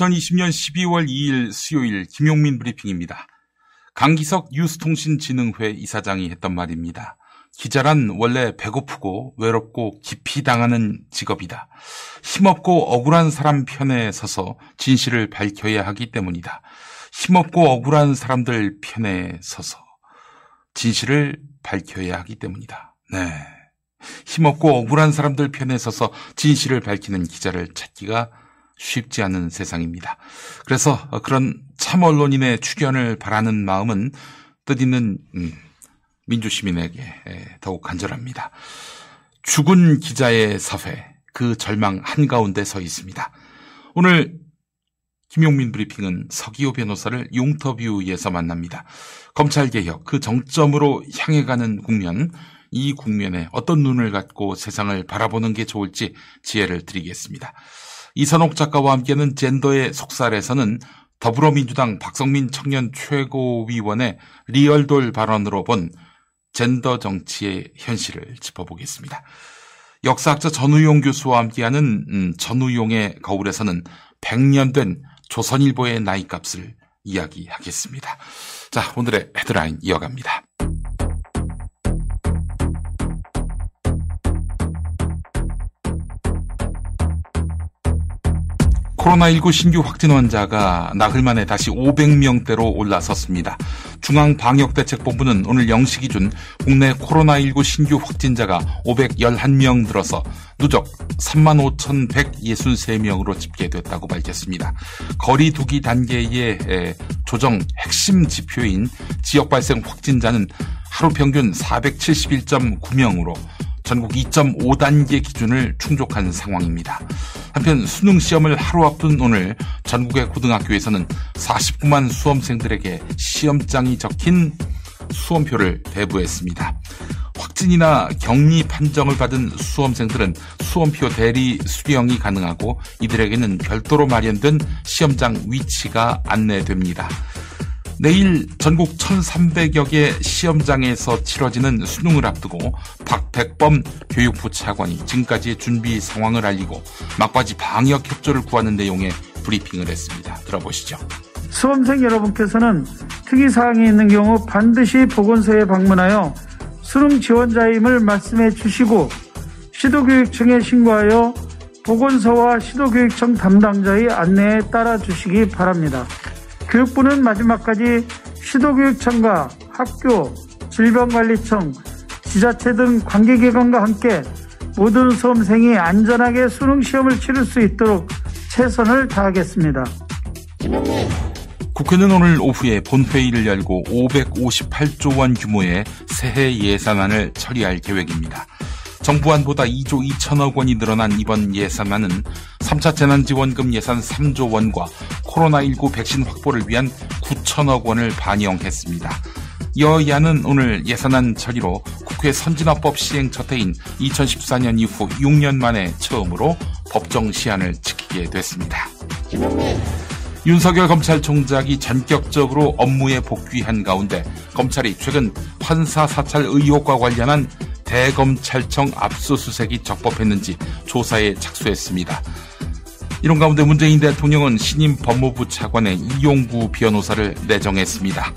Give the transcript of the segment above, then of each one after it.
2020년 12월 2일 수요일 김용민 브리핑입니다. 강기석 뉴스통신진흥회 이사장이 했던 말입니다. 기자란 원래 배고프고 외롭고 깊이 당하는 직업이다. 힘없고 억울한 사람 편에 서서 진실을 밝혀야 하기 때문이다. 힘없고 억울한 사람들 편에 서서 진실을 밝혀야 하기 때문이다. 네. 힘없고 억울한 사람들 편에 서서 진실을 밝히는 기자를 찾기가 쉽지 않은 세상입니다. 그래서 그런 참 언론인의 출연을 바라는 마음은 뜻있는 음, 민주시민에게 더욱 간절합니다. 죽은 기자의 사회, 그 절망 한가운데 서 있습니다. 오늘 김용민 브리핑은 서기호 변호사를 용터뷰에서 만납니다. 검찰개혁, 그 정점으로 향해 가는 국면, 이 국면에 어떤 눈을 갖고 세상을 바라보는 게 좋을지 지혜를 드리겠습니다. 이선옥 작가와 함께하는 젠더의 속살에서는 더불어민주당 박성민 청년 최고위원의 리얼돌 발언으로 본 젠더 정치의 현실을 짚어보겠습니다. 역사학자 전우용 교수와 함께하는 음, 전우용의 거울에서는 100년 된 조선일보의 나이값을 이야기하겠습니다. 자, 오늘의 헤드라인 이어갑니다. 코로나19 신규 확진 환자가 나흘 만에 다시 500명대로 올라섰습니다. 중앙방역대책본부는 오늘 0시 기준 국내 코로나19 신규 확진자가 511명 들어서 누적 35,163명으로 집계됐다고 밝혔습니다. 거리 두기 단계의 조정 핵심 지표인 지역 발생 확진자는 하루 평균 471.9명으로 전국 2.5단계 기준을 충족한 상황입니다. 한편 수능 시험을 하루 앞둔 오늘 전국의 고등학교에서는 49만 수험생들에게 시험장이 적힌 수험표를 배부했습니다. 확진이나 격리 판정을 받은 수험생들은 수험표 대리 수령이 가능하고 이들에게는 별도로 마련된 시험장 위치가 안내됩니다. 내일 전국 1,300여 개 시험장에서 치러지는 수능을 앞두고 박백범 교육부 차관이 지금까지의 준비 상황을 알리고 막바지 방역 협조를 구하는 내용의 브리핑을 했습니다. 들어보시죠. 수험생 여러분께서는 특이사항이 있는 경우 반드시 보건소에 방문하여 수능 지원자임을 말씀해 주시고 시도교육청에 신고하여 보건소와 시도교육청 담당자의 안내에 따라 주시기 바랍니다. 교육부는 마지막까지 시도교육청과 학교, 질병관리청, 지자체 등 관계기관과 함께 모든 수험생이 안전하게 수능 시험을 치를 수 있도록 최선을 다하겠습니다. 국회는 오늘 오후에 본회의를 열고 558조 원 규모의 새해 예산안을 처리할 계획입니다. 정부안보다 2조 2천억 원이 늘어난 이번 예산안은 3차 재난지원금 예산 3조 원과 코로나19 백신 확보를 위한 9천억 원을 반영했습니다. 여야는 오늘 예산안 처리로 국회 선진화법 시행 첫 해인 2014년 이후 6년 만에 처음으로 법정 시한을 지키게 됐습니다. 윤석열 검찰총장이 전격적으로 업무에 복귀한 가운데 검찰이 최근 판사 사찰 의혹과 관련한 대검찰청 압수수색이 적법했는지 조사에 착수했습니다. 이런 가운데 문재인 대통령은 신임 법무부 차관의 이용구 변호사를 내정했습니다.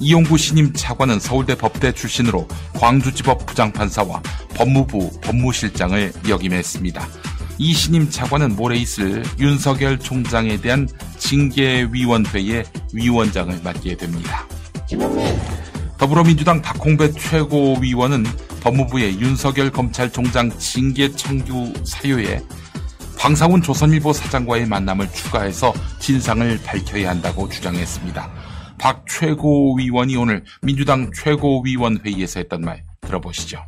이용구 신임 차관은 서울대 법대 출신으로 광주지법 부장판사와 법무부 법무실장을 역임했습니다. 이 신임 차관은 모레 있을 윤석열 총장에 대한 징계위원회의 위원장을 맡게 됩니다. 더불어민주당 박홍배 최고위원은 법무부의 윤석열 검찰총장 징계 청구 사유에 방상훈 조선일보 사장과의 만남을 추가해서 진상을 밝혀야 한다고 주장했습니다. 박 최고위원이 오늘 민주당 최고위원 회의에서 했던 말 들어보시죠.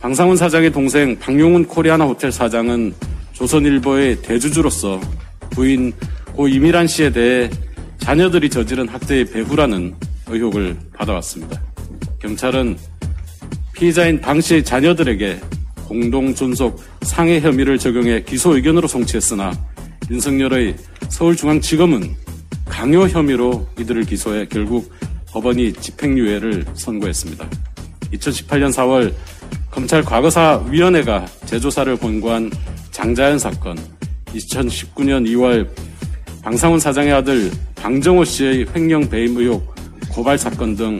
방상훈 사장의 동생 박용훈 코리아나 호텔 사장은 조선일보의 대주주로서 부인 고 이미란 씨에 대해 자녀들이 저지른 학대의 배후라는 의혹을 받아왔습니다. 경찰은 피의자인 방 씨의 자녀들에게 공동 존속 상해 혐의를 적용해 기소 의견으로 송치했으나 윤석열의 서울중앙지검은 강요 혐의로 이들을 기소해 결국 법원이 집행유예를 선고했습니다. 2018년 4월 검찰 과거사위원회가 재조사를 권고한 장자연 사건, 2019년 2월 방상훈 사장의 아들 방정호 씨의 횡령 배임 의혹 고발 사건 등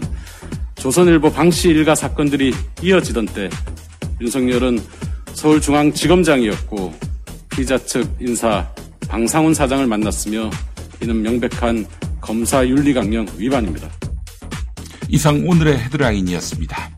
조선일보 방씨 일가 사건들이 이어지던 때 윤석열은 서울중앙지검장이었고 피자 측 인사 방상훈 사장을 만났으며 이는 명백한 검사 윤리 강령 위반입니다. 이상 오늘의 헤드라인이었습니다.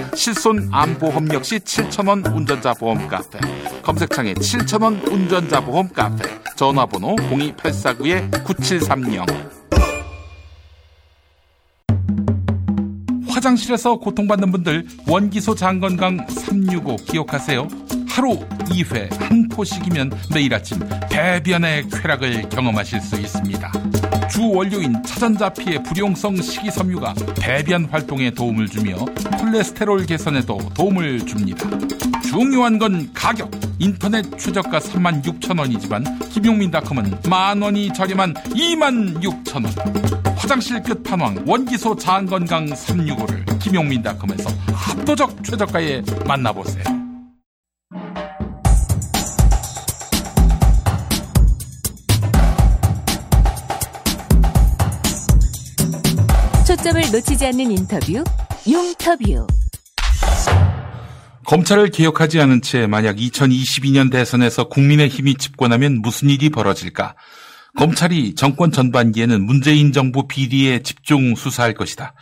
실손 암보험 역시 7,000원 운전자 보험 카페. 검색창에 7,000원 운전자 보험 카페. 전화번호 02849-9730. 화장실에서 고통받는 분들 원기소 장건강 365 기억하세요. 하루 2회 한 포씩이면 매일 아침 배변의 쾌락을 경험하실 수 있습니다. 주 원료인 차전자 피의 불용성 식이섬유가 배변 활동에 도움을 주며 콜레스테롤 개선에도 도움을 줍니다. 중요한 건 가격. 인터넷 최저가 36,000원이지만 김용민닷컴은 만 원이 저렴한 26,000원. 화장실 끝 판왕 원기소 장건강 365를 김용민닷컴에서 압도적 최저가에 만나보세요. 초점을 놓치지 않는 인터뷰, 용터뷰. 검찰을 개혁하지 않은 채 만약 2022년 대선에서 국민의 힘이 집권하면 무슨 일이 벌어질까? 검찰이 정권 전반기에는 문재인 정부 비리에 집중 수사할 것이다.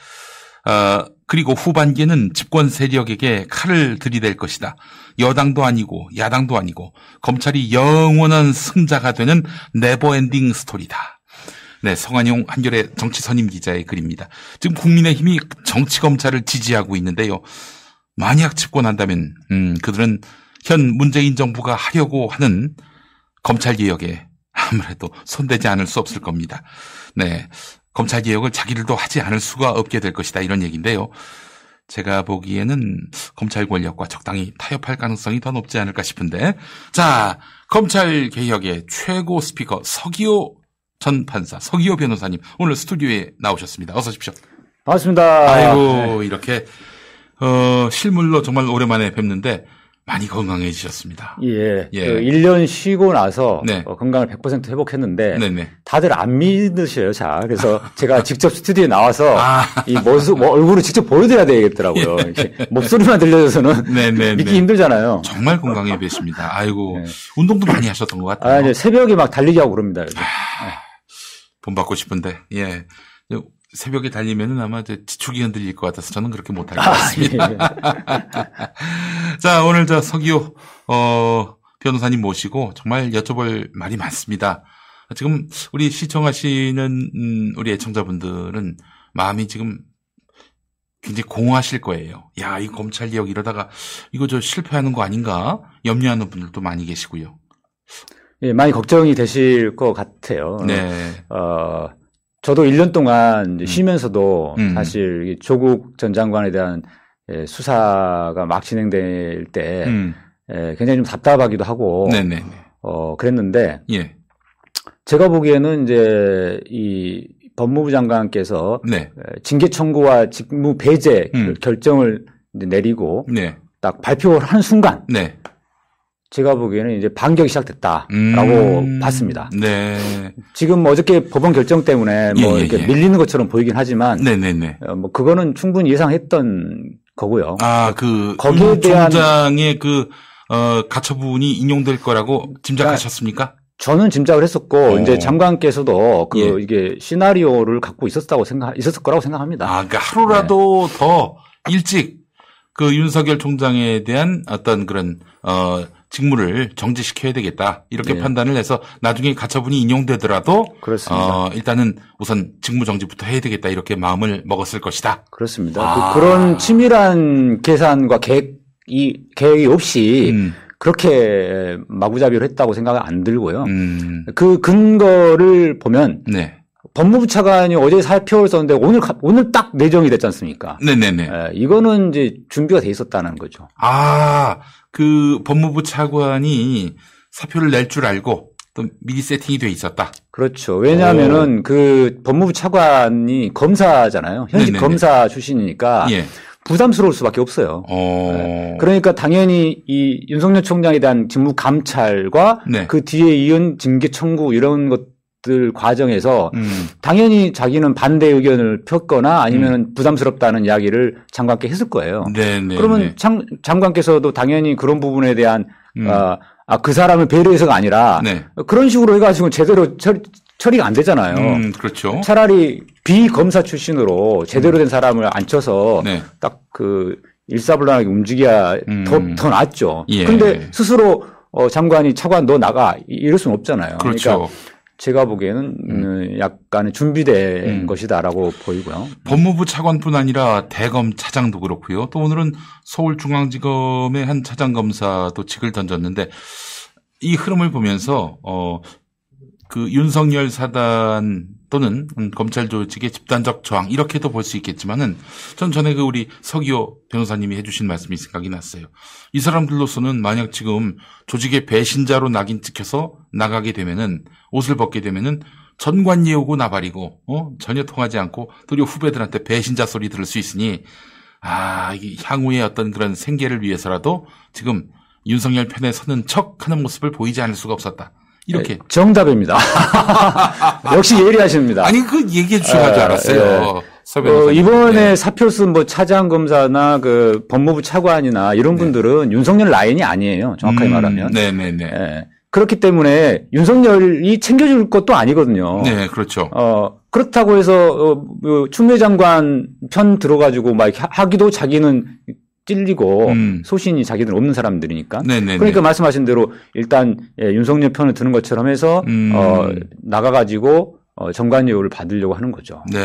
어, 그리고 후반기에는 집권 세력에게 칼을 들이댈 것이다. 여당도 아니고 야당도 아니고 검찰이 영원한 승자가 되는 never ending story다. 네, 성한용 한겨레 정치 선임 기자의 글입니다. 지금 국민의힘이 정치 검찰을 지지하고 있는데요. 만약 집권한다면 음, 그들은 현 문재인 정부가 하려고 하는 검찰 개혁에 아무래도 손대지 않을 수 없을 겁니다. 네. 검찰 개혁을 자기들도 하지 않을 수가 없게 될 것이다. 이런 얘기인데요. 제가 보기에는 검찰 권력과 적당히 타협할 가능성이 더 높지 않을까 싶은데. 자, 검찰 개혁의 최고 스피커 서기호 전 판사, 서기호 변호사님 오늘 스튜디오에 나오셨습니다. 어서 오십시오. 반갑습니다. 아이고, 이렇게 어, 실물로 정말 오랜만에 뵙는데 많이 건강해지셨습니다. 예. 예. 그 1년 쉬고 나서 네. 어, 건강을 100% 회복했는데 네네. 다들 안 믿으셔요. 자, 그래서 제가 직접 스튜디오에 나와서 아. 이 모습, 뭐 얼굴을 직접 보여드려야 되겠더라고요. 이렇게 목소리만 들려줘서는 예. 네네네. 믿기 힘들잖아요. 정말 건강해 계십니다. 아이고, 네. 운동도 많이 하셨던 것 같아요. 아, 새벽에 막 달리기 하고 그럽니다. 본 받고 싶은데, 예. 새벽에 달리면은 아마 이제 지축이 흔들릴 것 같아서 저는 그렇게 못할 것 같습니다. 예. 자, 오늘 저 서기호, 어, 변호사님 모시고 정말 여쭤볼 말이 많습니다. 지금 우리 시청하시는, 음, 우리 애청자분들은 마음이 지금 굉장히 공허하실 거예요. 야, 이 검찰 개혁 이러다가 이거 저 실패하는 거 아닌가? 염려하는 분들도 많이 계시고요. 예, 많이 걱정이 되실 것 같아요. 네. 어, 저도 1년 동안 이제 쉬면서도 음. 사실 이 조국 전 장관에 대한 예, 수사가 막 진행될 때 음. 예, 굉장히 좀 답답하기도 하고 네네. 어, 그랬는데 예. 제가 보기에는 이제 이 법무부 장관께서 네. 에, 징계 청구와 직무 배제 음. 결정을 내리고 네. 딱 발표를 한 순간 네. 제가 보기에는 이제 반격이 시작됐다라고 음. 봤습니다. 네. 지금 어저께 법원 결정 때문에 뭐 예, 예, 이렇게 예. 밀리는 것처럼 보이긴 하지만 네네네. 어, 뭐 그거는 충분히 예상했던 거고요. 아, 그, 거기에 임 대한- 총장의 그, 어, 가처분이 인용될 거라고 짐작하셨습니까? 저는 짐작을 했었고 어. 이제 장관께서도 그 예. 이게 시나리오를 갖고 있었다고 생각 있었을 거라고 생각합니다. 아, 그러니까 하루라도 더 일찍 그 윤석열 총장에 대한 어떤 그런, 어, 직무를 정지시켜야 되겠다. 이렇게 네. 판단을 해서 나중에 가처분이 인용되더라도, 그렇습니다. 어, 일단은 우선 직무 정지부터 해야 되겠다. 이렇게 마음을 먹었을 것이다. 그렇습니다. 아. 그, 런 치밀한 계산과 계획이 계획이 없이 음. 그렇게 마구잡이로 했다고 생각은 안 들고요. 음. 그 근거를 보면 네. 법무부 차관이 어제 사표를 썼는데 오늘 가- 오늘 딱 내정이 됐지 않습니까? 네네네. 에, 이거는 이제 준비가 돼 있었다는 거죠. 아, 그 법무부 차관이 사표를 낼 줄 알고 또 미리 세팅이 돼 있었다. 그렇죠. 왜냐하면은 그 법무부 차관이 검사잖아요. 현직 네네네. 검사 출신이니까 예. 부담스러울 수밖에 없어요. 어. 그러니까 당연히 이 윤석열 총장에 대한 직무 감찰과 네. 그 뒤에 이은 징계 청구 이런 것 들 과정에서 음. 당연히 자기는 반대 의견을 폈거나 아니면 부담스럽다는 이야기를 장관께 했을 거예요. 네네. 그러면 장, 장관께서도 당연히 그런 부분에 대한 음. 아, 아, 그 사람을 배려해서가 아니라 네. 그런 식으로 해가지고 제대로 처리, 처리가 안 되잖아요. 음, 그렇죠. 차라리 비검사 출신으로 제대로 된 사람을 앉혀서 네. 딱그 일사불란하게 움직여야 음. 더, 더 낫죠. 예. 근데 스스로 어, 장관이 차관 너 나가 이- 이럴 수는 없잖아요. 그렇죠. 러니까 제가 보기에는 음, 약간의 준비된 음. 것이다라고 보이고요. 법무부 차관뿐 아니라 대검 차장도 그렇고요. 또 오늘은 서울중앙지검의 한 차장 검사도 직을 던졌는데 이 흐름을 보면서 어 그 윤석열 사단 또는 음, 검찰 조직의 집단적 저항 이렇게도 볼 수 있겠지만은 전 전에 그 우리 서기호 변호사님이 해주신 말씀이 생각이 났어요. 이 사람들로서는 만약 지금 조직의 배신자로 낙인 찍혀서 나가게 되면은 옷을 벗게 되면은 전관예 오고 나발이고 어 전혀 통하지 않고 도리어 후배들한테 배신자 소리 들을 수 있으니 아 이게 향후의 어떤 그런 생계를 위해서라도 지금 윤석열 편에 서는 척하는 모습을 보이지 않을 수가 없었다. 이렇게 네, 정답입니다. 역시 예리하십니다. 아니 그 얘기해 주셔가지고 아, 알았어요. 서 어, 변호사님. 이번에 네. 사표 쓴 뭐 차장 검사나 그 법무부 차관이나 이런 분들은 윤석열 라인이 아니에요. 정확하게 음, 말하면. 네네네. 예. 그렇기 때문에 윤석열이 챙겨줄 것도 아니거든요. 네 그렇죠. 어, 그렇다고 해서, 어, 그 추미애 장관 편 들어가지고 막 하- 하기도 자기는 찔리고 음. 소신이 자기들 없는 사람들이니까. 네네네. 그러니까 말씀하신 대로 일단 예, 윤석열 편을 드는 것처럼 해서 음. 어, 나가가지고 어, 정관예우를 받으려고 하는 거죠. 네.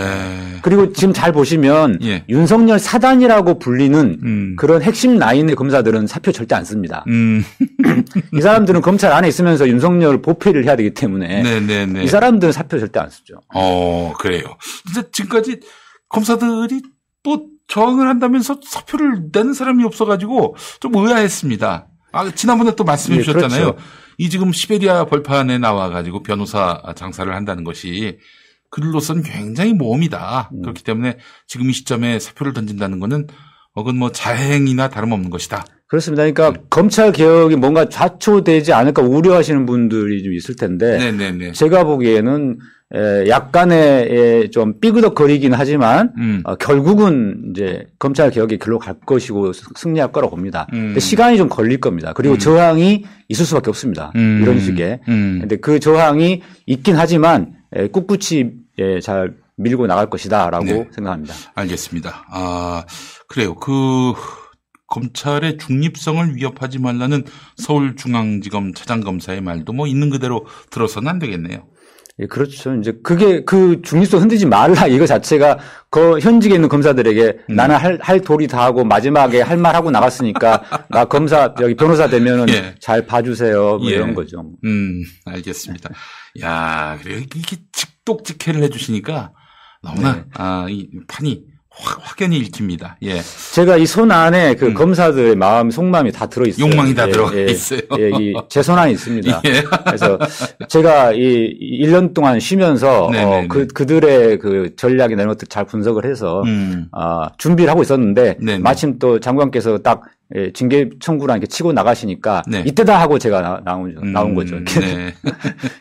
그리고 지금 잘 보시면 예. 윤석열 사단이라고 불리는 음. 그런 핵심 라인의 검사들은 사표 절대 안 씁니다. 음. 이 사람들은 검찰 안에 있으면서 윤석열 보필을 해야 되기 때문에 네네네. 이 사람들은 사표 절대 안 쓰죠. 어, 그래요. 진짜 지금까지 검사들이 또 저항을 한다면서 사표를 내는 사람이 없어가지고 좀 의아했습니다. 아, 지난번에 또 말씀해 예, 주셨잖아요. 그렇죠. 이 지금 시베리아 벌판에 나와가지고 변호사 장사를 한다는 것이 그들로서는 굉장히 모험이다. 음. 그렇기 때문에 지금 이 시점에 사표를 던진다는 거는 어건 뭐 자행이나 다름없는 것이다. 그렇습니다. 그러니까 검찰 개혁이 뭔가 좌초되지 않을까 우려하시는 분들이 좀 있을 텐데 네네네. 제가 보기에는 에, 약간의 에, 좀 삐그덕거리긴 하지만 음. 어, 결국은 이제 검찰 개혁이 글로 갈 것이고 승- 승리할 거라고 봅니다. 음. 시간이 좀 걸릴 겁니다. 그리고 저항이 있을 수밖에 없습니다. 음. 이런 식의. 음. 근데 그 저항이 있긴 하지만 에, 꿋꿋이 예, 잘 밀고 나갈 것이다라고 네. 생각합니다. 알겠습니다. 아, 그래요. 그, 검찰의 중립성을 위협하지 말라는 서울중앙지검 차장검사의 말도 뭐 있는 그대로 들어서는 안 되겠네요. 예, 그렇죠. 이제 그게 그 중립성 흔들지 말라 이거 자체가 그 현직에 있는 검사들에게 음. 나는 할, 할 도리 다 하고 마지막에 할 말 하고 나갔으니까 나 검사 여기 변호사 되면은 예. 잘 봐주세요. 뭐 예. 이런 거죠. 음, 알겠습니다. 야, 그래요. 이게 직독 직해를 해주시니까 너무나, 네. 아, 이 판이 확, 확연히 읽힙니다. 예. 제가 이 손 안에 그 검사들의 마음, 속마음이 다 들어 있어요. 음. 욕망이 다 들어가 있어요. 예, 이제손 안에 있습니다. 예. 그래서 제가 이 1년 동안 쉬면서. 어, 그 그들의 그 전략이나 이런 것들 잘 분석을 해서 음. 아, 준비를 하고 있었는데 네네. 마침 또 장관께서 딱 예, 징계 청구랑 이렇게 치고 나가시니까 네. 이때다 하고 제가 나, 나온, 음, 나온 거죠. 네.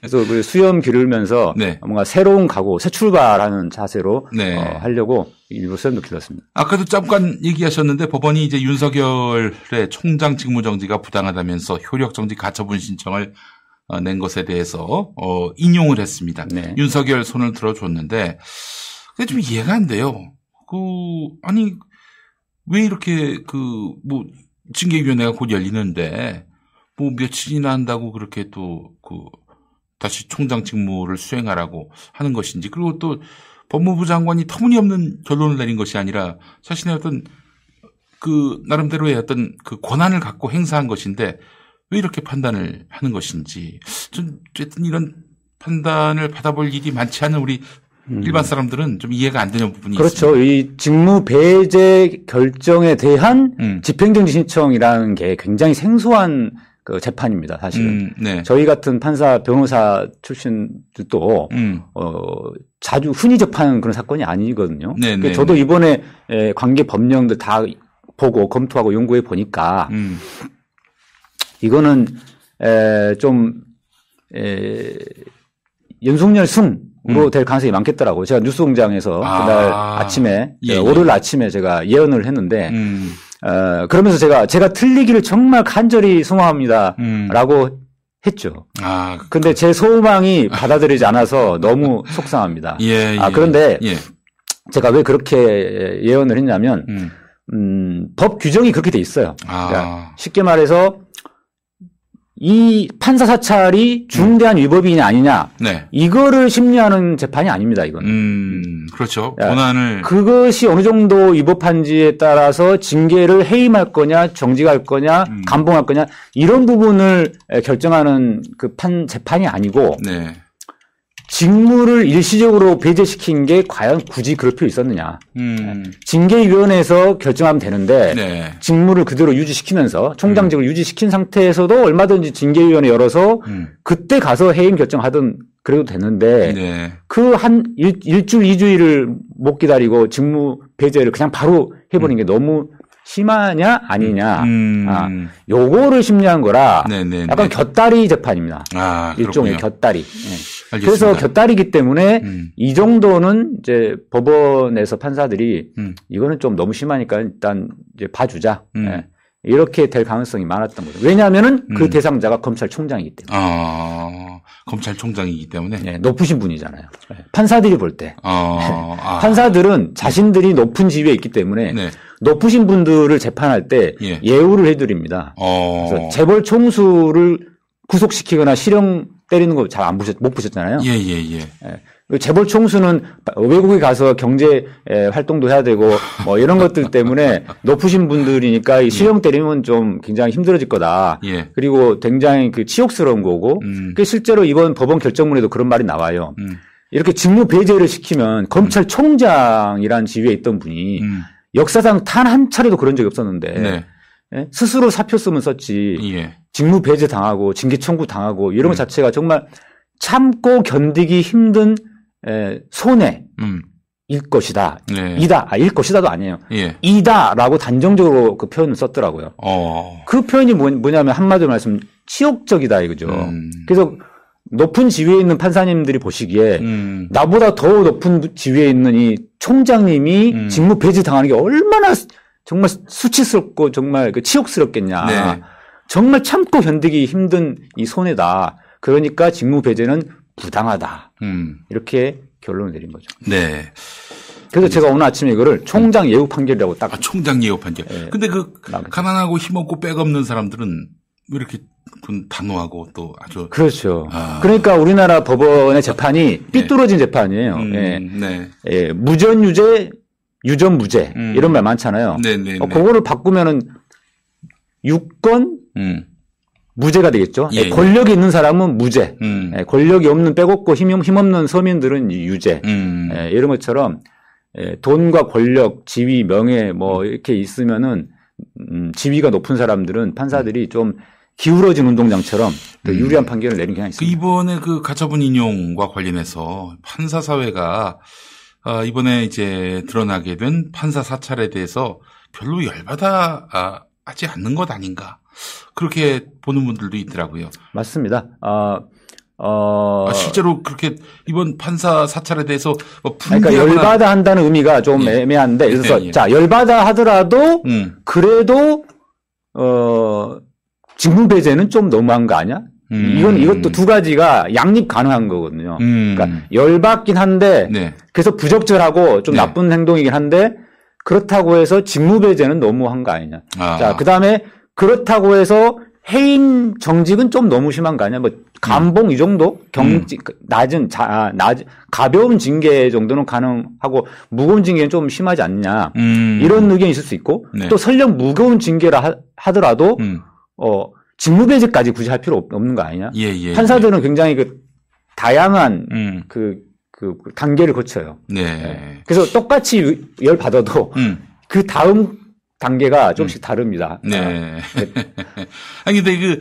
그래서 그 수염 기르면서 네. 뭔가 새로운 각오, 새 출발하는 자세로 네. 어, 하려고 일부 수염도 길렀습니다. 아까도 잠깐 얘기하셨는데 법원이 이제 윤석열의 총장 직무정지가 부당하다면서 효력정지 가처분 신청을 어, 낸 것에 대해서 어, 인용을 했습니다. 네. 윤석열 손을 들어줬는데 그게 좀 이해가 안 돼요. 그 아니 왜 이렇게 그 뭐 징계위원회가 곧 열리는데 뭐 며칠이나 한다고 그렇게 또 그 다시 총장 직무를 수행하라고 하는 것인지 그리고 또 법무부 장관이 터무니없는 결론을 내린 것이 아니라 자신의 어떤 그 나름대로의 어떤 그 권한을 갖고 행사한 것인데 왜 이렇게 판단을 하는 것인지 좀 어쨌든 이런 판단을 받아볼 일이 많지 않은 우리 일반 사람들은 좀 이해가 안 되는 부분이 음. 그렇죠. 있습니다. 이 직무 배제 결정에 대한 음. 집행정지 신청이라는 게 굉장히 생소한 그 재판입니다. 사실은 음, 네. 저희 같은 판사, 변호사 출신들도 음, 어, 자주 흔히 접하는 그런 사건이 아니거든요. 네, 네, 저도 네. 이번에 에, 관계 법령들 다 보고 검토하고 연구해 보니까 음, 이거는 에, 좀 에, 윤석열 승으 로될 가능성이 많겠더라고요. 제가 뉴스공장에서 음. 아. 그날 아침에 예, 예. 월요일 아침에 제가 예언을 했는데 음, 어, 그러면서 제가 제가 틀리기를 정말 간절히 소망합니다라고 음. 했죠. 아, 근데 제 소망이 받아들이지 않아서 너무 속상합니다. 예, 예. 아, 그런데 예, 제가 왜 그렇게 예언을 했냐면 음, 음, 법 규정이 그렇게 돼 있어요. 아, 그러니까 쉽게 말해서 이 판사 사찰이 중대한 위법이냐 아니냐 네. 이거를 심리하는 재판이 아닙니다. 이거는 음, 그렇죠. 야, 권한을 그것이 어느 정도 위법한지에 따라서 징계를 해임할 거냐 정직할 거냐 음. 감봉할 거냐 이런 부분을 에, 결정하는 그 판 재판이 아니고 네. 직무를 일시적으로 배제시킨 게 과연 굳이 그럴 필요 있었느냐 음, 징계위원회에서 결정하면 되는데 네. 직무를 그대로 유지시키면서 총장직을 유지시킨 상태에서도 얼마든지 징계위원회 열어서 음, 그때 가서 해임 결정하든 그래도 되는데 네. 그한 일주일, 이주일을 못 기다리고 직무 배제를 그냥 바로 해버린 게 너무 심하냐 아니냐 음, 아, 요거를 심리한 거라 네, 네, 약간 네. 곁다리 재판입니다. 아, 일종의 그렇군요. 곁다리. 예. 알겠습니다. 그래서 곁다리기 때문에 음, 이 정도는 이제 법원에서 판사들이 음. 이거는 좀 너무 심하니까 일단 이제 봐주자. 음. 예. 이렇게 될 가능성이 많았던 거죠. 왜냐하면은 그 음. 대상자가 검찰총장이기 때문에. 아, 검찰총장이기 때문에. 예, 높으신 분이잖아요. 예. 판사들이 볼 때. 어, 아, 판사들은 자신들이 높은 지위에 있기 때문에 네. 높으신 분들을 재판할 때 예. 예우를 해드립니다. 어, 그래서 재벌 총수를 구속시키거나 실형 때리는 거 잘 안 보셨, 못 보셨잖아요. 예, 예, 예. 그 재벌 총수는 외국에 가서 경제 에, 활동도 해야 되고 뭐 이런 것들 때문에 높으신 분들이니까 이 실형 때리면 좀 굉장히 힘들어질 거다. 예. 그리고 굉장히 그 치욕스러운 거고. 음. 그 실제로 이번 법원 결정문에도 그런 말이 나와요. 음. 이렇게 직무 배제를 시키면 검찰총장이라는 지위에 있던 분이 음. 역사상 단 한 차례도 그런 적이 없었는데 네. 예? 스스로 사표 쓰면 썼지 예. 직무 배제 당하고 징계 청구 당하고 이런 음. 것 자체가 정말 참고 견디기 힘든 에, 손해일 음. 것이다. 네. 이다. 아, 일 것이다도 아니에요. 예. 이다라고 단정적으로 그 표현을 썼더라고요. 어. 그 표현이 뭐, 뭐냐면 한마디로 말씀 치욕적이다 이거죠. 음. 그래서 높은 지위에 있는 판사님들이 보시기에 음. 나보다 더 높은 지위에 있는 이 총장님이 음. 직무 배제 당하는 게 얼마나 정말 수치스럽고 정말 그 치욕스럽겠냐. 네. 정말 참고 견디기 힘든 이 손해다. 그러니까 직무 배제는 부당하다. 음. 이렇게 결론을 내린 거죠. 네. 그래서 제가 오늘 아침에 이거를 총장 예우 판결이라고 딱 아, 총장 예우 판결. 예. 근데 그. 가난하고 힘없고 빽 없는 사람들은 왜 이렇게 좀 단호하고 또 아주 그렇죠. 아. 그러니까 우리나라 법원의 재판이 삐뚤어진 재판이에요. 음, 예. 네. 예, 무전유죄, 유전무죄 음. 이런 말 많잖아요. 네, 네, 어, 네. 그거를 바꾸면은 유권 음. 무죄가 되겠죠. 예, 예, 권력이 있는 사람은 무죄. 음. 예, 권력이 없는 빼곡고 힘, 힘없는 서민들은 유죄. 음. 예, 이런 것처럼 예, 돈과 권력, 지위, 명예 뭐 이렇게 있으면은 음, 지위가 높은 사람들은 판사들이 좀 기울어진 운동장처럼 더 음. 유리한 판결을 내린 경향이 그 있습니다. 이번에 그 가처분 인용과 관련해서 판사 사회가 아, 이번에 이제 드러나게 된 판사 사찰에 대해서 별로 열받아 아, 하지 않는 것 아닌가 그렇게 보는 분들도 있더라고요. 맞습니다. 아, 어, 아, 실제로 그렇게 이번 판사 사찰에 대해서 뭐 그러니까 열받아 한다는 의미가 좀 예. 애매한데, 예를 들어서 예, 예. 자 열받아 하더라도 음, 그래도 어 직무 배제는 좀 너무한 거 아니야? 음. 이건 이것도 두 가지가 양립 가능한 거거든요. 음. 그러니까 열받긴 한데 네. 그래서 부적절하고 좀 네. 나쁜 행동이긴 한데 그렇다고 해서 직무 배제는 너무한 거 아니냐? 아. 자 그다음에 그렇다고 해서 해임 정직은 좀 너무 심한 거 아니야? 뭐 감봉 이 정도 경직 낮은 자 아, 낮 가벼운 징계 정도는 가능하고 무거운 징계는 좀 심하지 않냐? 음. 이런 의견이 있을 수 있고 네. 또 설령 무거운 징계라 하, 더라도 음. 어 직무배제까지 굳이 할 필요 없- 없는 거 아니냐? 예, 예. 판사들은 굉장히 그 다양한 예. 음. 그, 그 단계를 거쳐요. 네. 그래서 똑같이 열 받아도 음. 그 다음 단계가 조금씩 다릅니다. 네. 아니 근데 그,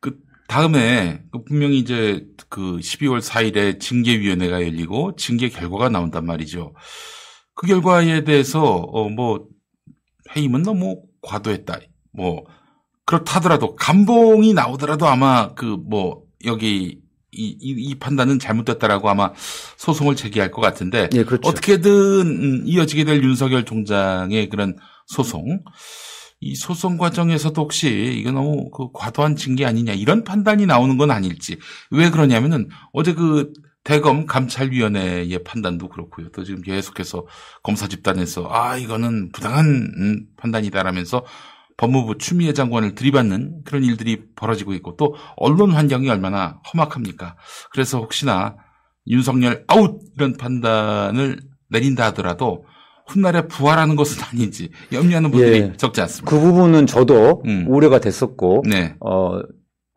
그 다음에 그 분명히 이제 그 12월 4일에 징계위원회가 열리고 징계 결과가 나온단 말이죠. 그 결과에 대해서 어 뭐 해임은 너무 과도했다. 뭐 그렇다더라도 감봉이 나오더라도 아마 그 뭐 여기 이, 이, 이 판단은 잘못됐다라고 아마 소송을 제기할 것 같은데 예, 그렇죠. 어떻게든 음, 이어지게 될 윤석열 총장의 그런 소송 이 소송 과정에서도 혹시 이거 너무 그 과도한 징계 아니냐 이런 판단이 나오는 건 아닐지 왜 그러냐면은 어제 그 대검 감찰위원회의 판단도 그렇고요. 또 지금 계속해서 검사 집단에서 아 이거는 부당한 음, 판단이다라면서 법무부 추미애 장관을 들이받는 그런 일들이 벌어지고 있고 또 언론 환경이 얼마나 험악합니까? 그래서 혹시나 윤석열 아웃 이런 판단을 내린다 하더라도 훗날에 부활하는 것은 아닌지 염려하는 분들이 예. 적지 않습니다. 그 부분은 저도 음. 우려가 됐었고, 네. 어,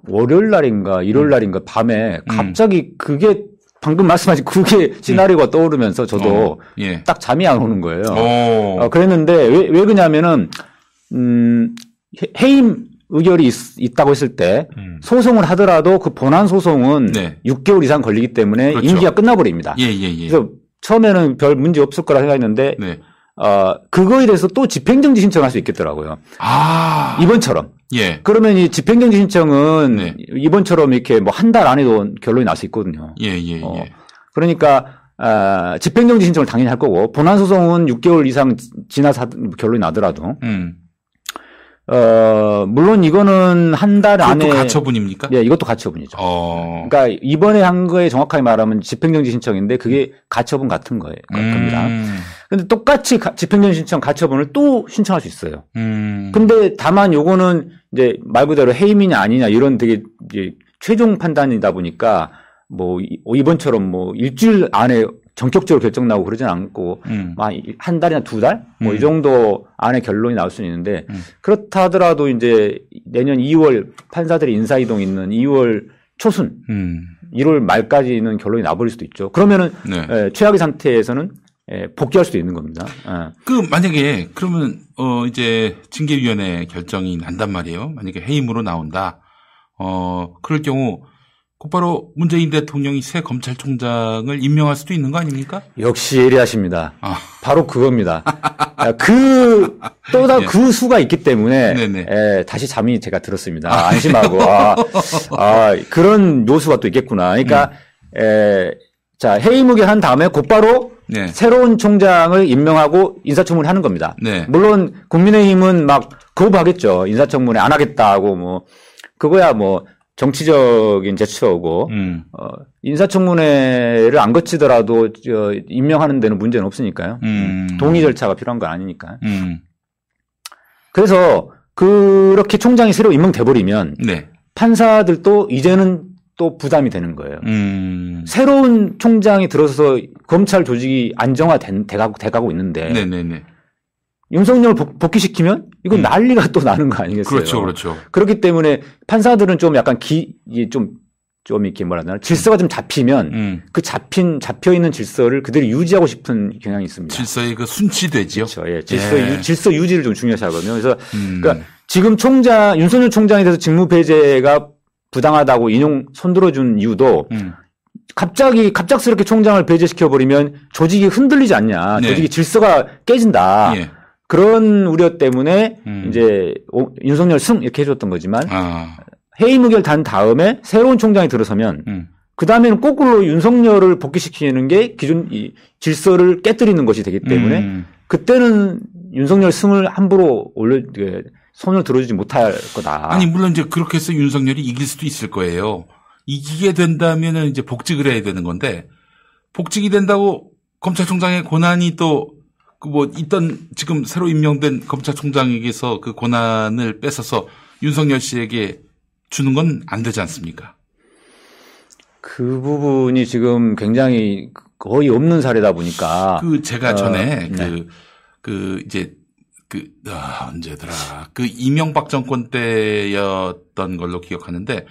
월요일 날인가 일요일 날인가 밤에 음. 갑자기 그게 방금 말씀하신 그게 시나리오가 떠오르면서 저도 어, 예. 딱 잠이 안 오는 거예요. 오. 어, 그랬는데 왜, 왜 그러냐면은 음, 해- 해임 의결이 있, 다고 했을 때 음. 소송을 하더라도 그 본안 소송은 네. 6개월 이상 걸리기 때문에 그렇죠. 임기가 끝나버립니다. 예, 예, 예. 그래서 처음에는 별 문제 없을 거라 생각했는데 네. 어, 그거에 대해서 또 집행정지 신청할 수 있겠더라고요. 아. 이번처럼. 예. 그러면 이 집행정지 신청은 네. 이번처럼 이렇게 뭐 한 달 안에도 결론이 날 수 있거든요. 예, 예, 어, 예. 그러니까 아, 집행정지 신청을 당연히 할 거고 본안 소송은 6개월 이상 지- 지나서 하- 결론이 나더라도 음. 어, 물론 이거는 한 달 안에 가처분입니까? 예, 이것도 가처분이죠. 어. 그러니까 이번에 한 거에 정확하게 말하면 집행정지 신청인데 그게 가처분 같은 거예요. 겁니다. 음. 근데 똑같이 가- 집행정지 신청 가처분을 또 신청할 수 있어요. 음. 근데 다만 요거는 이제 말 그대로 해임이냐 아니냐 이런 되게 이제 최종 판단이다 보니까 뭐 이- 이번처럼 뭐 일주일 안에 전격적으로 결정 나고 그러진 않고 음. 한 달이나 두 달? 뭐이 음. 정도 안에 결론이 나올 수는 있는데 음. 그렇다 하더라도 이제 내년 2월 판사들이 인사 이동 있는 2월 초순, 음. 1월 말까지는 결론이 나버릴 수도 있죠. 그러면은 네. 에, 최악의 상태에서는 에, 복귀할 수도 있는 겁니다. 예. 그 만약에 그러면 어 이제 징계위원회 결정이 난단 말이에요. 만약에 해임으로 나온다. 어 그럴 경우 곧바로 문재인 대통령이 새 검찰총장을 임명할 수도 있는 거 아닙니까? 역시 예리하십니다. 아. 바로 그겁니다. 아, 그, 또다 예. 그 수가 있기 때문에. 에, 다시 잠이 제가 들었습니다. 아, 안심하고, 아, 아, 그런 요소가 또 있겠구나. 그러니까, 음. 에, 자, 해임의결 한 다음에 곧바로 네. 새로운 총장을 임명하고 인사청문회 하는 겁니다. 네. 물론 국민의힘은 막 거부하겠죠. 인사청문회 안 하겠다고 뭐, 그거야 뭐, 정치적인 제스처고, 음. 어, 인사청문회를 안 거치더라도 저, 임명하는 데는 문제는 없으니까요. 음. 동의 절차가 필요한 건 아니니까. 음. 그래서 그렇게 총장이 새로 임명돼 버리면 네. 판사들도 이제는 또 부담이 되는 거예요. 음. 새로운 총장이 들어서 검찰 조직이 안정화돼 가고, 돼가고 있는데 네네네. 윤석열 복- 복귀시키면 이건 음. 난리가 또 나는 거 아니겠어요? 그렇죠, 그렇죠. 그렇기 때문에 판사들은 좀 약간 기, 좀, 좀 이렇게 뭐라 하나, 질서가 좀 잡히면 음. 그 잡힌, 잡혀 있는 질서를 그대로 유지하고 싶은 경향이 있습니다. 질서의 그 순치되지요. 그렇죠. 예. 질서, 예. 유, 질서 유지를 좀 중요시 하거든요. 그래서 음. 그러니까 지금 총장, 윤석열 총장에 대해서 직무 배제가 부당하다고 인용 손들어준 이유도 음. 갑자기 갑작스럽게 총장을 배제시켜버리면 조직이 흔들리지 않냐. 네. 조직이 질서가 깨진다. 예. 그런 우려 때문에 음. 이제 오- 윤석열 승 이렇게 해줬던 거지만 아. 해임 의결 단 다음에 새로운 총장이 들어서면 음. 그 다음에는 거꾸로 윤석열을 복귀시키는 게 기존 이 질서를 깨뜨리는 것이 되기 때문에 음. 그때는 윤석열 승을 함부로 올려 그, 손을 들어주지 못할 거다. 아니 물론 이제 그렇게 해서 윤석열이 이길 수도 있을 거예요. 이기게 된다면은 이제 복직을 해야 되는 건데 복직이 된다고 검찰총장의 권한이 또 그 뭐 있던 지금 새로 임명된 검찰총장에게서 그 권한을 뺏어서 윤석열 씨에게 주는 건 안 되지 않습니까? 그 부분이 지금 굉장히 거의 없는 사례다 보니까 그 제가 어, 전에 네. 그, 그 이제 그, 아, 언제더라. 그 이명박 정권 때였던 걸로 기억하는데,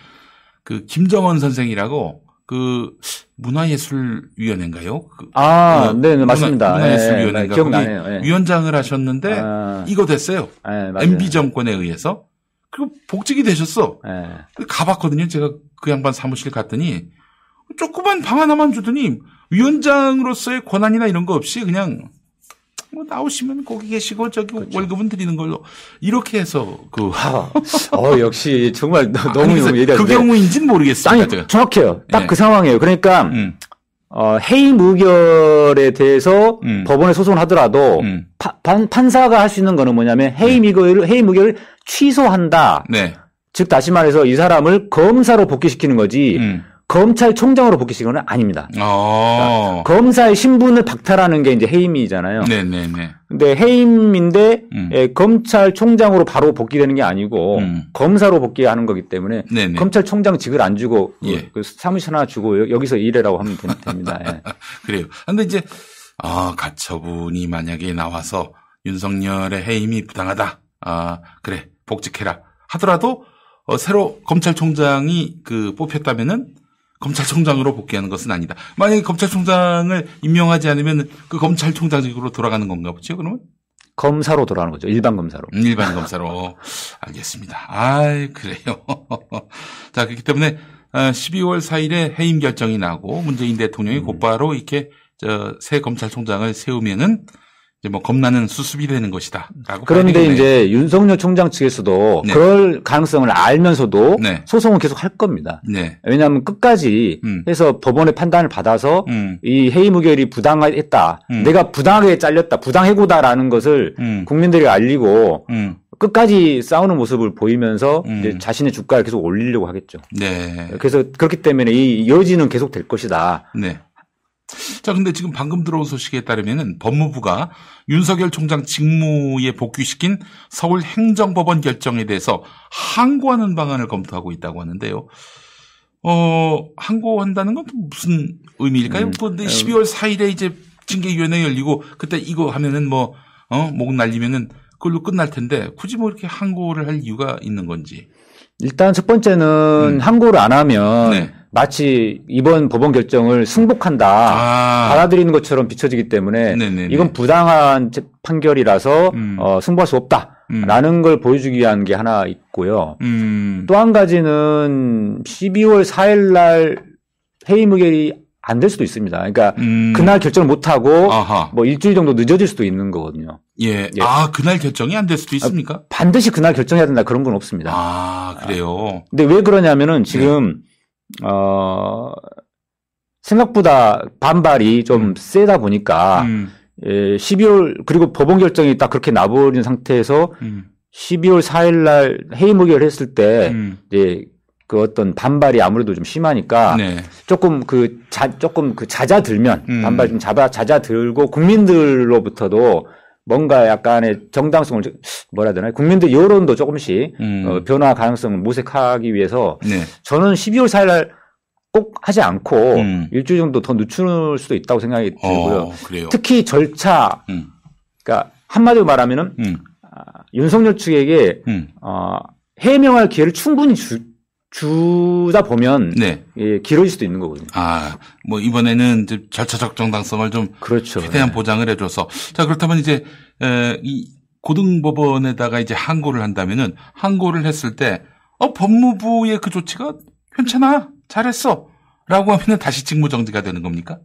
그 김정은 선생이라고 그 문화예술위원회인가요? 그 아, 어, 네, 네, 맞습니다. 문화, 예, 문화예술위원회인가 기억나네요. 거기 예. 위원장을 하셨는데 아, 이거 됐어요. 예, 맞아요. MB 정권에 의해서 그리고 복직이 되셨어. 예. 가봤거든요. 제가 그 양반 사무실 갔더니 조그만 방 하나만 주더니 위원장으로서의 권한이나 이런 거 없이 그냥 뭐 나오시면 거기 계시고 저기 그렇죠. 월급은 드리는 걸로 이렇게 해서 그 아, 어, 역시 정말 너- 너무 너무 예리하신데. 그 경우인지는 모르겠습니다. 아니, 제가. 정확해요. 딱 네. 그 상황이에요. 그러니까 음, 어, 해임 의결에 대해서 음. 법원에 소송을 하더라도 음. 파- 판, 판사가 할 수 있는 거는 뭐냐면 해임 의결을 해임 의결을 취소한다. 네. 즉 다시 말해서 이 사람을 검사로 복귀시키는 거지 음. 검찰총장으로 복귀시키는 건 아닙니다. 어. 검사의 신분을 박탈하는 게 이제 해임이잖아요. 네네네. 근데 해임인데 음. 예, 검찰총장으로 바로 복귀되는 게 아니고 음. 검사로 복귀하는 거기 때문에 네네. 검찰총장 직을 안 주고 그- 예. 그 사무실 하나 주고 여- 여기서 일해라고 하면 되- 됩니다. 예. 그래요. 근데 이제, 아, 가처분이 만약에 나와서 윤석열의 해임이 부당하다. 아, 그래. 복직해라. 하더라도, 어, 새로 검찰총장이 그 뽑혔다면은 검찰총장으로 복귀하는 것은 아니다. 만약에 검찰총장을 임명하지 않으면 그 검찰총장직으로 돌아가는 건가 보죠, 그러면? 검사로 돌아가는 거죠. 일반 검사로. 음, 일반 검사로. 알겠습니다. 아이, 그래요. 자, 그렇기 때문에, 어, 12월 4일에 해임 결정이 나고, 문재인 음. 대통령이 곧바로 이렇게, 저, 새 검찰총장을 세우면은, 이제 뭐, 겁나는 수습이 되는 것이다. 그런데. 이제 윤석열 총장 측에서도 네. 그럴 가능성을 알면서도 네. 소송을 계속 할 겁니다. 네. 왜냐하면 끝까지 음. 해서 법원의 판단을 받아서 음, 이 해임 의결이 부당했다. 음. 내가 부당하게 잘렸다. 부당해고다라는 것을 음, 국민들이 알리고 음, 끝까지 싸우는 모습을 보이면서 음. 자신의 주가를 계속 올리려고 하겠죠. 네. 그래서 그렇기 때문에 이 여지는 계속 될 것이다. 네. 자, 근데 지금 방금 들어온 소식에 따르면은 법무부가 윤석열 총장 직무에 복귀시킨 서울 행정법원 결정에 대해서 항고하는 방안을 검토하고 있다고 하는데요. 어, 항고한다는 건또 무슨 의미일까요? 음, 근데 12월 4일에 이제 징계위원회 열리고 그때 이거 하면은 뭐, 어, 목 날리면은 그걸로 끝날 텐데 굳이 뭐 이렇게 항고를 할 이유가 있는 건지. 일단 첫 번째는 항고를 안 하면 음. 네. 마치 이번 법원 결정을 승복한다. 아, 받아들이는 것처럼 비춰지기 때문에 네네네. 이건 부당한 제- 판결이라서 음. 어, 승부할 수 없다라는 걸 보여주기 위한 게 하나 있고요. 음, 또한 가지는 12월 4일 날 해임 의결이 안 될 수도 있습니다. 그러니까 음. 그날 결정을 못 하고 아하. 뭐 일주일 정도 늦어질 수도 있는 거거든요. 예. 예. 아, 그날 결정이 안 될 수도 있습니까? 반드시 그날 결정해야 된다 그런 건 없습니다. 아, 그래요. 근데 왜 그러냐면은 지금 어 생각보다 반발이 좀 세다 보니까 음, 예, 12월 그리고 법원 결정이 딱 그렇게 나버린 상태에서 음, 12월 4일 날 해임 의결을 했을 때 음. 이제 그 어떤 반발이 아무래도 좀 심하니까 네. 조금 그 자, 조금 그 잦아들면 음. 반발 좀 잡아 잦아들고 국민들로부터도 뭔가 약간의 정당성을 좀- 뭐라 해야 되나 국민들 여론도 조금씩 음. 어, 변화 가능성을 모색하기 위해서 네. 저는 12월 4일 날 꼭 하지 않고 음. 일주일 정도 더 늦출 수도 있다고 생각이 들고요. 어. 특히 절차 음, 그러니까 한마디로 말하면은 음, 윤석열 측에게 음. 어, 해명할 기회를 충분히 주, 주다 보면 네. 예, 길어질 수도 있는 거거든요. 아, 뭐, 이번에는 이제 절차적 정당성을 좀 그렇죠. 최대한 보장을 해줘서. 자, 그렇다면 이제, 에, 이 고등법원에다가 이제 항고를 한다면은, 항고를 했을 때, 어, 법무부의 그 조치가 괜찮아. 잘했어. 라고 하면은 다시 직무정지가 되는 겁니까?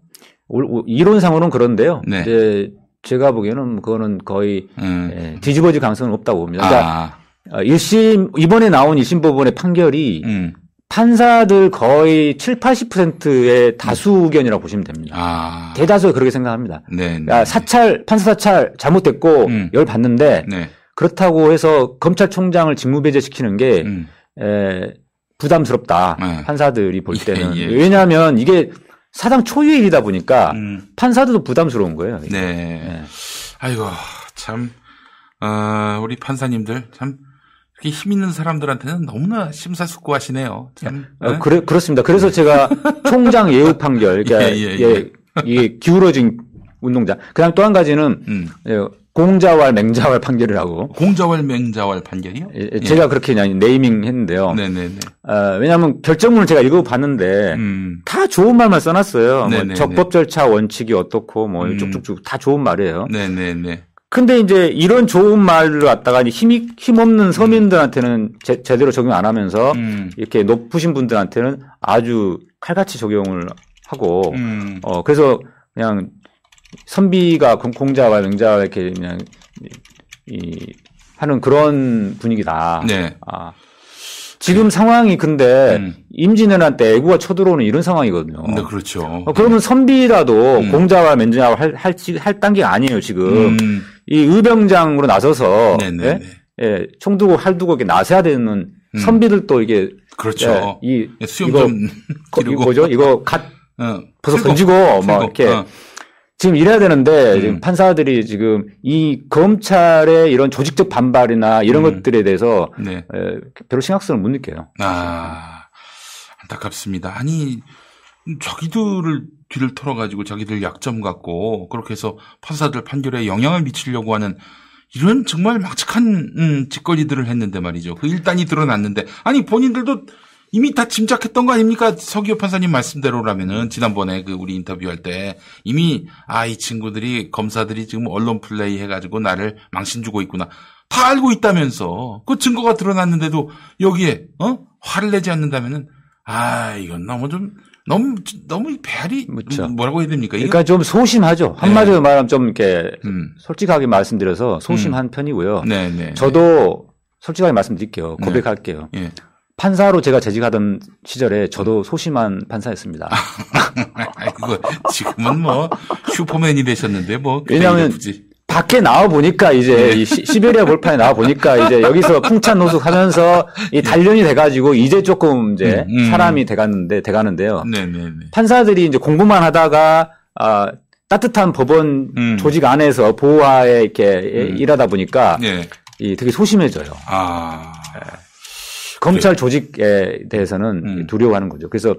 이론상으로는 그런데요. 네. 이제 제가 보기에는 그거는 거의 음. 예, 뒤집어질 가능성은 없다고 봅니다. 그러니까 아, 어, 1심 이번에 나온 1심 법원의 판결이 음. 판사들 거의 7, 80%의 다수 의견이라고 보시면 됩니다. 아. 대다수가 그렇게 생각합니다. 네. 네. 야, 사찰, 판사 사찰 잘못됐고 음. 열 받는데 네. 그렇다고 해서 검찰총장을 직무배제시키는 게 음. 에, 부담스럽다. 네. 판사들이 볼 예, 때는 예. 왜냐하면 이게 사상 초유의 일이다 보니까 음. 판사들도 부담스러운 거예요. 네. 네. 아이고, 참, 어, 우리 판사님들, 참, 힘 있는 사람들한테는 너무나 심사숙고하시네요. 참. 어, 네? 그래, 그렇습니다. 그래서 제가 총장 예우 판결, 그러니까 예, 예, 예, 이게 기울어진 운동장. 그다음 또 한 가지는 음, 예, 공자왈 맹자왈 판결이라고 공자왈 맹자왈 판결이요? 예, 제가 그렇게 그냥 네이밍 했는데요. 네네네. 어, 왜냐하면 결정문을 제가 읽어봤는데 음. 다 좋은 말만 써놨어요. 뭐 네네네. 적법 절차 원칙이 어떻고 뭐 음. 쭉쭉쭉 다 좋은 말이에요. 네네네. 근데 이제 이런 좋은 말을 갖다가 힘이 힘없는 서민들한테는 제, 제대로 적용 안 하면서 음. 이렇게 높으신 분들한테는 아주 칼같이 적용을 하고 음. 어 그래서 그냥 선비가 공- 공자와 명자와 이렇게 그냥 이, 이 하는 그런 분위기다. 네. 아 지금 상황이 근데 음. 임진왜란 때 애구가 쳐들어오는 이런 상황이거든요. 네, 그렇죠. 어, 그러면 선비라도 음. 공자와 맨자와 할, 할, 지- 할 단계가 아니에요, 지금. 음. 이 의병장으로 나서서 네네네. 예? 예, 총 두고 활 두고 이렇게 나서야 되는 음. 선비들도 이게 그렇죠. 예, 이 수염 이거 좀. 이거 뭐죠? 이거 갓 어, 벗어 풀고, 던지고. 막 이렇게 어. 지금 이래야 되는데 음. 지금 판사들이 지금 이 검찰의 이런 조직적 반발이나 이런 음. 것들에 대해서 네. 에, 별로 심각성을 못 느껴요. 아, 안타깝습니다. 아니, 자기들을 뒤를 털어가지고 자기들 약점 갖고 그렇게 해서 판사들 판결에 영향을 미치려고 하는 이런 정말 막측한 음, 짓거리들을 했는데 말이죠. 그 일단이 드러났는데 아니 본인들도 이미 다 짐작했던 거 아닙니까? 서기호 판사님 말씀대로라면은 지난번에 그 우리 인터뷰할 때 이미 아 이 친구들이 검사들이 지금 언론 플레이 해가지고 나를 망신 주고 있구나 다 알고 있다면서 그 증거가 드러났는데도 여기에 어 화를 내지 않는다면은 아 이건 너무 좀 너무 너무 배알이 그렇죠. 뭐라고 해야 됩니까? 그러니까 좀 소심하죠. 한마디로 말하면 좀 이렇게 음, 솔직하게 말씀드려서 소심한 편이고요. 네 네. 저도 솔직하게 말씀드릴게요. 네. 고백할게요. 예. 판사로 제가 재직하던 시절에 저도 소심한 판사였습니다. 아이고 지금은 뭐 슈퍼맨이 되셨는데 뭐 왜냐하면 밖에 나와 보니까 이제 네. 이 시, 시베리아 볼판에 나와 보니까 이제 여기서 풍찬 노숙하면서 이 단련이 돼가지고 이제 조금 이제 음, 음. 사람이 돼가는데 돼가는데요. 네네네. 판사들이 이제 공부만 하다가 아 따뜻한 법원 음. 조직 안에서 보호하에 이렇게 음. 일하다 보니까 예. 이 되게 소심해져요. 아. 검찰 조직에 대해서는 음. 두려워하는 거죠. 그래서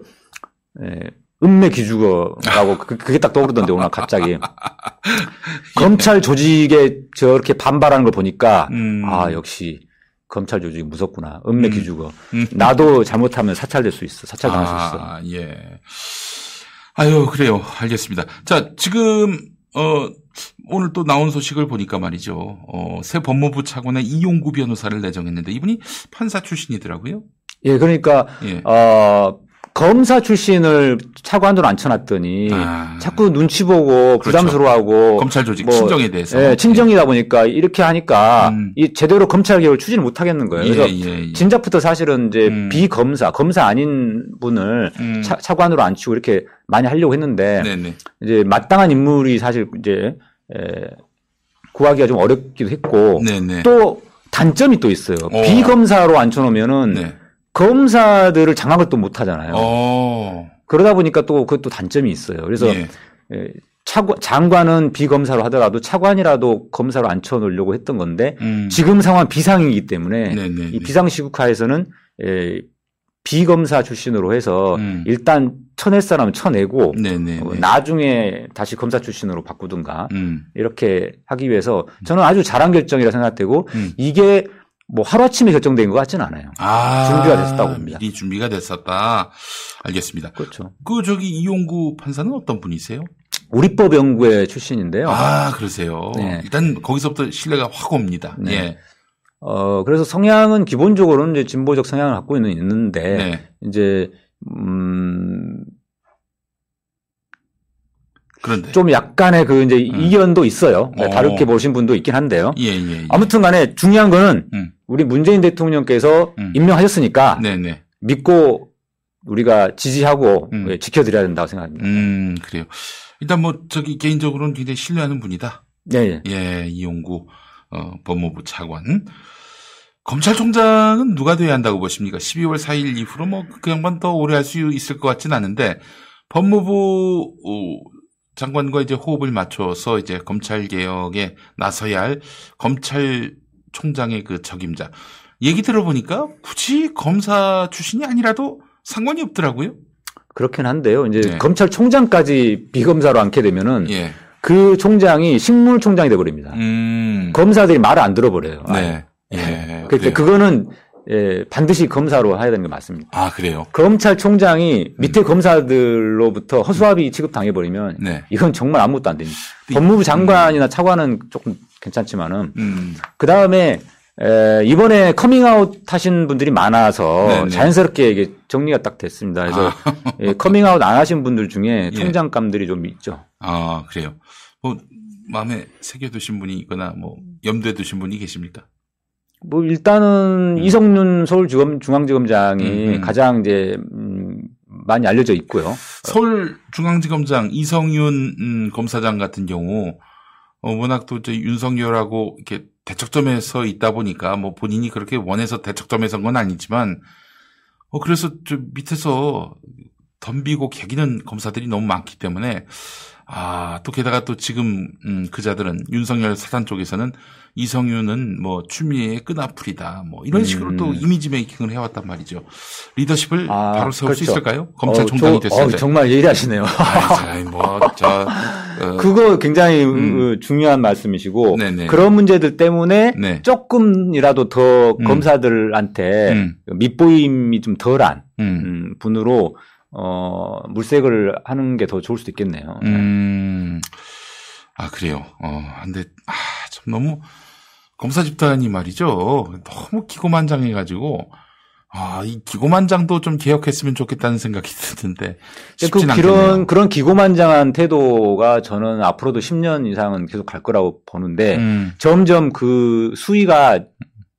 에, 음매 기주거라고 그- 그게 딱 떠오르던데 오늘 갑자기 검찰 조직에 저렇게 반발하는 걸 보니까 음. 아 역시 검찰 조직이 무섭구나. 음매 음. 기주거. 음. 나도 잘못하면 사찰될 수 있어. 사찰당할 수 있어. 아, 예. 아유, 그래요. 알겠습니다. 자, 지금, 어, 오늘 또 나온 소식을 보니까 말이죠. 어, 새 법무부 차관의 이용구 변호사를 내정했는데 이분이 판사 출신이더라고요. 예, 그러니까 예. 어 검사 출신을 차관으로 앉혀놨더니 아. 자꾸 눈치 보고 그렇죠. 부담스러워하고 검찰 조직 뭐, 친정에 대해서. 예, 친정이다 보니까 이렇게 하니까 음. 이 제대로 검찰 개혁을 추진을 못 하겠는 거예요. 예, 그래서 예, 예. 진작부터 사실은 이제 음. 비검사, 검사 아닌 분을 음. 차, 차관으로 앉히고 이렇게 많이 하려고 했는데 네네. 이제 마땅한 인물이 사실 이제 에, 구하기가 좀 어렵기도 했고 네네. 또 단점이 또 있어요. 어. 비검사로 앉혀놓으면은 네. 검사들을 장악을 또 못 하잖아요. 어. 그러다 보니까 또 그것도 단점이 있어요. 그래서 예. 에, 차관, 장관은 비검사로 하더라도 차관이라도 검사로 앉혀놓으려고 했던 건데 음. 지금 상황 비상이기 때문에 네네. 이 비상시국화에서는 에, 비검사 출신으로 해서 음. 일단 쳐낼 사람은 쳐내고. 어, 나중에 다시 검사 출신으로 바꾸든가 음. 이렇게 하기 위해서 저는 아주 잘한 결정이라 생각되고 음. 이게 뭐 하루아침에 결정된 것 같지는 않아요. 아. 준비가 됐었다고 봅니다. 미리 준비가 됐었다. 알겠습니다. 그렇죠. 그 저기 이용구 판사는 어떤 분이세요? 우리법 연구회 출신인데요. 아, 그러세요. 네. 일단 거기서부터 신뢰가 확 옵니다. 네. 예. 어, 그래서 성향은 기본적으로는 이제 진보적 성향을 갖고 있는, 있는데, 네. 이제, 음, 그런데. 좀 약간의 그 이제 음. 이견도 있어요. 어. 다르게 보신 분도 있긴 한데요. 예, 예. 예. 아무튼 간에 중요한 거는 음. 우리 문재인 대통령께서 음. 임명하셨으니까 네네. 믿고 우리가 지지하고 음. 예, 지켜드려야 된다고 생각합니다. 음, 그래요. 일단 뭐, 저기, 개인적으로는 굉장히 신뢰하는 분이다. 네, 예. 예, 이용구, 어, 법무부 차관. 검찰총장은 누가 돼야 한다고 보십니까? 12월 4일 이후로 뭐, 그 양반 더 오래 할 수 있을 것 같진 않은데, 법무부, 어, 장관과 이제 호흡을 맞춰서 이제 검찰 개혁에 나서야 할 검찰 총장의 그 적임자. 얘기 들어보니까 굳이 검사 출신이 아니라도 상관이 없더라고요. 그렇긴 한데요. 이제 네. 검찰총장까지 비검사로 앉게 되면은 예. 그 총장이 식물 총장이 돼버립니다. 음. 검사들이 말을 안 들어버려요. 네. 예. 그러니까 그래요. 그거는 예, 반드시 검사로 해야 되는 게 맞습니다. 아, 그래요. 검찰총장이 밑에 검사들로부터 허수아비 취급 당해버리면 네. 이건 정말 아무것도 안 됩니다. 법무부 장관이나 차관은 조금 괜찮지만은 음. 그 다음에 이번에 커밍아웃 하신 분들이 많아서 네네. 자연스럽게 이게 정리가 딱 됐습니다. 그래서 예, 커밍아웃 안 하신 분들 중에 예. 총장감들이 좀 있죠. 아, 그래요. 뭐, 마음에 새겨두신 분이 있거나, 뭐, 염두에 두신 분이 계십니까? 뭐 일단은 이성윤 서울중앙지검장이 음, 음. 가장 이제 음, 많이 알려져 있고요. 서울중앙지검장 이성윤 음, 검사장 같은 경우, 어, 워낙 또 이제 윤석열하고 이렇게 대척점에 서 있다 보니까, 뭐 본인이 그렇게 원해서 대척점에 선 건 아니지만, 어, 그래서 좀 밑에서 덤비고 개기는 검사들이 너무 많기 때문에, 아, 또 게다가 또 지금, 음, 그자들은 윤석열 사단 쪽에서는 이성윤은 뭐 추미애의 끈앞풀이다. 뭐 이런 식으로 음. 또 이미지 메이킹을 해왔단 말이죠. 리더십을 아, 바로 세울 수 그렇죠. 있을까요? 검찰총장이 어, 저- 됐을 어, 때. 정말 예리하시네요. 아이, 뭐, 저, 어, 그거 굉장히 음. 어, 중요한 말씀이시고 네네. 그런 문제들 때문에 네. 조금이라도 더 음. 검사들한테 음. 밑보임이 좀 덜한 음, 음, 분으로 어, 물색을 하는 게 더 좋을 수도 있겠네요. 음, 아, 그래요. 어, 근데, 아, 참 너무, 검사 집단이 말이죠. 너무 기고만장해가지고, 아, 이 기고만장도 좀 개혁했으면 좋겠다는 생각이 드는데, 그 쉽진 그런 않겠네요. 그런 기고만장한 태도가 저는 앞으로도 10년 이상은 계속 갈 거라고 보는데 음, 점점 그 수위가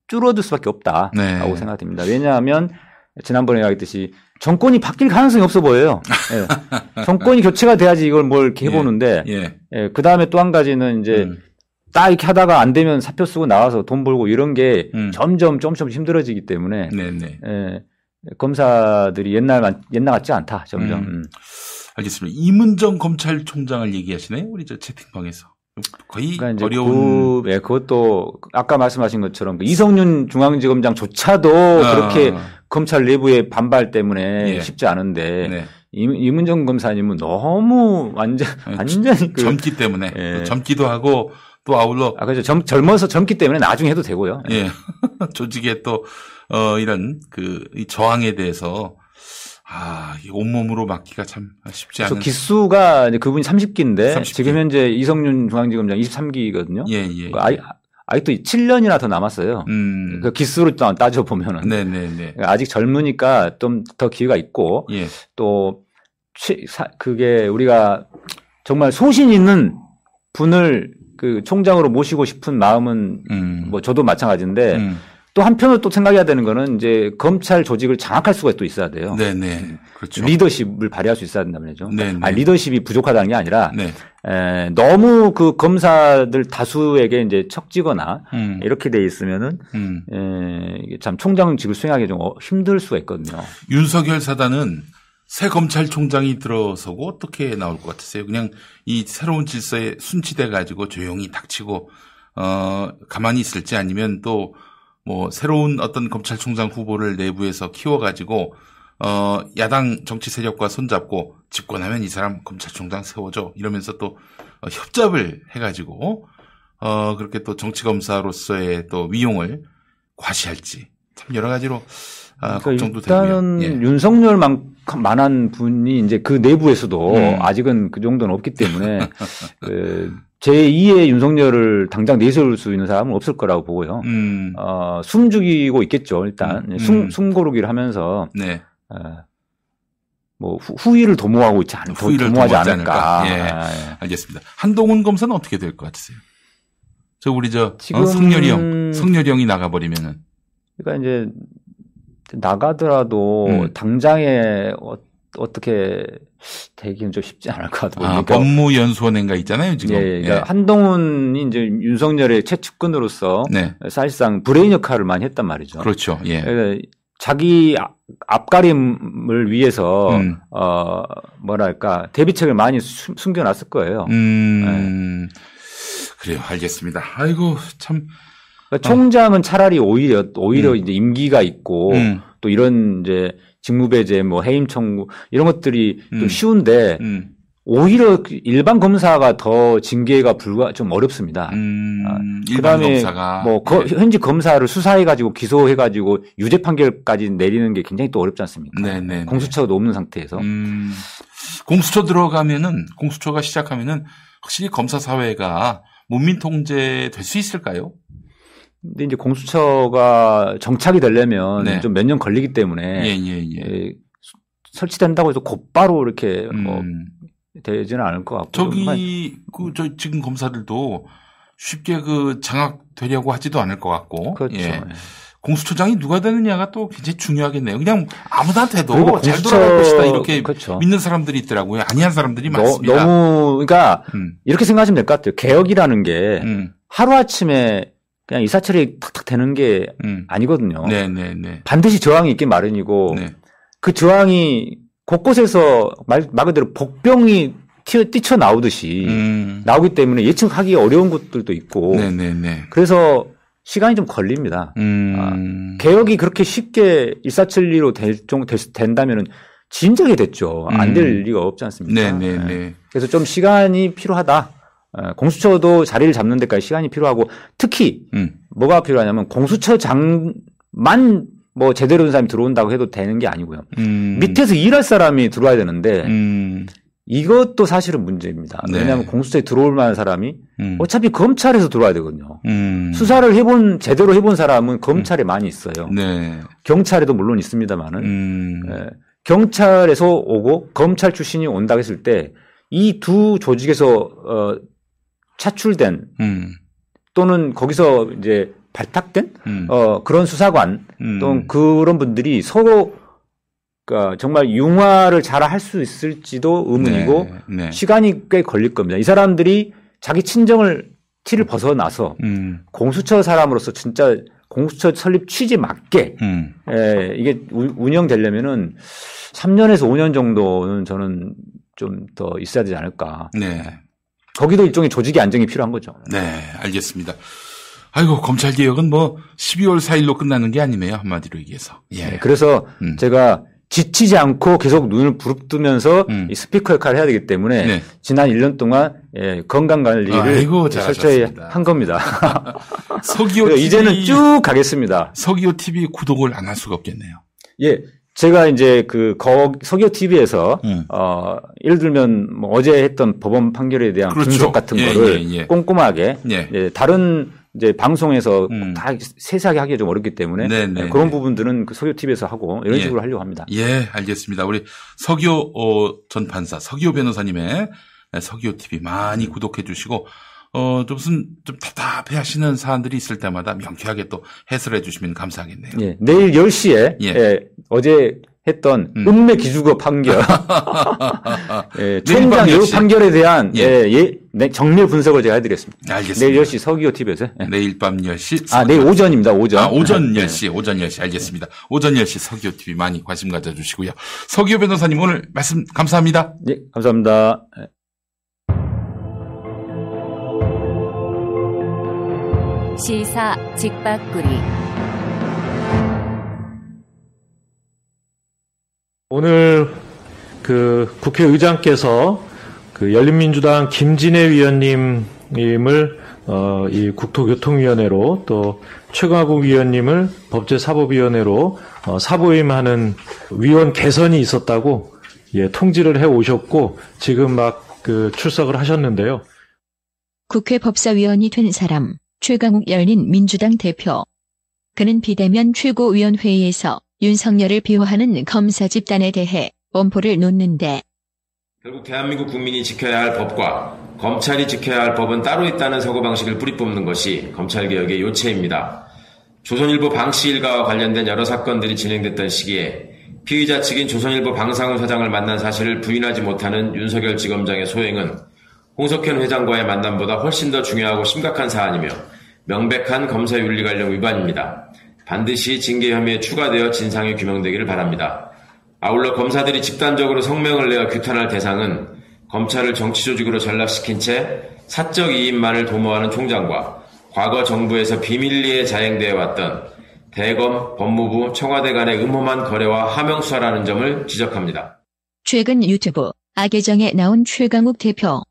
줄어들 수밖에 없다라고 네. 생각됩니다. 왜냐하면 지난번에 이야기했듯이 정권이 바뀔 가능성이 없어 보여요. 예. 정권이 교체가 돼야지 이걸 뭘 이렇게 해보는데 예. 그 다음에 또 한 가지는 이제 음, 딱 이렇게 하다가 안 되면 사표 쓰고 나와서 돈 벌고 이런 게 음. 점점 점점 힘들어지기 때문에 네네. 예, 검사들이 옛날 옛날 같지 않다 점점. 음. 음. 알겠습니다. 이문정 검찰총장을 얘기하시네요. 우리 저 채팅방에서. 거의 그러니까 어려운. 그, 예, 그것도 아까 말씀하신 것처럼 그 이성윤 중앙지검장조차도 그렇게 아, 검찰 내부의 반발 때문에 예. 쉽지 않은데 네. 이, 이문정 검사님은 너무 완전 네, 완전히 그 젊기 때문에. 예. 또 젊기도 하고, 또 아울러 아 그죠 젊, 젊어서 젊기 때문에 나중에 해도 되고요. 예. 조직의 또, 어, 이런, 그, 이 저항에 대해서, 아, 이 온몸으로 막기가 참 쉽지 않은. 기수가 이제 그분이 30기인데 30기. 지금 현재 이성윤 중앙지검장 23기거든요. 예, 예. 아이, 아직도 7년이나 더 남았어요. 음. 그 기수로 따- 따져 보면은 네네네. 아직 젊으니까 좀 더 기회가 있고 예. 또 최- 사- 그게 우리가 정말 소신 있는 분을 그 총장으로 모시고 싶은 마음은 음. 뭐 저도 마찬가지인데 음. 또 한편으로 또 생각해야 되는 거는 이제 검찰 조직을 장악할 수가 또 있어야 돼요. 네네. 그렇죠. 리더십을 발휘할 수 있어야 된단 말이죠. 네, 네. 아, 리더십이 부족하다는 게 아니라 네. 에, 너무 그 검사들 다수에게 이제 척지거나 음. 이렇게 돼 있으면은 음. 에, 참 총장직을 수행하기 좀 어- 힘들 수가 있거든요. 윤석열 사단은 새 검찰총장이 들어서고 어떻게 나올 것 같으세요? 그냥 이 새로운 질서에 순치돼 가지고 조용히 닥치고 어 가만히 있을지 아니면 또 뭐 새로운 어떤 검찰총장 후보를 내부에서 키워 가지고 어 야당 정치 세력과 손잡고 집권하면 이 사람 검찰총장 세워줘 이러면서 또 어, 협잡을 해 가지고 어 그렇게 또 정치 검사로서의 또 위용을 과시할지 참 여러 가지로 아, 걱정도 그러니까 일단은 되고요. 예. 윤석열만한 분이 이제 그 내부에서도 음. 아직은 그 정도는 없기 때문에 그 제2의 윤석열을 당장 내세울 수 있는 사람은 없을 거라고 보고요. 음, 어, 숨죽이고 있겠죠. 일단 음. 숨, 음. 숨고르기를 하면서 네. 어, 뭐 후, 후일을 도모하고 있지 않, 도, 후일을 도모하지 도모하지 않을까. 않을까. 예. 아, 예. 알겠습니다. 한동훈 검사는 어떻게 될 것 같으세요? 저 우리 저 지금- 어, 석열이 형, 석열이 형이 나가버리면은 그러니까 이제 나가더라도 음. 당장에 어, 어떻게 되기는 좀 쉽지 않을 것 같아요. 아, 그러니까 법무연수원인가 있잖아요 지금. 예, 예. 그러니까 한동훈이 이제 윤석열의 최측근으로서 네, 사실상 브레인 역할을 많이 했단 말이죠. 그렇죠. 예. 그러니까 자기 앞- 앞가림을 위해서 음. 어 뭐랄까 대비책을 많이 숨- 숨겨놨을 거예요. 음, 그래요. 알겠습니다. 아이고 참. 그러니까 총장은 차라리 오히려 오히려 음. 이제 임기가 있고 음, 또 이런 이제 직무배제 뭐 해임 청구 이런 것들이 음. 좀 쉬운데 음, 오히려 그 일반 검사가 더 징계가 불가 좀 어렵습니다. 음, 아, 일반 그다음에 검사가 뭐 거- 예. 현직 검사를 수사해가지고 기소해가지고 유죄 판결까지 내리는 게 굉장히 또 어렵지 않습니까? 네네. 공수처도 없는 상태에서 음, 공수처 들어가면은 공수처가 시작하면은 확실히 검사 사회가 문민 통제 될 수 있을까요? 근데 이제 공수처가 정착이 되려면 네. 좀몇 년 걸리기 때문에 예, 예, 예. 예, 수- 설치된다고 해서 곧바로 이렇게 뭐 음, 되지는 않을 것 같고 저기 그저 지금 검사들도 쉽게 그 장악되려고 하지도 않을 것 같고. 그렇죠. 예. 공수처장이 누가 되느냐가 또 굉장히 중요하겠네요. 그냥 아무나 돼도 그리고 잘 돌아갈 것이다 이렇게 그렇죠. 믿는 사람들이 있더라고요. 아니한 사람들이 너, 많습니다. 무 그러니까 음, 이렇게 생각하시면 될 것 같아요. 개혁이라는 게 음, 하루 아침에 그냥 이사철이 탁탁 되는 게 음. 아니거든요. 네, 네, 네. 반드시 저항이 있기 마련이고 네. 그 저항이 곳곳에서 말, 말 그대로 복병이 튀어, 뛰쳐 나오듯이 음. 나오기 때문에 예측하기 어려운 것들도 있고 네, 네, 네. 그래서 시간이 좀 걸립니다. 음. 개혁이 그렇게 쉽게 일사천리로 될, 된다면은 진작에 됐죠. 안될 음. 리가 없지 않습니까? 네, 네, 예. 네. 그래서 좀 시간이 필요하다. 예, 공수처도 자리를 잡는 데까지 시간이 필요하고 특히 음. 뭐가 필요하냐면 공수처장만 뭐 제대로 된 사람이 들어온다고 해도 되는 게 아니고요. 음. 밑에서 일할 사람이 들어와야 되는데 음. 이것도 사실은 문제입니다. 네. 왜냐하면 공수처에 들어올 만한 사람이 음. 어차피 검찰에서 들어와야 되거든요. 음. 수사를 해본 제대로 해본 사람은 검찰에 많이 있어요. 네. 경찰에도 물론 있습니다만은 음. 예, 경찰에서 오고 검찰 출신이 온다고 했을 때 이 두 조직에서 어, 차출된 음. 또는 거기서 이제 발탁된 음. 어, 그런 수사관 음. 또는 그런 분들이 서로 그러니까 정말 융화를 잘 할 수 있을지도 의문이고 네. 네. 시간이 꽤 걸릴 겁니다. 이 사람들이 자기 친정을 티를 벗어나서 음. 공수처 사람으로서 진짜 공수처 설립 취지 맞게 음. 에, 이게 우- 운영되려면은 3년에서 5년 정도는 저는 좀 더 있어야 되지 않을까. 네. 거기도 일종의 조직의 안정이 필요한 거죠. 네, 알겠습니다. 아이고, 검찰 개혁은 뭐 12월 4일로 끝나는 게 아니네요. 한마디로 얘기해서. 예. 네, 그래서 음. 제가 지치지 않고 계속 눈을 부릅뜨면서 음. 이 스피커 역할을 해야 되기 때문에 네. 지난 1년 동안 예, 건강 관리를 철저히 잘하셨습니다. 한 겁니다. 서기호 TV, 이제는 쭉 가겠습니다. 서기호 TV 구독을 안 할 수가 없겠네요. 예, 제가 이제 그 거, 서기호 TV에서 음. 어, 예를 들면 뭐 어제 했던 법원 판결에 대한 그렇죠. 분석 같은 예, 거를 예, 예. 꼼꼼하게 예. 예, 다른 이제 방송에서 음. 다 세세하게 하기가 좀 어렵기 때문에 네, 네, 예, 그런 네. 부분들은 그 서기호 TV에서 하고 이런 예. 식으로 하려고 합니다. 예, 알겠습니다. 우리 서기호 어, 전 판사, 서기호 변호사님의 서기호 TV 많이 구독해 주시고, 어, 좀 무슨 좀 답답해 하시는 사안들이 있을 때마다 명쾌하게 또 해설해 주시면 감사하겠네요. 예, 내일 10시에 예. 어제 했던 음. 음. 매 기주거 판결, 예, 총장 요 10시. 판결에 대한 예. 예. 예, 네, 정밀 분석을 제가 해드리겠습니다. 알겠습니다. 내일 10시 서기호 TV에서. 예. 내일 밤 10시. 아, 내일 오전입니다. 오전. 아, 오전 예. 10시, 오전 10시, 알겠습니다. 오전 10시 서기호 TV 많이 관심 가져주시고요. 서기호 변호사님 오늘 말씀 감사합니다. 예, 감사합니다. 시사 직박구리 오늘 그 국회의장께서 그 열린민주당 김진애 위원님을 어, 이 국토교통위원회로 또 최강욱 위원님을 법제사법위원회로 어, 사보임하는 위원 개선이 있었다고 예, 통지를 해 오셨고 지금 막 그 출석을 하셨는데요. 국회 법사위원이 된 사람, 최강욱 열린 민주당 대표. 그는 비대면 최고위원회의에서 윤석열을 비호하는 검사 집단에 대해 원포를 놓는데 결국 대한민국 국민이 지켜야 할 법과 검찰이 지켜야 할 법은 따로 있다는 사고방식을 뿌리뽑는 것이 검찰개혁의 요체입니다. 조선일보 방씨 일가와 관련된 여러 사건들이 진행됐던 시기에 피의자 측인 조선일보 방상훈 사장을 만난 사실을 부인하지 못하는 윤석열 지검장의 소행은 홍석현 회장과의 만남보다 훨씬 더 중요하고 심각한 사안이며 명백한 검사 윤리 관련 위반입니다. 반드시 징계 혐의에 추가되어 진상이 규명되기를 바랍니다. 아울러 검사들이 집단적으로 성명을 내어 규탄할 대상은 검찰을 정치 조직으로 전락시킨 채 사적 이익만을 도모하는 총장과 과거 정부에서 비밀리에 자행되어 왔던 대검, 법무부, 청와대 간의 음험한 거래와 하명수사라는 점을 지적합니다. 최근 유튜브 악의정에 나온 최강욱 대표.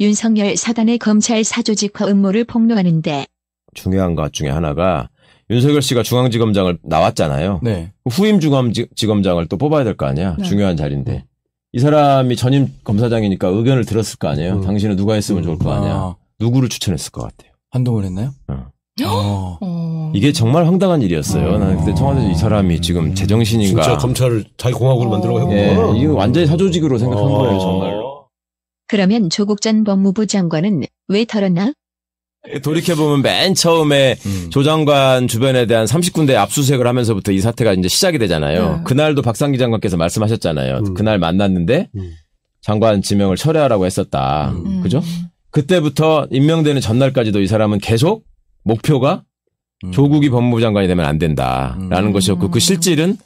윤석열 사단의 검찰 사조직화 음모를 폭로하는데 중요한 것 중에 하나가 윤석열 씨가 중앙지검장을 나왔잖아요. 네. 후임 중앙지검장을 또 뽑아야 될 거 아니야. 네. 중요한 자리인데. 이 사람이 전임 검사장이니까 의견을 들었을 거 아니에요. 음. 당신은 누가 했으면 좋을 거 아니야. 아, 누구를 추천했을 것 같아요. 한동훈 했나요? 어. 어. 어. 이게 정말 황당한 일이었어요. 어. 나는 그때 청와대에서 이 사람이 지금 제정신인가. 진짜 검찰을 자기 공화국을 만들려고 예, 했구나. 이거 완전히 사조직으로 생각한 어. 거예요, 정말로. 그러면 조국 전 법무부 장관은 왜 털었나? 돌이켜보면 맨 처음에 음. 조 장관 주변에 대한 30군데 압수수색을 하면서부터 이 사태가 이제 시작이 되잖아요. 네. 그날도 박상기 장관께서 말씀하셨잖아요. 음. 그날 만났는데 음. 장관 지명을 철회하라고 했었다. 음. 그죠? 그때부터 임명되는 전날까지도 이 사람은 계속 목표가 음. 조국이 법무부 장관이 되면 안 된다라는 음. 것이었고 그 실질은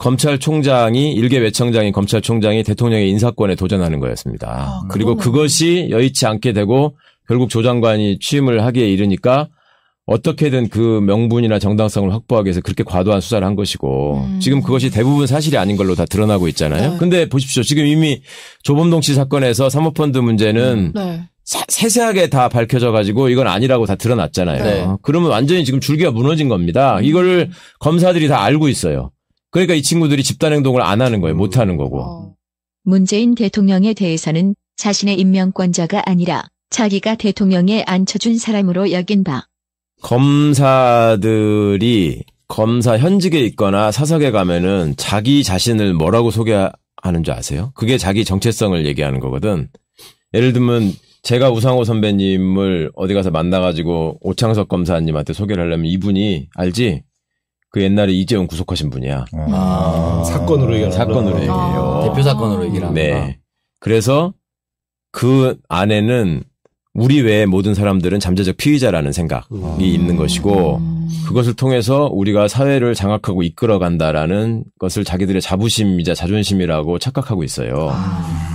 검찰총장이 일개 외청장인 검찰총장이 대통령의 인사권에 도전하는 거였습니다. 아, 그리고. 그것이 여의치 않게 되고 결국 조 장관이 취임을 하기에 이르니까 어떻게든 그 명분이나 정당성을 확보하기 위해서 그렇게 과도한 수사를 한 것이고 음. 지금 그것이 대부분 사실이 아닌 걸로 다 드러나고 있잖아요. 네. 근데 보십시오. 지금 이미 조범동 씨 사건에서 사모펀드 문제는 네. 사- 세세하게 다 밝혀져 가지고 이건 아니라고 다 드러났잖아요. 네. 그러면 완전히 지금 줄기가 무너진 겁니다. 이거를 검사들이 다 알고 있어요. 그러니까 이 친구들이 집단 행동을 안 하는 거예요. 못 하는 거고. 어. 문재인 대통령에 대해서는 자신의 임명권자가 아니라 자기가 대통령에 앉혀준 사람으로 여긴 바. 검사들이 검사 현직에 있거나 사석에 가면은 자기 자신을 뭐라고 소개하는 줄 아세요? 그게 자기 정체성을 얘기하는 거거든. 예를 들면 제가 우상호 선배님을 어디 가서 만나가지고 오창석 검사님한테 소개를 하려면 이분이 알지? 그 옛날에 이재용 구속하신 분이야. 아. 사건으로 얘기하는 사건으로. 얘기해요. 대표 사건으로 얘기를 합니다. 네. 그래서 그 안에는 우리 외의 모든 사람들은 잠재적 피의자라는 생각이 음. 있는 것이고 그것을 통해서 우리가 사회를 장악하고 이끌어 간다라는 것을 자기들의 자부심이자 자존심이라고 착각하고 있어요.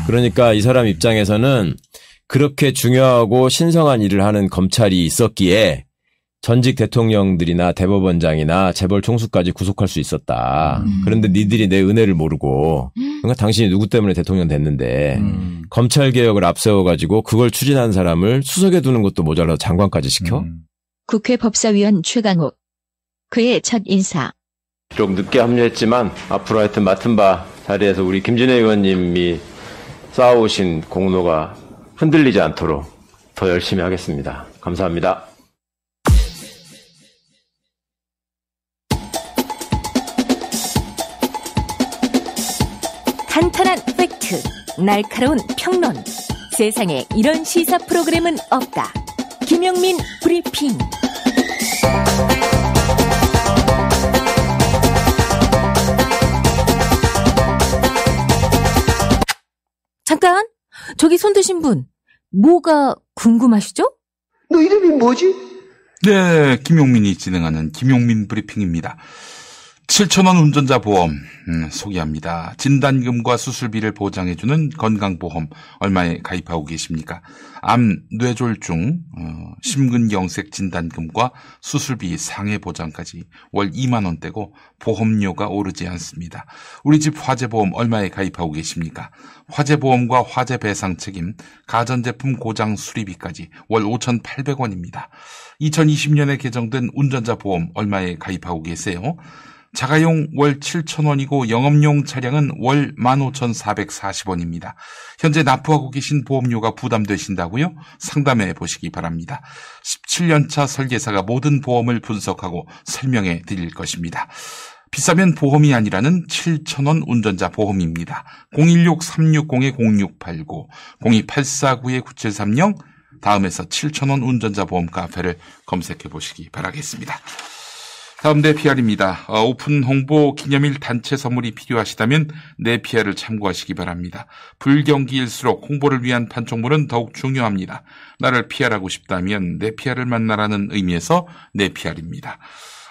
그러니까 이 사람 입장에서는 그렇게 중요하고 신성한 일을 하는 검찰이 있었기에 전직 대통령들이나 대법원장이나 재벌 총수까지 구속할 수 있었다. 음. 그런데 니들이 내 은혜를 모르고 그러니까 당신이 누구 때문에 대통령 됐는데 음. 검찰 개혁을 앞세워 가지고 그걸 추진한 사람을 수석에 두는 것도 모자라서 장관까지 시켜? 음. 국회 법사위원 최강욱. 그의 첫 인사. 비록 늦게 합류했지만 앞으로 하여튼 맡은 바 자리에서 우리 김진애 의원님이 쌓아오신 공로가 흔들리지 않도록 더 열심히 하겠습니다. 감사합니다. 탄탄한 팩트, 날카로운 평론. 세상에 이런 시사 프로그램은 없다. 김영민 브리핑. 잠깐, 저기 손 드신 분, 뭐가 궁금하시죠? 너 이름이 뭐지? 네, 김용민이 진행하는 김용민 브리핑입니다. 7천원 운전자 보험 음, 소개합니다. 진단금과 수술비를 보장해주는 건강보험 얼마에 가입하고 계십니까? 암, 뇌졸중, 어, 심근경색 진단금과 수술비 상해 보장까지 월 2만 원대고 보험료가 오르지 않습니다. 우리 집 화재보험 얼마에 가입하고 계십니까? 화재보험과 화재 배상 책임, 가전제품 고장 수리비까지 월 5,800원입니다. 2020년에 개정된 운전자 보험 얼마에 가입하고 계세요? 자가용 월 7,000원이고 영업용 차량은 월 15,440원입니다. 현재 납부하고 계신 보험료가 부담되신다고요? 상담해 보시기 바랍니다. 17년차 설계사가 모든 보험을 분석하고 설명해 드릴 것입니다. 비싸면 보험이 아니라는 7,000원 운전자 보험입니다. 016-360-0689, 02-849-9730, 다음에서 7,000원 운전자 보험 카페를 검색해 보시기 바라겠습니다. 다음 내 PR입니다. 어, 오픈 홍보 기념일 단체 선물이 필요하시다면 내 PR을 참고하시기 바랍니다. 불경기일수록 홍보를 위한 판촉물은 더욱 중요합니다. 나를 PR하고 싶다면 내 PR을 만나라는 의미에서 내 PR입니다.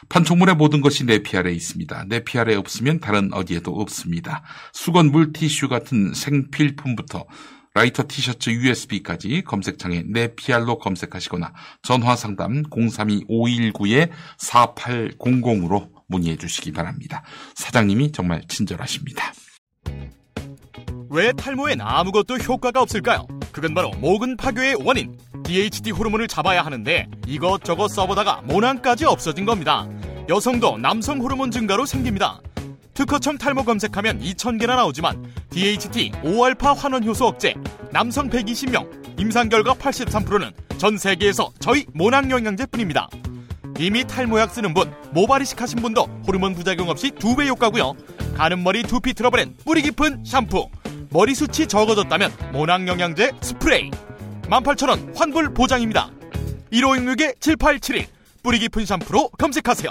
판촉물의 모든 것이 내 PR에 있습니다. 내 PR에 없으면 다른 어디에도 없습니다. 수건 물티슈 같은 생필품부터 라이터 티셔츠 USB까지 검색창에 내 PR로 검색하시거나 전화 상담 032-519-4800으로 문의해 주시기 바랍니다. 사장님이 정말 친절하십니다. 왜 탈모엔 아무것도 효과가 없을까요? 그건 바로 모근 파괴의 원인 DHT 호르몬을 잡아야 하는데 이것저것 써보다가 모낭까지 없어진 겁니다. 여성도 남성 호르몬 증가로 생깁니다. 특허청 탈모 검색하면 2,000개나 나오지만 DHT 5알파 환원 효소 억제 남성 120명 임상 결과 83%는 전 세계에서 저희 모낭 영양제뿐입니다. 이미 탈모약 쓰는 분, 모발이식 하신 분도 호르몬 부작용 없이 두 배 효과고요. 가는 머리 두피 트러블엔 뿌리 깊은 샴푸, 머리 숱이 적어졌다면 모낭 영양제 스프레이 18,000원 환불 보장입니다. 1566-7871 뿌리 깊은 샴푸로 검색하세요.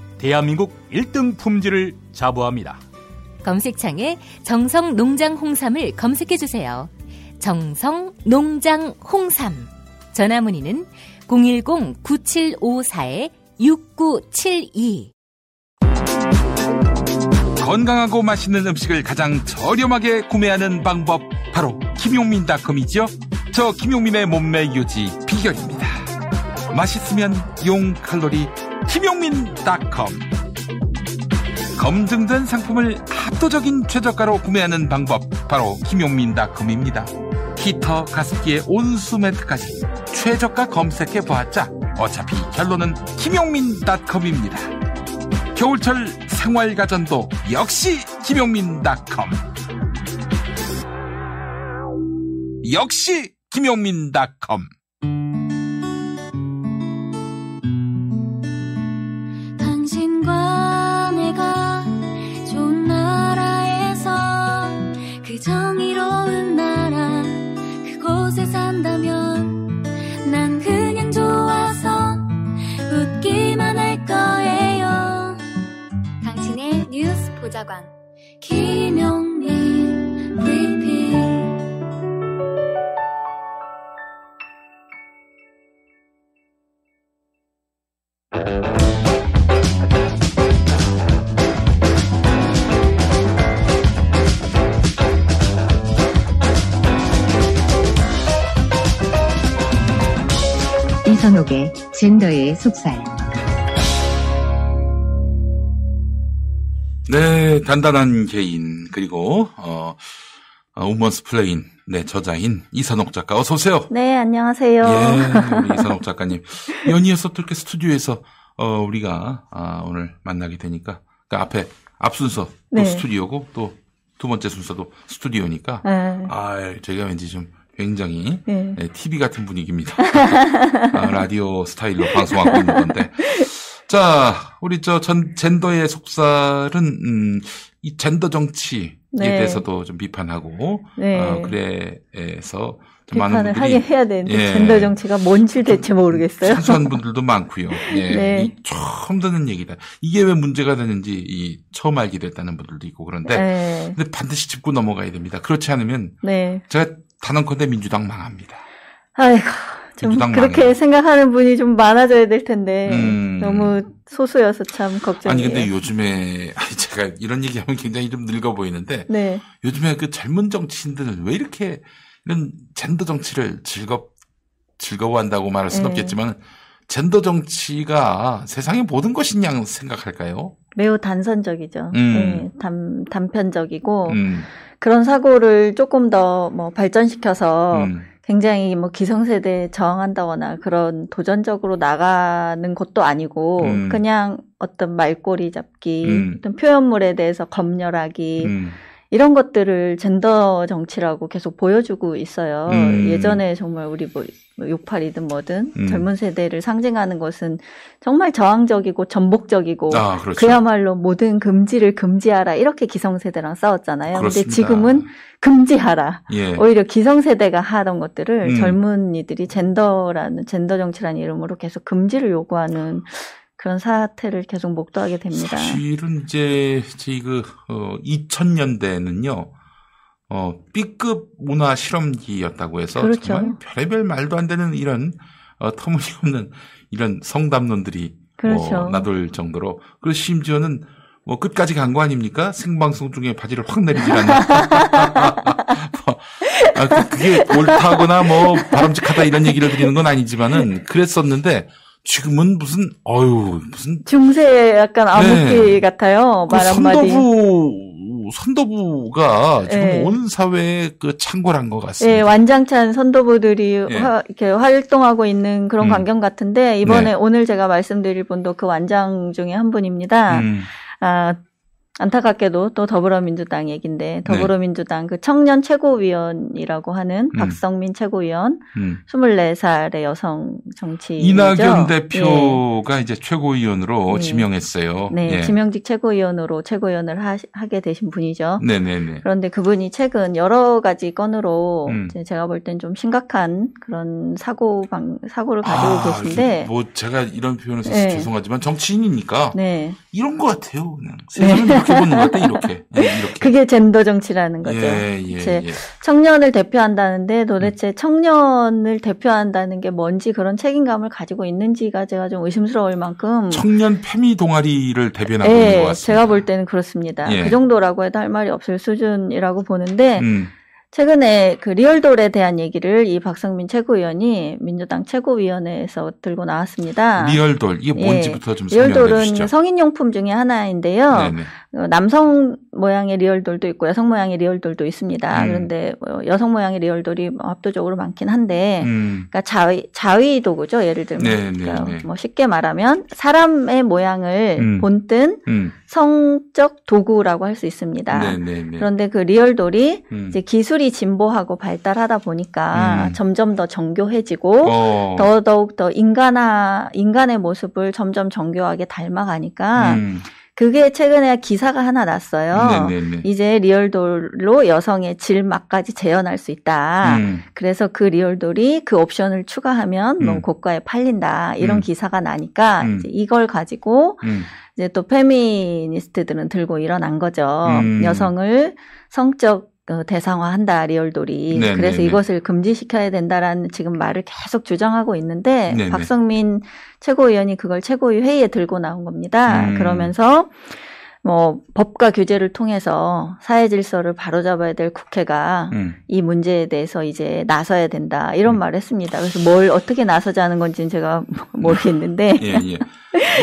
대한민국 1등 품질을 자부합니다. 검색창에 정성 농장 홍삼을 검색해 주세요. 정성 농장 홍삼. 전화 문의는 010-9754-6972. 건강하고 맛있는 음식을 가장 저렴하게 구매하는 방법 바로 김용민닷컴이죠. 저 김용민의 몸매 유지 비결입니다. 맛있으면 용 칼로리 김용민닷컴 검증된 상품을 압도적인 최저가로 구매하는 방법 바로 김용민닷컴입니다. 히터 가습기에 온수 매트까지 최저가 검색해 보았자 어차피 결론은 김용민닷컴입니다. 겨울철 생활가전도 역시 김용민닷컴 역시 김용민닷컴 보좌관 김용민 브리핑 이선옥의 젠더의 속살. 네, 단단한 개인 그리고 어, 어 우먼스플레인 네 저자인 이선옥 작가 어서 오세요. 네, 안녕하세요. 예, 이선옥 작가님 연이어서 또 이렇게 스튜디오에서 어, 우리가 아, 오늘 만나게 되니까 그 앞에 앞 순서 또 네. 스튜디오고 또 두 번째 순서도 스튜디오니까 네. 아 저희가 왠지 좀 굉장히 네. TV 같은 분위기입니다. 아, 라디오 스타일로 방송하고 있는 건데. 자, 우리 저 전, 젠더의 속살은, 음, 이 젠더 정치에 네. 대해서도 좀 비판하고, 네. 어, 그래서 비판을. 하긴 해야 되는데 예, 젠더 정치가 뭔지 대체 모르겠어요. 사소한 분들도 많고요. 예. 네. 이 처음 듣는 얘기다. 이게 왜 문제가 되는지 이 처음 알게 됐다는 분들도 있고 그런데 네. 근데 반드시 짚고 넘어가야 됩니다. 그렇지 않으면 네. 제가 단언컨대 민주당 망합니다. 아이고, 좀 그렇게. 생각하는 분이 좀 많아져야 될 텐데 음. 너무 소수여서 참 걱정이에요. 아니 근데 요즘에 아니, 제가 이런 얘기하면 굉장히 좀 늙어 보이는데 네. 요즘에 그 젊은 정치인들은 왜 이렇게 이런 젠더 정치를 즐겁 즐거워한다고 말할 수는 네. 없겠지만 젠더 정치가 세상의 모든 것이냐 생각할까요? 매우 단선적이죠. 음. 네, 단, 단편적이고 음. 그런 사고를 조금 더 뭐 발전시켜서 음. 굉장히 뭐 기성세대에 저항한다거나 그런 도전적으로 나가는 것도 아니고 음. 그냥 어떤 말꼬리 잡기, 음. 어떤 표현물에 대해서 검열하기 음. 이런 것들을 젠더 정치라고 계속 보여주고 있어요. 음. 예전에 정말 우리 뭐 68이든 뭐든 음. 젊은 세대를 상징하는 것은 정말 저항적이고 전복적이고 아, 그렇죠. 야말로 모든 금지를 금지하라 이렇게 기성세대랑 싸웠잖아요. 근데 그렇습니다. 지금은 금지하라. 예. 오히려 기성세대가 하던 것들을 음. 젊은이들이 젠더라는 젠더 정치라는 이름으로 계속 금지를 요구하는 그런 사태를 계속 목도하게 됩니다. 사실은 이제 저희 그 어, 2000년대는요. 어, B급 문화 실험기였다고 해서 그렇죠. 정말 별의별 말도 안 되는 이런 어, 터무니없는 이런 성담론들이 그렇죠. 뭐 나돌 정도로 그리고 심지어는 뭐 끝까지 간 거 아닙니까? 생방송 중에 바지를 확 내리질 않는. 아, 그- 그게 옳다거나 뭐 바람직하다 이런 얘기를 드리는 건 아니지만은 그랬었는데 지금은 무슨 어유 무슨 중세 약간 암흑기 네. 같아요. 그말 한마디. 선도부 선도부가 지금 네. 온 사회에 그 창궐한 것 같습니다. 예, 완장찬 선도부들이 예. 화- 이렇게 활동하고 있는 그런 음. 광경 같은데 이번에 네. 오늘 제가 말씀드릴 분도 그 완장 중에 한 분입니다. 음. 아, 안타깝게도 또 더불어민주당 네. 얘긴데 더불어민주당 그 청년 최고위원이라고 하는 음. 박성민 최고위원 음. 24살의 여성 정치인이죠. 이낙연 예. 대표가 이제 최고위원으로 네. 지명했어요. 네, 예. 지명직 최고위원으로 최고위원을 하, 게 되신 분이죠. 네네네. 그런데 그분이 최근 여러 가지 건으로 음. 제가 볼 땐 좀 심각한 그런 사고 방 사고를 가지고 아, 계신데 뭐 제가 이런 표현을 써서 네. 죄송하지만 정치인이니까 네. 이런 것 같아요. 그냥 세상을 이렇게 보는 것 같아 이렇게. 네, 이렇게. 그게 젠더 정치라는 거죠. 예, 예, 제 예. 청년을 대표한다는데 도대체 청년을 대표한다는 게 뭔지 그런 책임감을 가지고 있는지가 제가 좀 의심스러울 만큼 청년 페미 동아리를 대변하고 있는 것 예, 같습니다. 제가 볼 때는 그렇습니다. 예. 그 정도라고 해도 할 말이 없을 수준이라고 보는데 음. 최근에 그 리얼돌에 대한 얘기를 이 박성민 최고위원이 민주당 최고위원회에서 들고 나왔습니다. 리얼돌 이게 예. 뭔지부터 좀 설명해 리얼돌은 주시죠. 성인용품 중에 하나인데요. 네네. 어, 남성 모양의 리얼돌도 있고 여성 모양의 리얼돌도 있습니다. 음. 그런데 뭐 여성 모양의 리얼돌이 뭐 압도적으로 많긴 한데, 음. 그러니까 자위 자위 도구죠. 예를 들면, 네, 네, 그러니까 네. 뭐 쉽게 말하면 사람의 모양을 음. 본뜬 음. 성적 도구라고 할 수 있습니다. 네네네. 그런데 그 리얼돌이 음. 이제 기술이 진보하고 발달하다 보니까 음. 점점 더 정교해지고 어. 더더욱 더 인간화 인간의 모습을 점점 정교하게 닮아가니까 음. 그게 최근에 기사가 하나 났어요. 네네네. 이제 리얼돌로 여성의 질막까지 재현할 수 있다. 음. 그래서 그 리얼돌이 그 옵션을 추가하면 음. 너무 고가에 팔린다. 이런 음. 기사가 나니까 음. 이제 이걸 가지고 음. 이제 또 페미니스트들은 들고 일어난 거죠. 음. 여성을 성적 어, 대상화한다 리얼돌이. 네네네. 그래서 이것을 금지시켜야 된다라는 지금 말을 계속 주장하고 있는데 네네. 박성민 최고위원이 그걸 최고위 회의에 들고 나온 겁니다. 음. 그러면서 뭐 법과 규제를 통해서 사회 질서를 바로잡아야 될 국회가 음. 이 문제에 대해서 이제 나서야 된다 이런 말을 했습니다. 그래서 뭘 어떻게 나서자는 건지는 제가 모르겠는데 예, 예.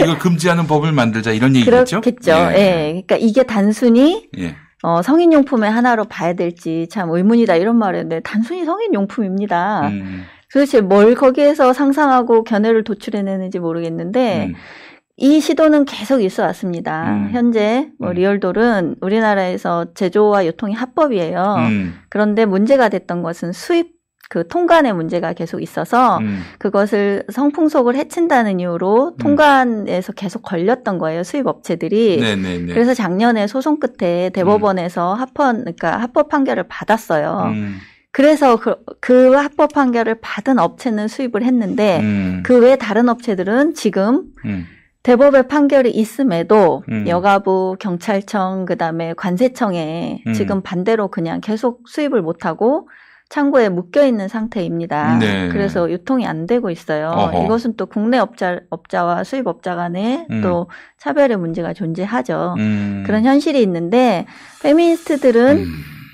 이거 금지하는 법을 만들자 이런 얘기겠죠? 그렇겠죠. 예. 그러니까 이게 단순히 예. 어, 성인용품의 하나로 봐야 될지 참 의문이다 이런 말인데 단순히 성인용품입니다. 음. 도대체 뭘 거기에서 상상하고 견해를 도출해내는지 모르겠는데 음. 이 시도는 계속 있어 왔습니다. 음. 현재 뭐 리얼돌은 우리나라에서 제조와 유통이 합법이에요. 음. 그런데 문제가 됐던 것은 수입 그 통관의 문제가 계속 있어서 음. 그것을 성풍속을 해친다는 이유로 통관에서 계속 걸렸던 거예요 수입 업체들이. 네네네. 그래서 작년에 소송 끝에 대법원에서 합헌 그러니까 합법 판결을 받았어요. 음. 그래서 그, 그 합법 판결을 받은 업체는 수입을 했는데 음. 그외 다른 업체들은 지금 음. 대법의 판결이 있음에도 음. 여가부, 경찰청, 그다음에 관세청에 음. 지금 반대로 그냥 계속 수입을 못하고 창고에 묶여 있는 상태입니다. 네. 그래서 유통이 안 되고 있어요. 어허. 이것은 또 국내 업자, 업자와 수입 업자 간에 음. 또 차별의 문제가 존재하죠. 음. 그런 현실이 있는데 페미니스트들은 음.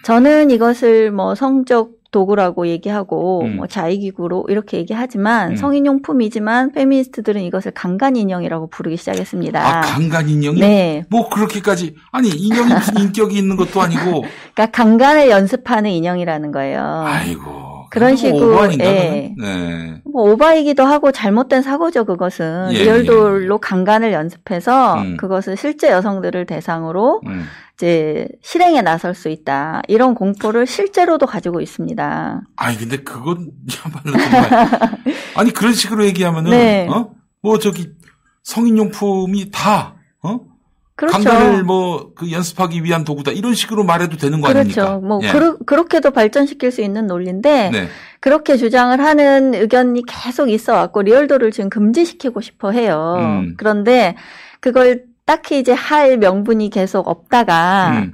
저는 이것을 뭐 성적 도구라고 얘기하고 음. 뭐 자위기구로 이렇게 얘기하지만 음. 성인용품이지만 페미니스트들은 이것을 강간 인형이라고 부르기 시작했습니다. 아, 강간 인형이? 네. 뭐 그렇게까지 아니 인형이 무슨 인격이 있는 것도 아니고 그러니까 강간을 연습하는 인형이라는 거예요. 아이고 그런 식으로 아닌가, 예. 네. 뭐 오바이기도 하고 잘못된 사고죠 그것은 예, 리얼돌로 강간을 연습해서 음. 그것을 실제 여성들을 대상으로 음. 이제 실행에 나설 수 있다 이런 공포를 실제로도 가지고 있습니다. 아니 근데 그건 야말로 정말 아니 그런 식으로 얘기하면은 네. 어? 뭐 저기 성인용품이 다 어? 그렇죠. 강간을 뭐 그 연습하기 위한 도구다 이런 식으로 말해도 되는 거 그렇죠. 아닙니까? 뭐 예. 그러, 그렇게도 발전시킬 수 있는 논리인데 네. 그렇게 주장을 하는 의견이 계속 있어 왔고 리얼도를 지금 금지시키고 싶어 해요. 음. 그런데 그걸 딱히 이제 할 명분이 계속 없다가 음.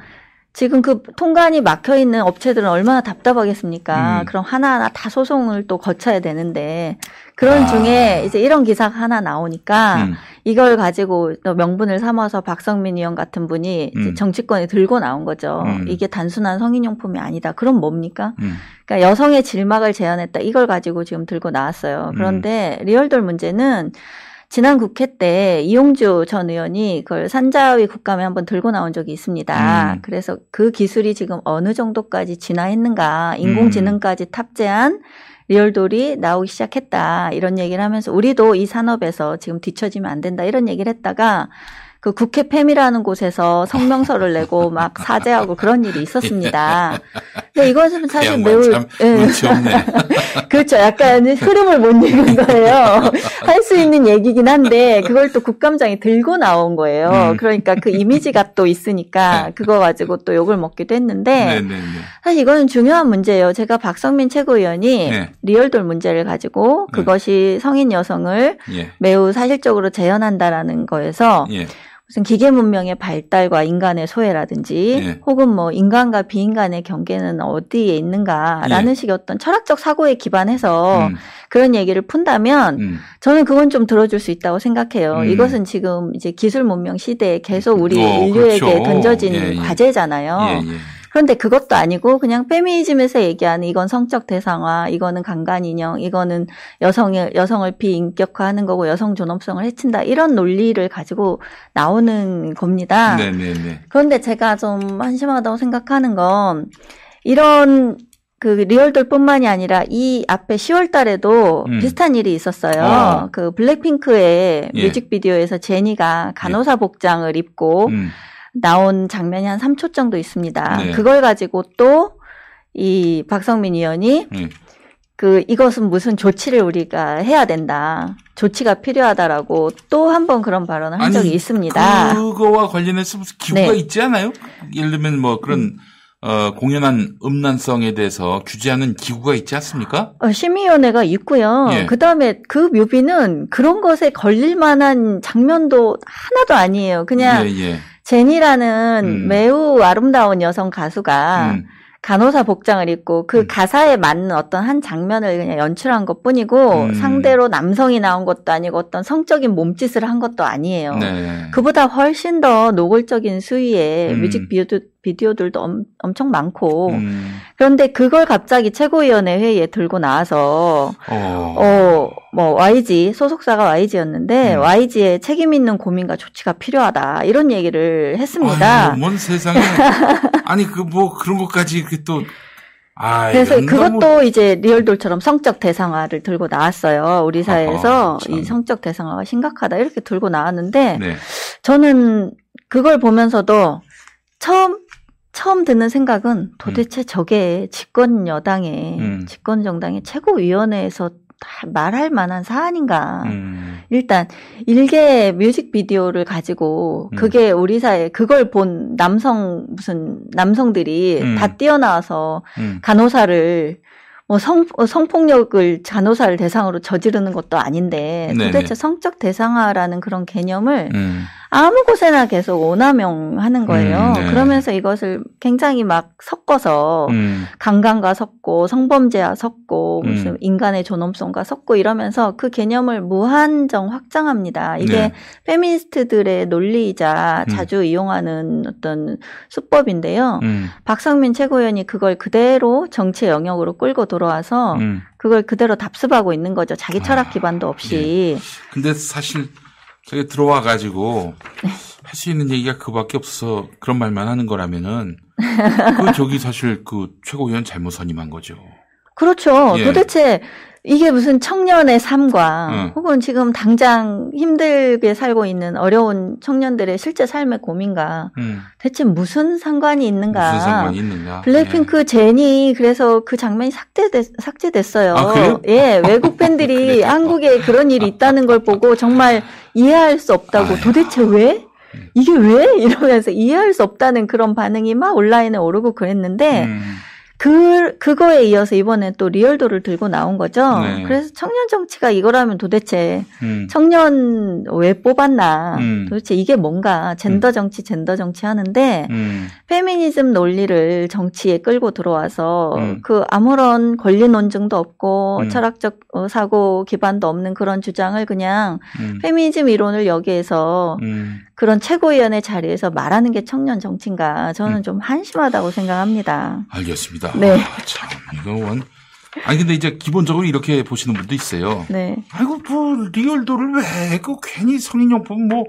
지금 그 통관이 막혀 있는 업체들은 얼마나 답답하겠습니까? 음. 그럼 하나하나 다 소송을 또 거쳐야 되는데 그런 아. 중에 이제 이런 기사가 하나 나오니까 음. 이걸 가지고 또 명분을 삼아서 박성민 의원 같은 분이 음. 정치권에 들고 나온 거죠. 음. 이게 단순한 성인용품이 아니다. 그럼 뭡니까? 음. 그러니까 여성의 질막을 제한했다. 이걸 가지고 지금 들고 나왔어요. 그런데 음. 리얼돌 문제는 지난 국회 때 이용주 전 의원이 그걸 산자위 국감에 한번 들고 나온 적이 있습니다. 음. 그래서 그 기술이 지금 어느 정도까지 진화했는가, 인공지능까지 탑재한 리얼돌이 나오기 시작했다. 이런 얘기를 하면서 우리도 이 산업에서 지금 뒤처지면 안 된다. 이런 얘기를 했다가 그 국회 팸이라는 곳에서 성명서를 내고 막 사죄하고 그런 일이 있었습니다. 근데 이것은 사실 양반 매우 없네. 그렇죠. 약간 흐름을 못 읽은 거예요. 할 수 있는 얘기긴 한데 그걸 또 국감장에 들고 나온 거예요. 음. 그러니까 그 이미지가 또 있으니까 그거 가지고 또 욕을 먹기도 했는데 네, 네, 네. 사실 이거는 중요한 문제예요. 제가 박성민 최고위원이 네. 리얼돌 문제를 가지고 그것이 성인 여성을 예. 매우 사실적으로 재현한다라는 거에서 예. 무슨 기계 문명의 발달과 인간의 소외라든지 예. 혹은 뭐 인간과 비인간의 경계는 어디에 있는가라는 예. 식의 어떤 철학적 사고에 기반해서 음. 그런 얘기를 푼다면 음. 저는 그건 좀 들어줄 수 있다고 생각해요. 음. 이것은 지금 이제 기술 문명 시대에 계속 우리 어, 인류에게 그렇죠. 던져진 예, 예. 과제잖아요. 그런데 그것도 아니고 그냥 페미니즘에서 얘기하는 이건 성적 대상화, 이거는 강간 인형, 이거는 여성의 여성을 비인격화하는 거고 여성 존엄성을 해친다 이런 논리를 가지고 나오는 겁니다. 네, 네, 네. 그런데 제가 좀 한심하다고 생각하는 건 이런 그 리얼돌뿐만이 아니라 이 앞에 10월 달에도 음. 비슷한 일이 있었어요. 어. 그 블랙핑크의 예. 뮤직비디오에서 제니가 간호사 복장을 입고 음. 나온 장면이 한 3초 정도 있습니다. 네. 그걸 가지고 또 이 박성민 의원이 예. 그 이것은 무슨 조치를 우리가 해야 된다. 조치가 필요하다라고 또 한 번 그런 발언을 한 적이 있습니다. 그거와 관련해서 무슨 기구가 네. 있지 않아요? 예를 들면 뭐 그런 어, 공연한 음란성에 대해서 규제하는 기구가 있지 않습니까? 어, 심의위원회가 있고요. 예. 그 다음에 그 뮤비는 그런 것에 걸릴 만한 장면도 하나도 아니에요. 그냥 예, 예. 제니라는 음. 매우 아름다운 여성 가수가 음. 간호사 복장을 입고 그 가사에 맞는 어떤 한 장면을 그냥 연출한 것 뿐이고 음. 상대로 남성이 나온 것도 아니고 어떤 성적인 몸짓을 한 것도 아니에요. 네. 그보다 훨씬 더 노골적인 수위의 음. 뮤직비디오, 비디오들도 엄, 엄청 많고 음. 그런데 그걸 갑자기 최고위원회 회의에 들고 나와서 어. 어, 뭐 YG 소속사가 YG였는데 음. YG의 책임 있는 고민과 조치가 필요하다 이런 얘기를 했습니다. 아유, 뭔 세상에. 아니, 그 뭐 그런 것까지 이렇게 또. 아, 그래서 이건 너무- 그것도 이제 리얼돌처럼 성적 대상화를 들고 나왔어요. 우리 사회에서 아하, 참. 이 성적 대상화가 심각하다 이렇게 들고 나왔는데 네. 저는 그걸 보면서도 처음 처음 드는 생각은 도대체 저게 집권 여당의 음. 집권 정당의 최고위원회에서 다 말할 만한 사안인가? 음. 일단 일개 뮤직비디오를 가지고 음. 그게 우리 사회 그걸 본 남성 무슨 남성들이 음. 다 뛰어나와서 음. 간호사를 뭐 성, 어, 성폭력을 간호사를 대상으로 저지르는 것도 아닌데 네네. 도대체 성적 대상화라는 그런 개념을 음. 아무 곳에나 계속 오남용 하는 거예요. 음, 네. 그러면서 이것을 굉장히 막 섞어서 음. 강간과 섞고 성범죄와 섞고 음. 무슨 인간의 존엄성과 섞고 이러면서 그 개념을 무한정 확장합니다. 이게 네. 페미니스트들의 논리이자 음. 자주 이용하는 어떤 수법인데요. 음. 박성민 최고위원이 그걸 그대로 정치 영역으로 끌고 들어와서 음. 그걸 그대로 답습하고 있는 거죠. 자기 철학 기반도 없이. 근데 사실 저게 들어와 가지고 네. 할수 있는 얘기가 그밖에 없어서 그런 말만 하는 거라면은 그 저기 사실 그 최고위원 잘못 선임한 거죠. 그렇죠. 예. 도대체 이게 무슨 청년의 삶과 응. 혹은 지금 당장 힘들게 살고 있는 어려운 청년들의 실제 삶의 고민과 음. 대체 무슨 상관이 있는가? 무슨 상관이 있는가? 블랙핑크 제니 그래서 그 장면이 삭제됐, 삭제됐어요. 아? 예, 외국 팬들이 한국에 그런 일이 있다는 걸 보고 정말 이해할 수 없다고 도대체 왜? 이게 왜? 이러면서 이해할 수 없다는 그런 반응이 막 온라인에 오르고 그랬는데 음. 그 그거에 이어서 이번에 또 리얼도를 들고 나온 거죠. 네. 그래서 청년 정치가 이거라면 도대체 음. 청년 왜 뽑았나? 음. 도대체 이게 뭔가 젠더 정치, 젠더 정치 하는데 음. 페미니즘 논리를 정치에 끌고 들어와서 음. 그 아무런 권리 논증도 없고 음. 철학적 어, 사고 기반도 없는 그런 주장을 그냥 음. 페미니즘 이론을 여기에서 음. 그런 최고위원회 자리에서 말하는 게 청년 정치인가 저는 음. 좀 한심하다고 생각합니다. 알겠습니다. 네. 아, 참, 이거 원. 아니, 근데 이제 기본적으로 이렇게 보시는 분도 있어요. 네. 아이고, 뭐, 리얼도를 왜, 그 괜히 성인용품 뭐,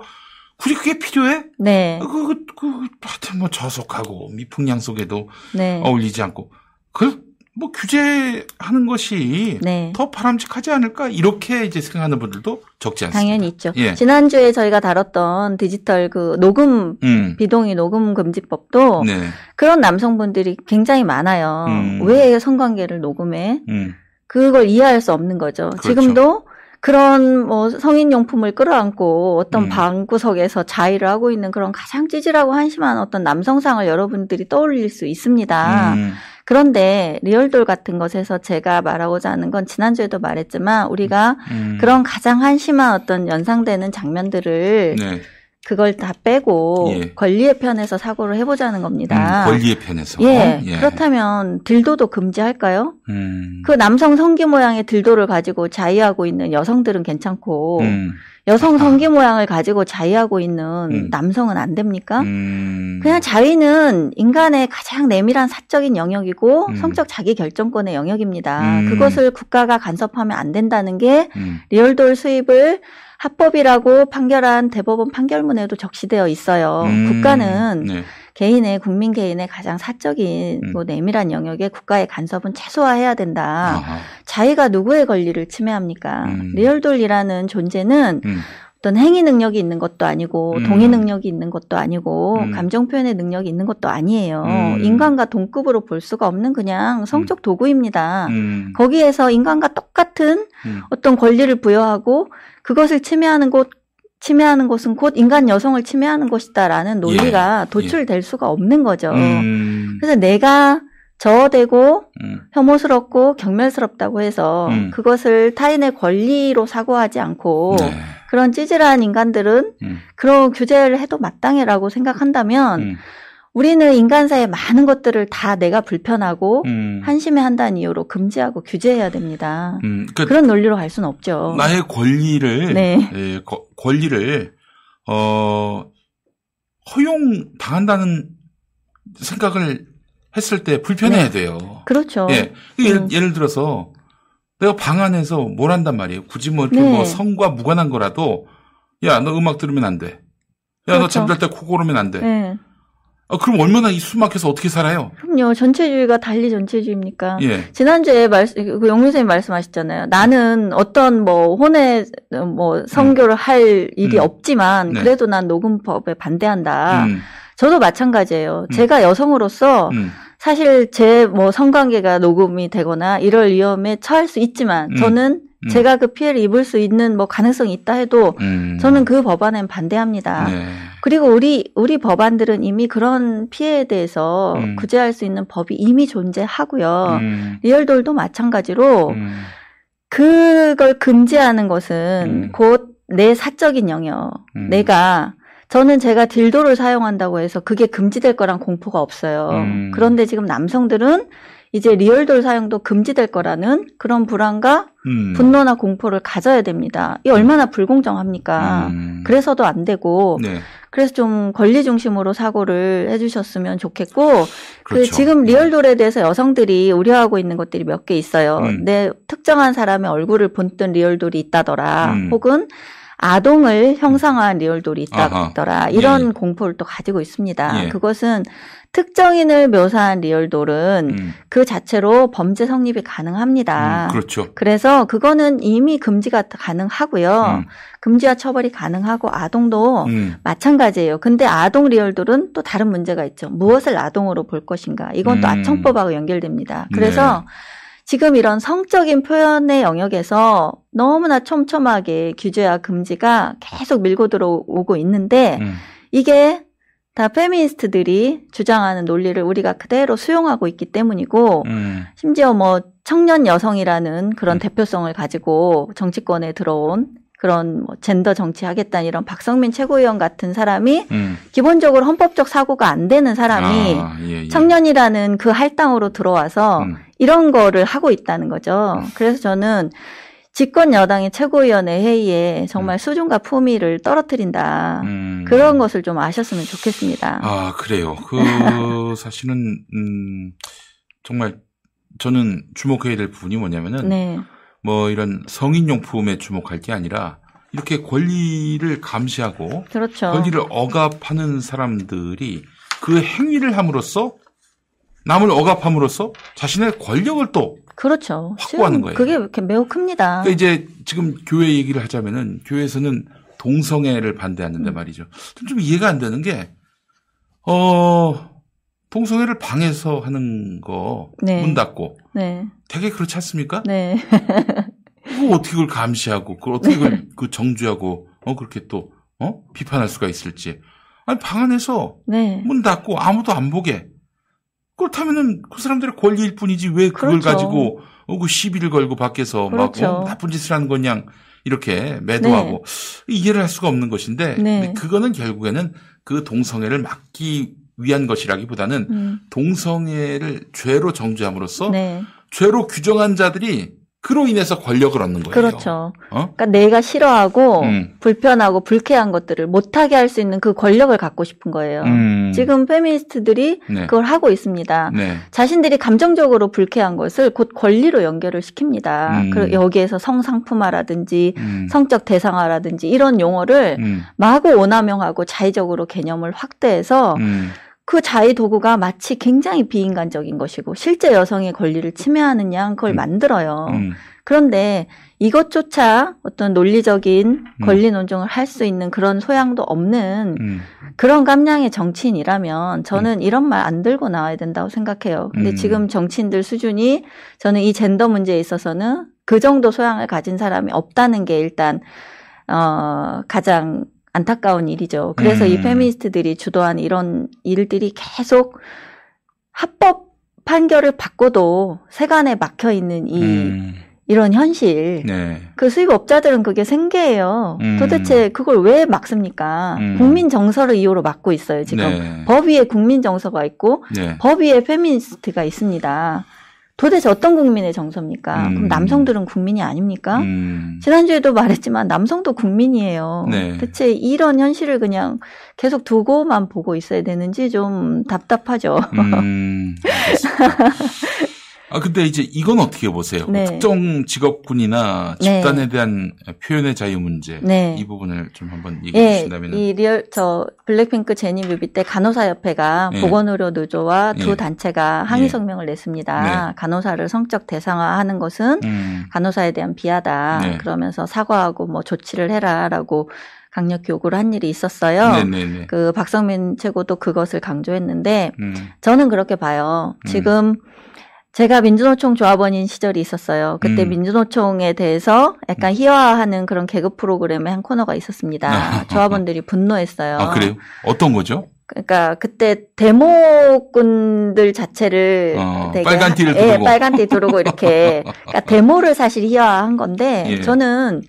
굳이 그게 필요해? 네. 그, 그, 그, 하여튼 뭐 저속하고 미풍양 속에도 네. 어울리지 않고. 그, 뭐 규제하는 것이 네. 더 바람직하지 않을까? 이렇게 이제 생각하는 분들도 적지 않습니다. 당연히 있죠. 예. 지난주에 저희가 다뤘던 디지털 그 녹음 음. 비동의 녹음 금지법도 네. 그런 남성분들이 굉장히 많아요. 음. 왜 성관계를 녹음해? 음. 그걸 이해할 수 없는 거죠. 그렇죠. 지금도 그런 뭐 성인 용품을 끌어안고 어떤 음. 방구석에서 자의를 하고 있는 그런 가장 찌질하고 한심한 어떤 남성상을 여러분들이 떠올릴 수 있습니다. 음. 그런데 리얼돌 같은 것에서 제가 말하고자 하는 건 지난주에도 말했지만 우리가 음. 그런 가장 한심한 어떤 연상되는 장면들을 네. 그걸 다 빼고 예. 권리의 편에서 사고를 해보자는 겁니다. 음, 권리의 편에서. 예, 예. 그렇다면 딜도도 금지할까요? 음. 그 남성 성기 모양의 딜도를 가지고 자위하고 있는 여성들은 괜찮고 음. 여성 성기 모양을 가지고 자위하고 있는 음. 남성은 안 됩니까? 음. 그냥 자위는 인간의 가장 내밀한 사적인 영역이고 음. 성적 자기 결정권의 영역입니다. 음. 그것을 국가가 간섭하면 안 된다는 게 음. 리얼돌 수입을 합법이라고 판결한 대법원 판결문에도 적시되어 있어요. 음. 국가는 네. 개인의 국민 개인의 가장 사적인 음. 뭐 내밀한 영역에 국가의 간섭은 최소화해야 된다. 아하. 자기가 누구의 권리를 침해합니까? 음. 리얼돌이라는 존재는 음. 어떤 행위 능력이 있는 것도 아니고 음. 동의 능력이 있는 것도 아니고 음. 감정 표현의 능력이 있는 것도 아니에요. 음. 인간과 동급으로 볼 수가 없는 그냥 성적 도구입니다. 음. 거기에서 인간과 똑같은 음. 어떤 권리를 부여하고 그것을 침해하는 곳 침해하는 것은 곧 인간 여성을 침해하는 것이다라는 논리가 도출될 수가 없는 거죠. 예. 음. 그래서 내가 저어되고 음. 혐오스럽고 경멸스럽다고 해서 음. 그것을 타인의 권리로 사고하지 않고 네. 그런 찌질한 인간들은 음. 그런 규제를 해도 마땅해라고 생각한다면 음. 우리는 인간사의 많은 것들을 다 내가 불편하고 음. 한심해 한다는 이유로 금지하고 규제해야 됩니다. 음. 그러니까 그런 논리로 갈 수는 없죠. 나의 권리를 네. 예, 거- 권리를 어 허용 당한다는 생각을 했을 때 불편해야 네. 돼요. 그렇죠. 예. 예를, 음. 예를 들어서 내가 방 안에서 뭘 한단 말이에요. 굳이 뭐, 이렇게 네. 뭐 성과 무관한 거라도 야, 너 음악 들으면 안 돼. 야, 너 그렇죠. 잠잘 때 코 고르면 안 돼. 네. 아, 그럼 얼마나 이 숨 막혀서 어떻게 살아요? 그럼요. 전체주의가 달리 전체주의입니까? 예. 지난주에 말씀, 그 영민 선생님 말씀하셨잖아요. 나는 어떤 뭐 혼의 뭐 선교를 할 일이 음. 없지만 네. 그래도 난 녹음법에 반대한다. 음. 저도 마찬가지예요. 제가 여성으로서 음. 사실 제 뭐 성관계가 녹음이 되거나 이럴 위험에 처할 수 있지만 음. 저는 음. 제가 그 피해를 입을 수 있는 뭐 가능성이 있다 해도 음. 저는 그 법안엔 반대합니다. 네. 그리고 우리 우리 법안들은 이미 그런 피해에 대해서 음. 구제할 수 있는 법이 이미 존재하고요. 음. 리얼돌도 마찬가지로 음. 그걸 금지하는 것은 음. 곧 내 사적인 영역. 음. 내가 저는 제가 딜도를 사용한다고 해서 그게 금지될 거란 공포가 없어요. 음. 그런데 지금 남성들은 이제 리얼돌 사용도 금지될 거라는 그런 불안과 음. 분노나 공포를 가져야 됩니다. 이 얼마나 불공정합니까? 음. 그래서도 안 되고 네. 그래서 좀 권리 중심으로 사고를 해주셨으면 좋겠고 그 그렇죠. 지금 리얼돌에 대해서 여성들이 우려하고 있는 것들이 몇 개 있어요. 음. 네, 특정한 사람의 얼굴을 본뜬 리얼돌이 있다더라. 음. 혹은 아동을 형상화한 리얼돌이. 있다더라. 이런 예. 공포를 또 가지고 있습니다. 예. 그것은 특정인을 묘사한 리얼돌은 음. 그 자체로 범죄 성립이 가능합니다. 음, 그렇죠. 그래서 그거는 이미 금지가 가능하고요. 음. 금지와 처벌이 가능하고 아동도 음. 마찬가지예요. 근데 아동 리얼돌은 또 다른 문제가 있죠. 무엇을 아동으로 볼 것인가. 이건 또 음. 아청법하고 연결됩니다. 네. 그래서 지금 이런 성적인 표현의 영역에서 너무나 촘촘하게 규제와 금지가 계속 밀고 들어오고 있는데 음. 이게 다 페미니스트들이 주장하는 논리를 우리가 그대로 수용하고 있기 때문이고 음. 심지어 뭐 청년 여성이라는 그런 대표성을 가지고 정치권에 들어온 그런 뭐 젠더 정치하겠다는 이런 박성민 최고위원 같은 사람이 음. 기본적으로 헌법적 사고가 안 되는 사람이 아, 예, 예. 청년이라는 그 할당으로 들어와서 음. 이런 거를 하고 있다는 거죠. 그래서 저는 집권 여당의 최고위원회 회의에 정말 수준과 품위를 떨어뜨린다. 음. 그런 것을 좀 아셨으면 좋겠습니다. 아, 그래요. 그, 사실은, 음, 정말, 저는 주목해야 될 부분이 뭐냐면은, 네. 뭐, 이런 성인 용품에 주목할 게 아니라, 이렇게 권리를 감시하고, 그렇죠. 권리를 억압하는 사람들이 그 행위를 함으로써, 남을 억압함으로써 자신의 권력을 또, 그렇죠. 확보하는 거예요. 그게 이렇게 매우 큽니다. 그러니까 이제 지금 교회 얘기를 하자면은, 교회에서는 동성애를 반대하는데 음. 말이죠. 좀 이해가 안 되는 게, 어, 동성애를 방에서 하는 거, 네. 문 닫고, 네. 되게 그렇지 않습니까? 네. 그거 어떻게 그걸 감시하고, 그걸 어떻게 그걸 그 정주하고, 어, 그렇게 또, 어? 비판할 수가 있을지. 아니, 방 안에서 네. 문 닫고 아무도 안 보게. 그렇다면은 그 사람들의 권리일 뿐이지 왜 그걸 그렇죠. 가지고, 어, 그 시비를 걸고 밖에서 막, 그렇죠. 어, 나쁜 짓을 하는 거냐, 이렇게 매도하고, 이해를 할 수가 없는 것인데, 네. 그거는 결국에는 그 동성애를 막기 위한 것이라기보다는 음. 동성애를 죄로 정죄함으로써 네. 죄로 규정한 자들이 그로 인해서 권력을 얻는 거예요. 그렇죠. 어? 그러니까 내가 싫어하고 음. 불편하고 불쾌한 것들을 못하게 할 수 있는 그 권력을 갖고 싶은 거예요. 음. 지금 페미니스트들이 네. 그걸 하고 있습니다. 네. 자신들이 감정적으로 불쾌한 것을 곧 권리로 연결을 시킵니다. 음. 그리고 여기에서 성상품화라든지 음. 성적 대상화라든지 이런 용어를 음. 마구 오남용하고 자의적으로 개념을 확대해서 음. 그 자의 도구가 마치 굉장히 비인간적인 것이고 실제 여성의 권리를 침해하는 양 그걸 만들어요. 음. 그런데 이것조차 어떤 논리적인 음. 권리 논쟁을 할 수 있는 그런 소양도 없는 음. 그런 감량의 정치인이라면 저는 이런 말 안 들고 나와야 된다고 생각해요. 근데 음. 지금 정치인들 수준이 저는 이 젠더 문제에 있어서는 그 정도 소양을 가진 사람이 없다는 게 일단 어 가장 안타까운 일이죠. 그래서 이 음. 페미니스트들이 주도한 이런 일들이 계속 합법 판결을 받고도 세간에 막혀 있는 이 음. 이런 현실. 네. 그 수입업자들은 그게 생계예요. 음. 도대체 그걸 왜 막습니까? 음. 국민 정서를 이유로 막고 있어요, 지금. 네. 법 위에 국민 정서가 있고 네. 법 위에 페미니스트가 있습니다. 도대체 어떤 국민의 정서입니까? 음. 그럼 남성들은 국민이 아닙니까? 음. 지난주에도 말했지만 남성도 국민이에요. 네. 대체 이런 현실을 그냥 계속 두고만 보고 있어야 되는지 좀 답답하죠. 음. 아 근데 이제 이건 어떻게 보세요? 네. 특정 직업군이나 네. 집단에 대한 표현의 자유 문제 네. 이 부분을 좀 한번 얘기해 예, 주신다면은 이 리얼 저 블랙핑크 제니 뮤비 때 간호사 협회가 예. 보건의료 노조와 두 예. 단체가 항의 예. 성명을 냈습니다. 네. 간호사를 성적 대상화하는 것은 음. 간호사에 대한 비하다. 네. 그러면서 사과하고 뭐 조치를 해라라고 강력 요구를 한 일이 있었어요. 네네네. 그 박성민 최고도 그것을 강조했는데 음. 저는 그렇게 봐요. 음. 지금 제가 민주노총 조합원인 시절이 있었어요. 그때 음. 민주노총에 대해서 약간 희화화하는 그런 개그 프로그램의 한 코너가 있었습니다. 조합원들이 분노했어요. 아 그래요? 어떤 거죠? 그러니까 그때 데모꾼들 자체를 어, 되게 빨간 띠를 하- 예, 두르고. 빨간 띠 두르고 이렇게 그러니까 데모를 사실 희화화한 건데 예. 저는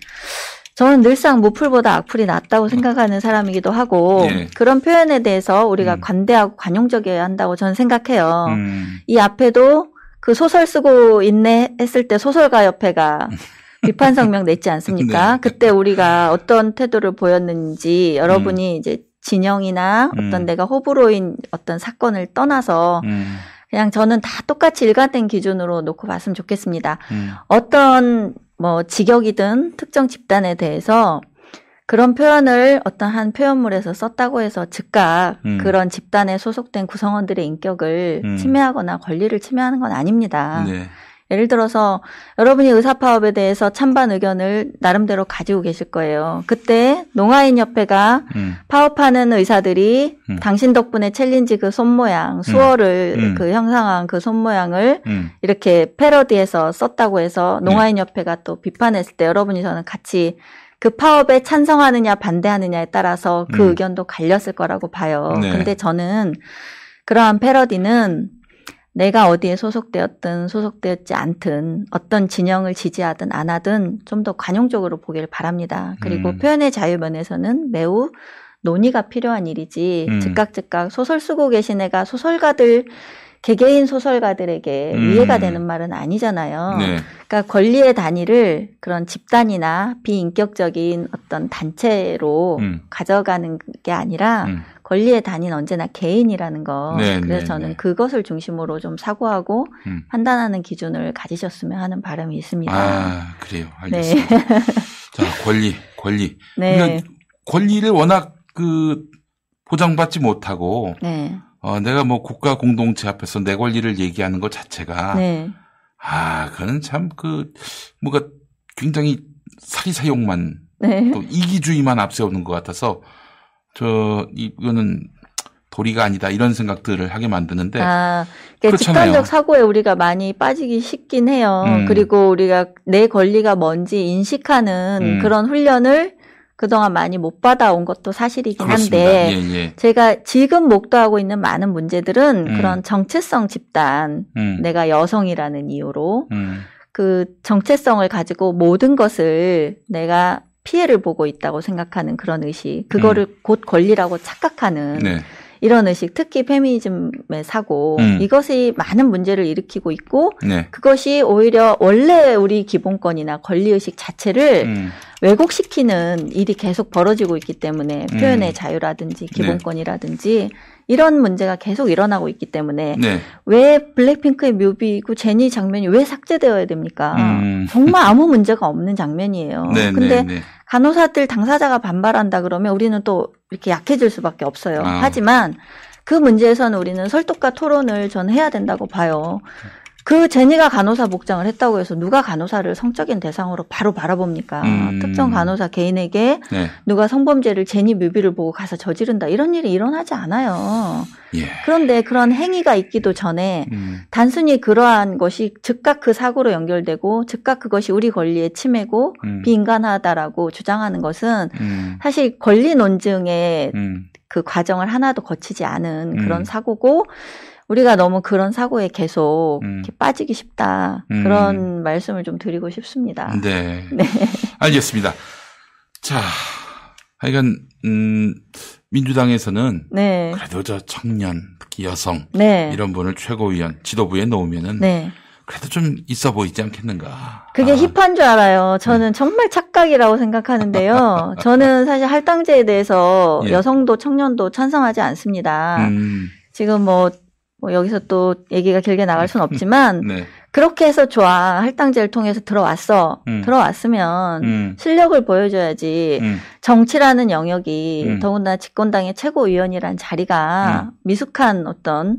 저는 늘상 무풀보다 악플이 낫다고 생각하는 사람이기도 하고 예. 그런 표현에 대해서 우리가 관대하고 관용적이어야 한다고 저는 생각해요. 음. 이 앞에도 그 소설 쓰고 있네 했을 때 소설가 협회가 비판 성명 냈지 않습니까? 네. 그때 우리가 어떤 태도를 보였는지 여러분이 이제 진영이나 어떤 음. 내가 호불호인 어떤 사건을 떠나서 음. 그냥 저는 다 똑같이 일관된 기준으로 놓고 봤으면 좋겠습니다. 음. 어떤 뭐 직역이든 특정 집단에 대해서 그런 표현을 어떤 한 표현물에서 썼다고 해서 즉각 음. 그런 집단에 소속된 구성원들의 인격을 음. 침해하거나 권리를 침해하는 건 아닙니다. 네. 예를 들어서 여러분이 의사파업에 대해서 찬반 의견을 나름대로 가지고 계실 거예요. 그때 농아인협회가 음. 파업하는 의사들이 음. 당신 덕분에 챌린지 그 손모양, 수어를 음. 그 형상한 그 손모양을 음. 이렇게 패러디해서 썼다고 해서 농아인협회가 또 비판했을 때 여러분이 저는 같이 그 파업에 찬성하느냐 반대하느냐에 따라서 그 음. 의견도 갈렸을 거라고 봐요. 네. 근데 저는 그러한 패러디는 내가 어디에 소속되었든 소속되었지 않든 어떤 진영을 지지하든 안 하든 좀 더 관용적으로 보기를 바랍니다. 그리고 음. 표현의 자유 면에서는 매우 논의가 필요한 일이지 음. 즉각 즉각 소설 쓰고 계신 애가 소설가들 개개인 소설가들에게 음. 위해가 되는 말은 아니잖아요. 네. 그러니까 권리의 단위를 그런 집단이나 비인격적인 어떤 단체로 음. 가져가는 게 아니라 권리의 단위는 언제나 개인이라는 거. 네, 그래서 네, 저는 네. 그것을 중심으로 좀 사고하고 음. 판단하는 기준을 가지셨으면 하는 바람이 있습니다. 아, 그래요. 네. 알겠습니다. 자, 권리, 권리. 네. 그러니까 권리를 워낙 그 보장받지 못하고 네. 어, 내가 뭐 국가 공동체 앞에서 내 권리를 얘기하는 것 자체가 네. 아, 그는 참그 뭐가 굉장히 사리사욕만 네. 또 이기주의만 앞세우는 것 같아서 저 이거는 도리가 아니다 이런 생각들을 하게 만드는데 아, 그러니까. 집단적 사고에 우리가 많이 빠지기 쉽긴 해요. 음. 그리고 우리가 내 권리가 뭔지 인식하는 음. 그런 훈련을 그동안 많이 못 받아온 것도 사실이긴 그렇습니다. 한데 예, 예. 제가 지금 목도하고 있는 많은 문제들은 음. 그런 정체성 집단, 음. 내가 여성이라는 이유로 음. 그 정체성을 가지고 모든 것을 내가 피해를 보고 있다고 생각하는 그런 의식, 그거를 곧 권리라고 착각하는 음. 네. 이런 의식, 특히 페미니즘의 사고, 음. 이것이 많은 문제를 일으키고 있고, 네. 그것이 오히려 원래 우리 기본권이나 권리 의식 자체를 음. 왜곡시키는 일이 계속 벌어지고 있기 때문에 음. 표현의 자유라든지 기본권이라든지 이런 문제가 계속 일어나고 있기 때문에 네. 왜 블랙핑크의 뮤비고 제니 장면이 왜 삭제되어야 됩니까? 음. 정말 아무 문제가 없는 장면이에요. 네, 근데 네, 네. 간호사들 당사자가 반발한다 그러면 우리는 또 이렇게 약해질 수밖에 없어요. 아. 하지만 그 문제에서는 우리는 설득과 토론을 저는 해야 된다고 봐요. 그 제니가 간호사 복장을 했다고 해서 누가 간호사를 성적인 대상으로 바로 바라봅니까? 음. 특정 간호사 개인에게 네. 누가 성범죄를 제니 뮤비를 보고 가서 저지른다 이런 일이 일어나지 않아요. 예. 그런데 그런 행위가 있기도 전에 음. 단순히 그러한 것이 즉각 그 사고로 연결되고 즉각 그것이 우리 권리의 침해고 음. 비인간하다라고 주장하는 것은 음. 사실 권리 논증의 음. 그 과정을 하나도 거치지 않은 음. 그런 사고고 우리가 너무 그런 사고에 계속 음. 빠지기 쉽다 음. 그런 말씀을 좀 드리고 싶습니다. 네. 네. 알겠습니다. 자, 하여간 음, 민주당에서는 네. 그래도 저 청년, 특히 여성 네. 이런 분을 최고위원 지도부에 놓으면은 네. 그래도 좀 있어 보이지 않겠는가. 그게 힙한 줄 알아요. 저는 음. 정말 착각이라고 생각하는데요. 저는 사실 할당제에 대해서 예. 여성도 청년도 찬성하지 않습니다. 음, 지금 뭐, 뭐 여기서 또 얘기가 길게 나갈 수는 없지만 네. 그렇게 해서 좋아. 할당제를 통해서 들어왔어. 음. 들어왔으면 음. 실력을 보여줘야지. 음. 정치라는 영역이 음. 더군다나 집권당의 최고위원이란 자리가 미숙한 어떤 뭐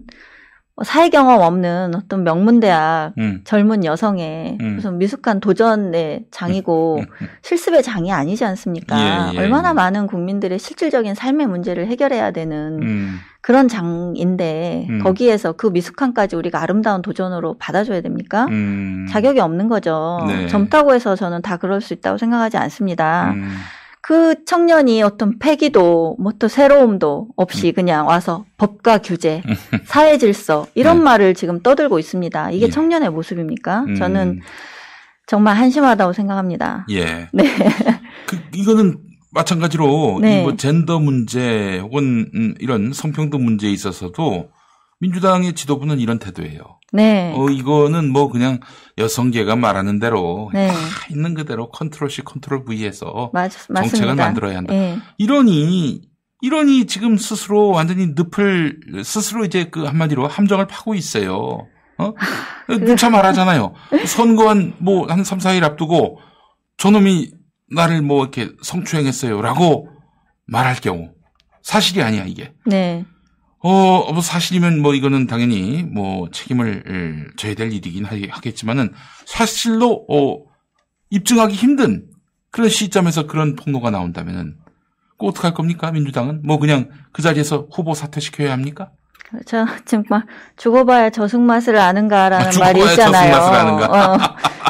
사회 경험 없는 어떤 명문대학 음. 젊은 여성의 음. 무슨 미숙한 도전의 장이고 실습의 장이 아니지 않습니까? 예, 예, 얼마나 예. 많은 국민들의 실질적인 삶의 문제를 해결해야 되는 음. 그런 장인데 음. 거기에서 그 미숙함까지 우리가 아름다운 도전으로 받아줘야 됩니까? 음. 자격이 없는 거죠. 네. 젊다고 해서 저는 다 그럴 수 있다고 생각하지 않습니다. 음. 그 청년이 어떤 패기도 뭐 또 새로움도 없이 음. 그냥 와서 법과 규제, 사회 질서 이런 말을 지금 떠들고 있습니다. 이게 네. 예. 청년의 모습입니까? 음. 저는 정말 한심하다고 생각합니다. 예. 네. 그 이거는 마찬가지로 네. 이 뭐 젠더 문제 혹은 음, 이런 성평등 문제에 있어서도 민주당의 지도부는 이런 태도예요. 네. 어 이거는 뭐 그냥 여성계가 말하는 대로 네. 다 있는 그대로 control C control V해서 맞. 정책을 만들어야 한다. 예. 이러니 이러니 지금 스스로 완전히 늪을 스스로 이제 그 한마디로 함정을 파고 있어요. 어? 누차 말하잖아요. 선거한 뭐 한 3, 4일 앞두고 저놈이 나를 뭐 이렇게 성추행했어요라고 말할 경우 사실이 아니야 이게. 네. 어, 뭐 사실이면 뭐 이거는 당연히 뭐 책임을 을, 져야 될 일이긴 하- 하겠지만은 사실로 어, 입증하기 힘든 그런 시점에서 그런 폭로가 나온다면은 그 어떡할 겁니까 민주당은 뭐 그냥 그 자리에서 후보 사퇴시켜야 합니까? 저 정말 죽어봐야 저승 맛을 아는가라는 아, 말이 있잖아요. 아는가. 어.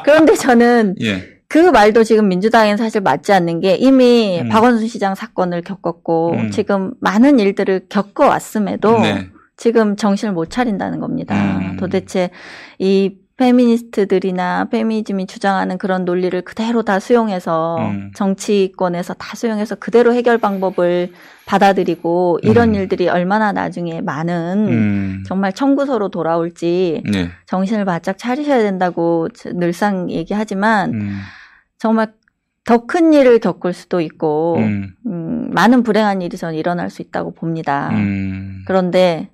그런데 저는 예. 그 말도 지금 민주당에는 사실 맞지 않는 게 이미 음. 박원순 시장 사건을 겪었고 음. 지금 많은 일들을 겪어왔음에도 네. 지금 정신을 못 차린다는 겁니다. 음. 도대체 이 페미니스트들이나 페미니즘이 주장하는 그런 논리를 그대로 다 수용해서 음. 정치권에서 다 수용해서 그대로 해결 방법을 받아들이고 이런 음. 일들이 얼마나 나중에 많은 음. 정말 청구서로 돌아올지 네. 정신을 바짝 차리셔야 된다고 늘상 얘기하지만 음. 정말 더 큰 일을 겪을 수도 있고 음. 음, 많은 불행한 일이 전 일어날 수 있다고 봅니다. 음. 그런데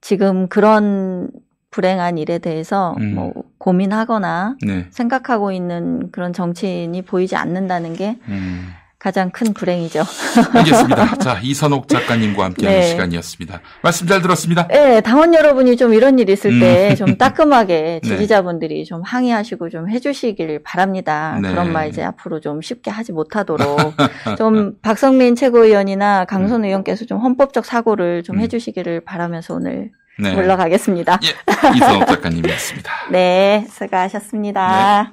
지금 그런 불행한 일에 대해서 음. 뭐 고민하거나 네. 생각하고 있는 그런 정치인이 보이지 않는다는 게 음. 가장 큰 불행이죠. 알겠습니다. 자, 이선옥 작가님과 함께하는 네. 시간이었습니다. 말씀 잘 들었습니다. 네, 당원 여러분이 좀 이런 일 있을 때 음. 좀 따끔하게 네. 지지자분들이 좀 항의하시고 좀 해주시길 바랍니다. 네. 그런 말 이제 앞으로 좀 쉽게 하지 못하도록 좀 박성민 최고위원이나 강선 의원께서 좀 헌법적 사고를 좀 해주시기를 바라면서 오늘 음. 네. 물러가겠습니다. 이선옥 작가님이었습니다. 네, 수고하셨습니다.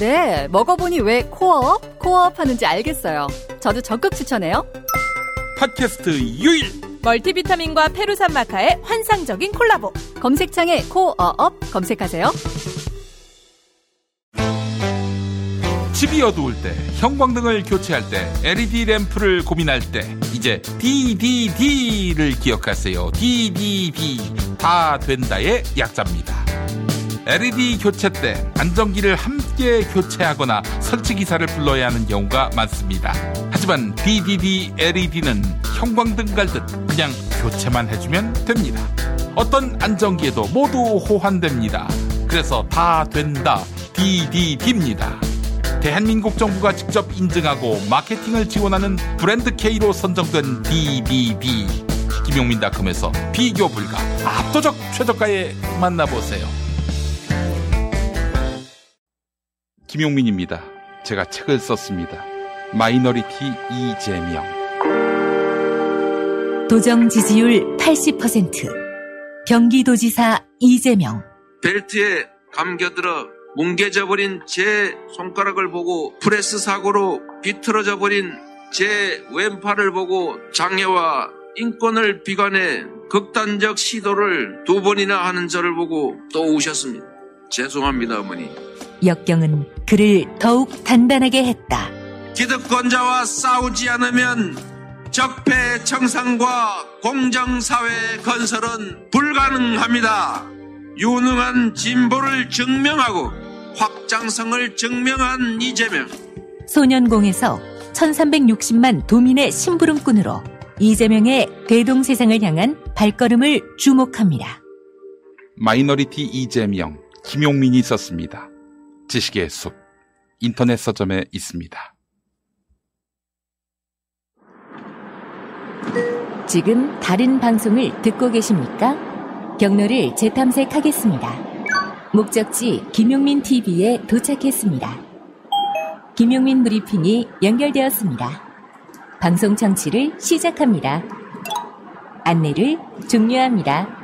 네, 먹어보니 왜 코어업, 코어업 하는지 알겠어요. 저도 적극 추천해요. 팟캐스트 유일! 멀티비타민과 페루산 마카의 환상적인 콜라보. 검색창에 코어업 검색하세요. 집이 어두울 때, 형광등을 교체할 때, LED 램프를 고민할 때, 이제 DDD를 기억하세요. DDD. 다 된다의 약자입니다. LED 교체 때 안전기를 함께 교체하거나 설치 기사를 불러야 하는 경우가 많습니다. 하지만 DDD LED는 형광등 갈듯 그냥 교체만 해주면 됩니다. 어떤 안전기에도 모두 호환됩니다. 그래서 다 된다 DDD입니다. 대한민국 정부가 직접 인증하고 마케팅을 지원하는 브랜드 K로 선정된 DDD. 김용민닷컴에서 비교 불가 압도적 최저가에 만나보세요. 김용민입니다. 제가 책을 썼습니다. 마이너리티 이재명. 도정 지지율 80%. 경기도지사 이재명. 벨트에 감겨들어 뭉개져 버린 제 손가락을 보고 프레스 사고로 비틀어져 버린 제 왼팔을 보고 장애와 인권을 비관해 극단적 시도를 두 번이나 하는 저를 보고 또 우셨습니다. 죄송합니다, 어머니. 역경은 그를 더욱 단단하게 했다. 기득권자와 싸우지 않으면 적폐 청산과 공정사회 건설은 불가능합니다. 유능한 진보를 증명하고 확장성을 증명한 이재명. 소년공에서 1360만 도민의 심부름꾼으로 이재명의 대동세상을 향한 발걸음을 주목합니다. 마이너리티 이재명. 김용민이 썼습니다. 지식의 숲. 인터넷 서점에 있습니다. 지금 다른 방송을 듣고 계십니까? 경로를 재탐색하겠습니다. 목적지 김용민 TV에 도착했습니다. 김용민 브리핑이 연결되었습니다. 방송 청취를 시작합니다. 안내를 종료합니다.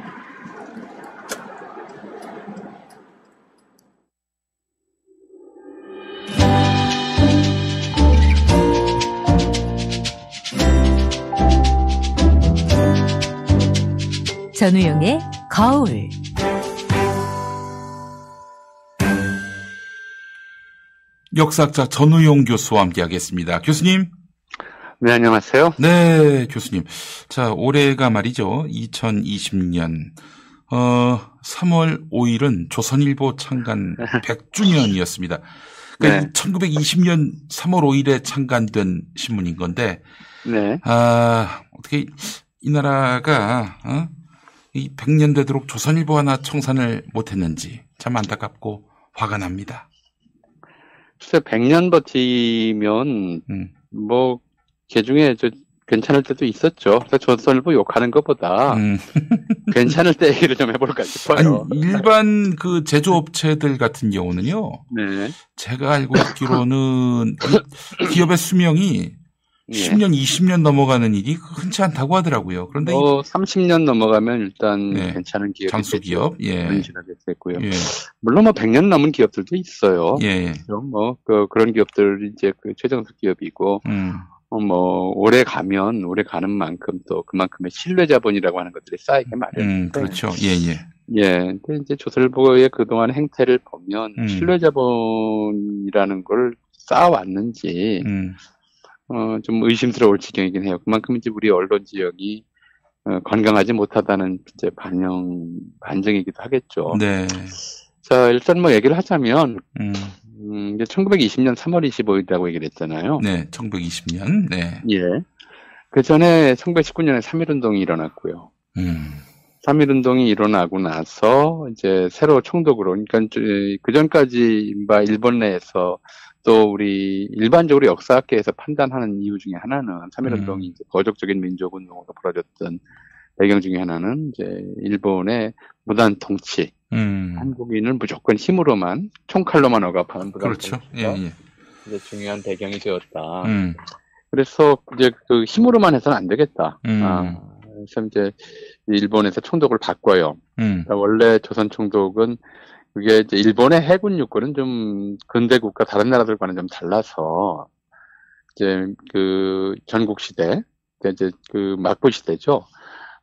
전우용의 거울. 역사학자 전우용 교수와 함께하겠습니다. 교수님. 네, 안녕하세요. 네, 교수님. 자, 올해가 말이죠. 2020년 어, 3월 5일은 조선일보 창간 100주년이었습니다. 그러니까 네. 1920년 3월 5일에 창간된 신문인 건데, 네. 아, 어떻게 이 나라가, 어? 이 100년 되도록 조선일보 하나 청산을 못했는지 참 안타깝고 화가 납니다. 글쎄, 100년 버티면, 음. 뭐, 개 중에 저, 괜찮을 때도 있었죠. 그래서 조선일보 욕하는 것보다, 음. 괜찮을 때 얘기를 좀 해볼까 아니, 싶어요. 일반 그 제조업체들 같은 경우는요, 네. 제가 알고 있기로는 이 기업의 수명이 예. 10년, 20년 넘어가는 일이 흔치 않다고 하더라고요. 그런데 이 뭐, 30년 넘어가면 일단 네. 괜찮은 기업이 장수 기업. 예. 됐고요. 예. 물론 뭐 100년 넘은 기업들도 있어요. 예. 그럼 뭐, 그, 그런 기업들 이제 그 최정수 기업이고, 음. 어, 뭐, 오래 가면, 오래 가는 만큼 또 그만큼의 신뢰 자본이라고 하는 것들이 쌓이게 음, 마련인데. 그렇죠. 예, 예. 예. 근데 이제 조선일보의 그동안 행태를 보면, 음. 신뢰 자본이라는 걸 쌓아왔는지, 음. 어, 좀 의심스러울 지경이긴 해요. 그만큼 이제 우리 언론 지역이, 어, 건강하지 못하다는 이제 반영, 반증이기도 하겠죠. 네. 자, 일단 뭐 얘기를 하자면, 음. 음, 이제 1920년 3월 25일이라고 얘기를 했잖아요. 네, 1920년. 네. 예. 그 전에 1919년에 3.1운동이 일어났고요. 음. 3.1운동이 일어나고 나서 이제 새로 총독으로, 그러니까 그 전까지 바 일본 내에서 또 우리 일반적으로 역사학계에서 판단하는 이유 중에 하나는 3.1운동이 이제 거적적인 민족운동으로 벌어졌던 배경 중에 하나는 이제 일본의 무단 통치, 음. 한국인을 무조건 힘으로만 총칼로만 억압하는 무단 그렇죠. 예, 통치가 예. 이제 중요한 배경이 되었다. 음. 그래서 이제 그 힘으로만 해서는 안 되겠다. 음. 아, 그래서 이제 일본에서 총독을 바꿔요. 음. 그러니까 원래 조선 총독은 그게 이제 일본의 해군 육군은 좀 근대 국가 다른 나라들과는 좀 달라서 이제 그 전국 시대, 그러니까 이제 그 막부 시대죠.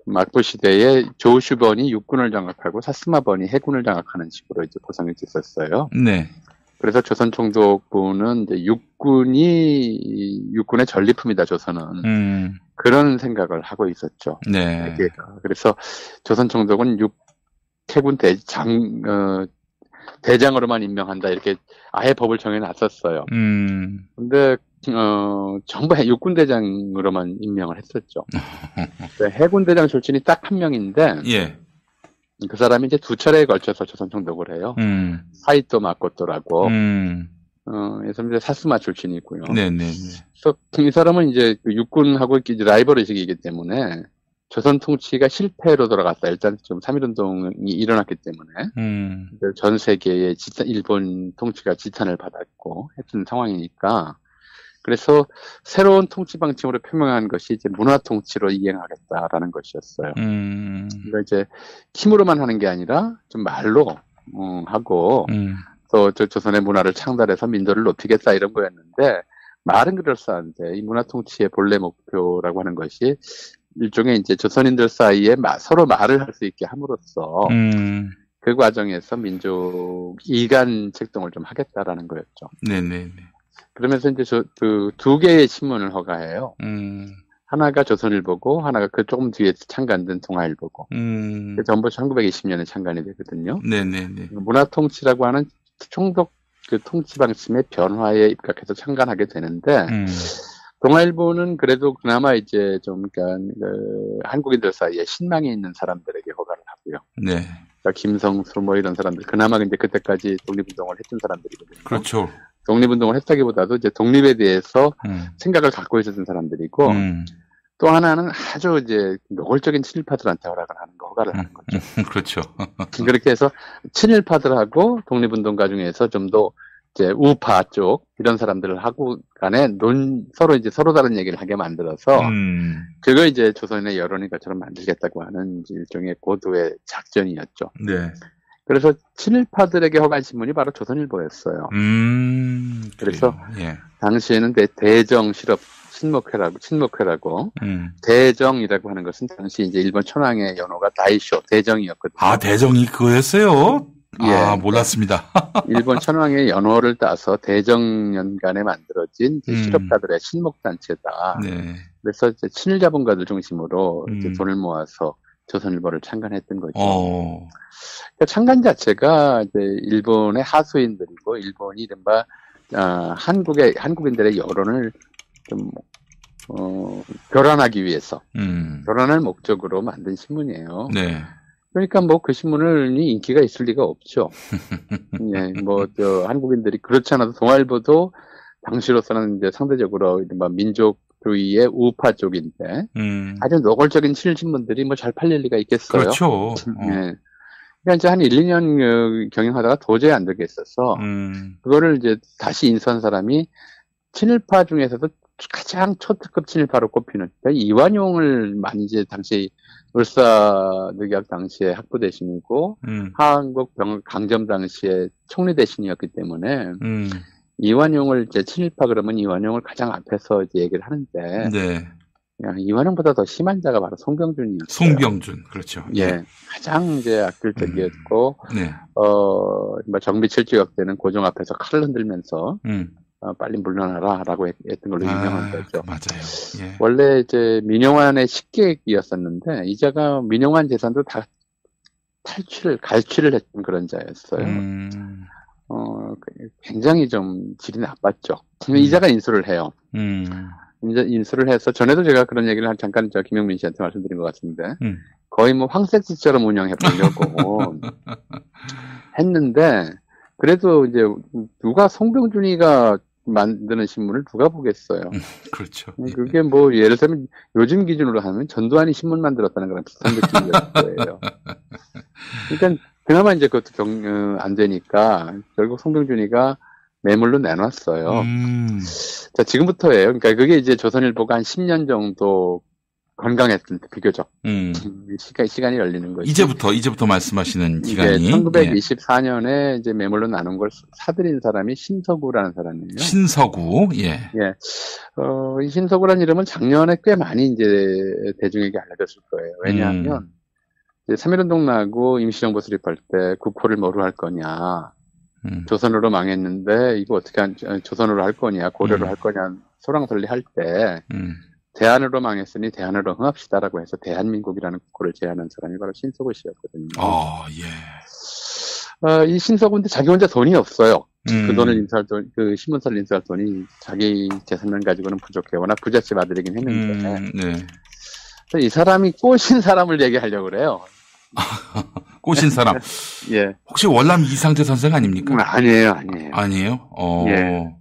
막부 시대에 조슈번이 육군을 장악하고 사스마번이 해군을 장악하는 식으로 이제 구성이 됐었어요. 네. 그래서 조선 총독부는 이제 육군이 육군의 전리품이다 조선은 음. 그런 생각을 하고 있었죠. 네. 그래서 조선 총독은 육 해군 대장 어, 대장으로만 임명한다 이렇게 아예 법을 정해놨었어요. 음. 근데 어 전부 해- 육군 대장으로만 임명을 했었죠. 그 해군 대장 출신이 딱 한 명인데 예. 그 사람이 이제 두 차례에 걸쳐서 조선 총독을 해요. 음. 사이토 마코토라고. 음. 어, 그래서 이제 사스마 출신이고요. 네, 네, 네. 그래서 이 사람은 이제 그 육군하고 이제 라이벌 의식이기 때문에 조선 통치가 실패로 돌아갔다. 일단 지금 3.1운동이 일어났기 때문에 음. 전 세계의 지탄, 일본 통치가 지탄을 받았고 했던 상황이니까 그래서 새로운 통치 방침으로 표명한 것이 이제 문화 통치로 이행하겠다라는 것이었어요. 음. 그러니까 이제 힘으로만 하는 게 아니라 좀 말로 어, 하고 음. 또저 조선의 문화를 창달해서 민도를 높이겠다 이런 거였는데 말은 그럴싸한데 이 문화 통치의 본래 목표라고 하는 것이 일종의 이제 조선인들 사이에 마- 서로 말을 할 수 있게 함으로써 음. 그 과정에서 민족 이간 책동을 좀 하겠다라는 거였죠. 네, 네, 네. 그러면서 이제 저그두 개의 신문을 허가해요. 음. 하나가 조선일보고 하나가 그 조금 뒤에 창간된 동아일보고. 음. 그 전부 1920년에 창간이 되거든요. 네, 네, 네. 문화 통치라고 하는 총독 그 통치 방침의 변화에 입각해서 창간하게 되는데 음. 동아일보는 그래도 그나마 이제 좀 그러니까 그 한국인들 사이에 신망이 있는 사람들에게 허가를 하고요. 네. 그러니까 김성수 뭐 이런 사람들 그나마 이제 그때까지 독립운동을 했던 사람들이거든요. 그렇죠. 독립운동을 했다기보다도 이제 독립에 대해서 음. 생각을 갖고 있었던 사람들이고 음. 또 하나는 아주 이제 노골적인 친일파들한테 허락을 하는 거 허가를 하는 거죠. 그렇죠. 그렇게 해서 친일파들하고 독립운동가 중에서 좀 더 이제 우파 쪽 이런 사람들하고 간에 논 서로 이제 서로 다른 얘기를 하게 만들어서 음. 그걸 이제 조선의 여론이 것처럼 만들겠다고 하는 일종의 고도의 작전이었죠. 네. 그래서 친일파들에게 허가한 신문이 바로 조선일보였어요. 음. 그래서 예. 당시에는 대, 대정 실업 친목회라고, 친목회라고. 음. 대정이라고 하는 것은 당시 이제 일본 천황의 연호가 다이쇼, 대정이었거든요. 아, 대정이 그거였어요? 예. 아, 몰랐습니다. 일본 천황의 연호를 따서 대정년간에 만들어진 이제 음. 실업가들의 친목단체다. 네. 그래서 이제 친일 자본가들 중심으로 이제 음. 돈을 모아서 조선일보를 창간했던 거죠. 어. 그러니까 창간 자체가 이제 일본의 하수인들이고 일본이 이른바 어, 한국의 한국인들의 여론을 좀 어, 교란하기 위해서 음. 교란할 목적으로 만든 신문이에요. 네. 그러니까 뭐 그 신문이 인기가 있을 리가 없죠. 예, 뭐 저 한국인들이 그렇지 않아도 동아일보도 당시로서는 이제 상대적으로 이른바 민족주의의 우파 쪽인데 음. 아주 노골적인 친일 신문들이 뭐 잘 팔릴 리가 있겠어요. 그렇죠. 어. 예. 그러니까 이제 한 1, 2년 어, 경영하다가 도저히 안 되겠어서 음. 그거를 이제 다시 인수한 사람이 친일파 중에서도 가장 초특급 친일파로 꼽히는 그러니까 이완용을 많이 이제 당시 울사늑약 당시에 학부 대신이고 음. 한국 병 강점 당시에 총리 대신이었기 때문에 음. 이완용을 이제 친일파 그러면 이완용을 가장 앞에서 이제 얘기를 하는데 네. 야, 이완용보다 더 심한 자가 바로 송병준이었어요. 송병준. 그렇죠. 예, 가장 이제 악질적이었고 네. 어, 뭐 정비칠주역 때는 고종 앞에서 칼을 흔들면서 음. 어, 빨리 물러나라라고 했- 했던 걸로 유명한 거죠. 맞아요. 예. 원래 이제 민영환의 식객이었었는데 이자가 민영환 재산도 다 탈취를 갈취를 했던 그런 자였어요. 음. 어, 그- 굉장히 좀 질이 나빴죠. 근데 이자가 인수를 해요. 음. 이제 인수를 해서 전에도 제가 그런 얘기를 한 잠깐 저 김영민 씨한테 말씀드린 것 같은데 음. 거의 뭐 황새치처럼 운영해 보려고 했는데 그래도 이제 누가 송병준이가 만드는 신문을 누가 보겠어요. 그렇죠. 그게 뭐 예를 들면 요즘 기준으로 하면 전두환이 신문 만들었다는 거랑 비슷한 느낌일 거예요. 그러니까 그나마 이제 그것도 경, 어, 안 되니까 결국 송병준이가 매물로 내놨어요. 음. 자, 지금부터예요. 그러니까 그게 이제 조선일보가 한 10년 정도 건강했을 때 비교적 음. 시간 시간이 열리는 거죠. 이제부터 이제부터 말씀하시는 기간이 예. 1924년에 이제 매물로 나눈 걸 사들인 사람이 신서구라는 사람이에요. 신서구 예. 예. 어, 이 신서구라는 이름은 작년에 꽤 많이 이제 대중에게 알려졌을 거예요. 왜냐하면 음. 이제 3.1운동 나고 임시정부 수립할 때 국호를 뭐로 할 거냐. 음. 조선으로 망했는데 이거 어떻게 한, 어, 조선으로 할 거냐, 고려로 음. 할 거냐, 소랑설리 할때 음. 대안으로 망했으니 대안으로 흥합시다라고 해서 대한민국이라는 국호를 제안한 사람이 바로 신서구 씨였거든요. 어, 예. 어, 이 신서구인데 자기 혼자 돈이 없어요. 음. 그 돈을 인수할 돈, 그 신문사를 인수할 돈이 자기 재산만 가지고는 부족해. 워낙 부잣집 아들이긴 했는데. 음, 네. 이 사람이 꼬신 사람을 얘기하려고 그래요. 꼬신 사람. 예. 혹시 월남 이상재 선생 아닙니까? 아니에요, 아니에요. 아니에요? 어. 예.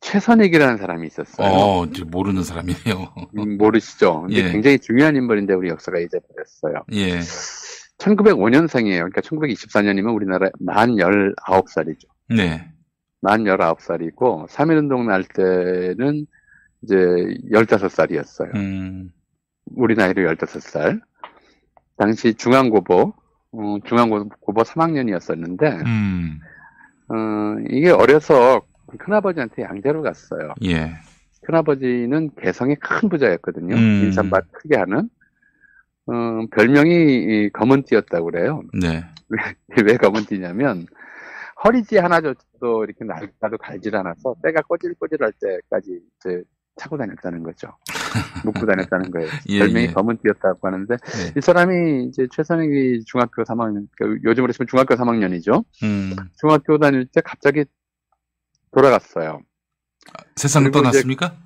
최선익이라는 사람이 있었어요. 어, 이제 모르는 사람이네요. 음, 모르시죠? 근데 예. 굉장히 중요한 인물인데 우리 역사가 잊어버렸어요. 예. 1905년생이에요. 그러니까 1924년이면 우리나라 만 19살이죠. 네. 만 19살이고, 3.1운동 날 때는 이제 15살이었어요. 음. 우리 나이로 15살. 당시 중앙고보, 어, 중앙고보 3학년이었었는데, 음. 어, 이게 어려서 큰아버지한테 양자로 갔어요. 예. 큰아버지는 개성의 큰 부자였거든요. 음. 인삼밭 크게 하는. 어, 별명이 이 검은띠였다고 그래요. 네. 왜, 왜 검은띠냐면, 허리띠 하나 정도 이렇게 날까도 갈질 않아서 때가 꼬질꼬질할 때까지 이제 차고 다녔다는 거죠. 묶고 다녔다는 거예요. 예, 별명이 예. 검은띠였다고 하는데, 네. 이 사람이 이제 최선익이 중학교 3학년, 그러니까 요즘으로 치면 중학교 3학년이죠. 음. 중학교 다닐 때 갑자기 돌아갔어요. 세상을 그리고 이제 떠났습니까?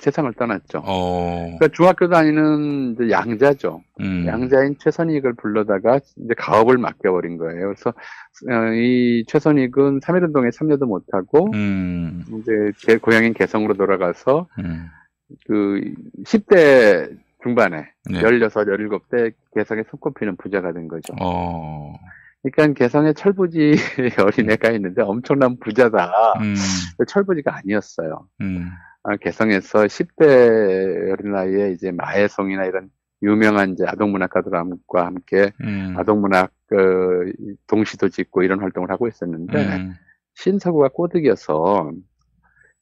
세상을 떠났죠. 어. 그러니까 중학교 다니는 양자죠. 음. 양자인 최선익을 불러다가 이제 가업을 맡겨버린 거예요. 그래서 어, 이 최선익은 3.1운동에 참여도 못하고 음. 이제 제 고향인 개성으로 돌아가서 음. 그 10대 중반에 네. 16, 17대 개성에 손꼽히는 부자가 된 거죠. 어. 그러니까 개성에 철부지 어린애가 있는데 엄청난 부자다. 음. 철부지가 아니었어요. 음. 아, 개성에서 10대 어린 나이에 이제 마해송이나 이런 유명한 이제 아동문학가들과 함께 음. 아동문학 그 동시도 짓고 이런 활동을 하고 있었는데 음. 신서구가 꼬드겨서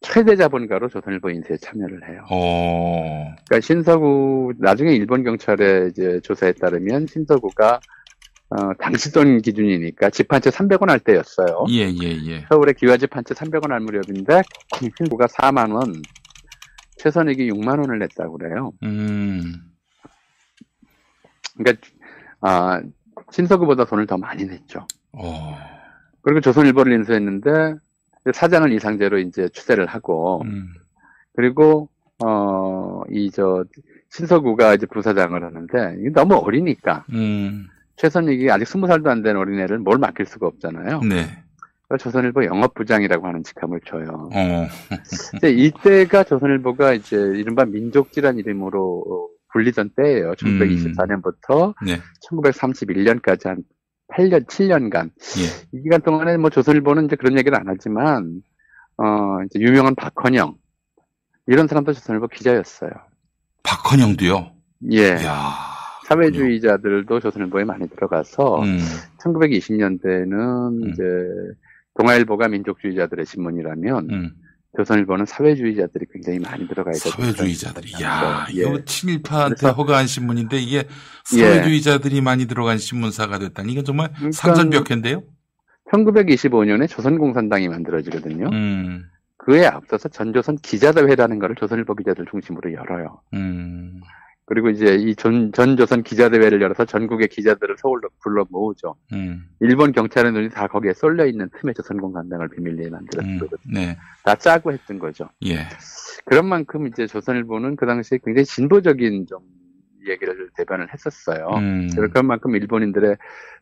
최대 자본가로 조선일보 인쇄에 참여를 해요. 어. 그러니까 신서구 나중에 일본 경찰의 이제 조사에 따르면 신서구가 어, 당시 돈 기준이니까 집 한 채 300원 할 때였어요. 예, 예, 예. 서울에 기와집 한 채 300원 할 무렵인데 신구가 4만 원, 최선익이 6만 원을 냈다고 그래요. 음. 그러니까 아, 신서구보다 돈을 더 많이 냈죠. 어. 그리고 조선일보를 인수했는데 사장을 이상제로 이제 추대를 하고 음. 그리고 어 이 저 신서구가 이제 부사장을 하는데 너무 어리니까 음. 최선익이 아직 스무 살도 안 된 어린애를 뭘 맡길 수가 없잖아요. 네. 조선일보 영업부장이라고 하는 직함을 줘요. 어. 근데 이때가 조선일보가 이제 이른바 민족지란 이름으로 어, 불리던 때예요. 1924년부터 네. 1931년까지 한 8년, 7년간. 예. 이 기간 동안에 뭐 조선일보는 이제 그런 얘기를 안 하지만, 어, 이제 유명한 박헌영. 이런 사람도 조선일보 기자였어요. 박헌영도요? 예. 사회주의자들도 조선일보에 많이 들어가서, 음. 1920년대는 이제 동아일보가 민족주의자들의 신문이라면, 음. 조선일보는 사회주의자들이 굉장히 많이 들어가 있었죠. 사회주의자들이. 야, 예. 이거 친일파한테 그래서- 허가한 신문인데 이게 예. 사회주의자들이 많이 들어간 신문사가 됐다니 이건 정말 그러니까 상전벽해인데요? 1925년에 조선공산당이 만들어지거든요. 음. 그에 앞서서 전조선 기자대회라는 것을 조선일보 기자들 중심으로 열어요. 음. 그리고 이제 이 전, 전 조선 기자대회를 열어서 전국의 기자들을 서울로 불러 모으죠. 음. 일본 경찰의 눈이 다 거기에 쏠려 있는 틈에 조선공산당을 비밀리에 만들었던 거거든요. 네. 다 짜고 했던 거죠. 예. 그런 만큼 이제 조선일보는 그 당시에 굉장히 진보적인 좀 얘기를 대변을 했었어요. 음. 그런 만큼 일본인들의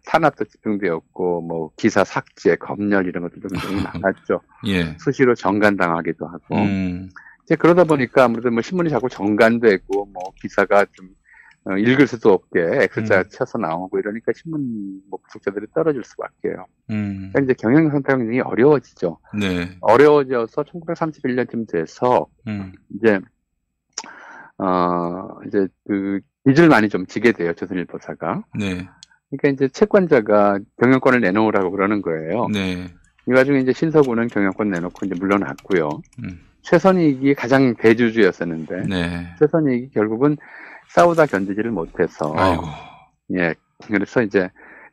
탄압도 집중되었고, 뭐, 기사 삭제, 검열 이런 것들도 굉장히 많았죠. 예. 수시로 정간당하기도 하고. 음. 이제 그러다 보니까 아무래도 뭐 신문이 자꾸 정간되고, 뭐, 기사가 좀, 어, 읽을 수도 없게 X자 쳐서 나오고 이러니까 신문 뭐 구독자들이 떨어질 수밖에요. 음. 그러니까 이제 경영 상태가 굉장히 어려워지죠. 네. 어려워져서 1931년쯤 돼서 음. 이제 어 이제 그 빚을 많이 좀 지게 돼요 조선일보사가. 네. 그러니까 이제 채권자가 경영권을 내놓으라고 그러는 거예요. 네. 이 와중에 이제 신서구는 경영권 내놓고 이제 물러났고요. 음. 최선익이 가장 대주주였었는데 네. 최선익이 결국은 싸우다 견디지를 못해서 아이고. 예 그래서 이제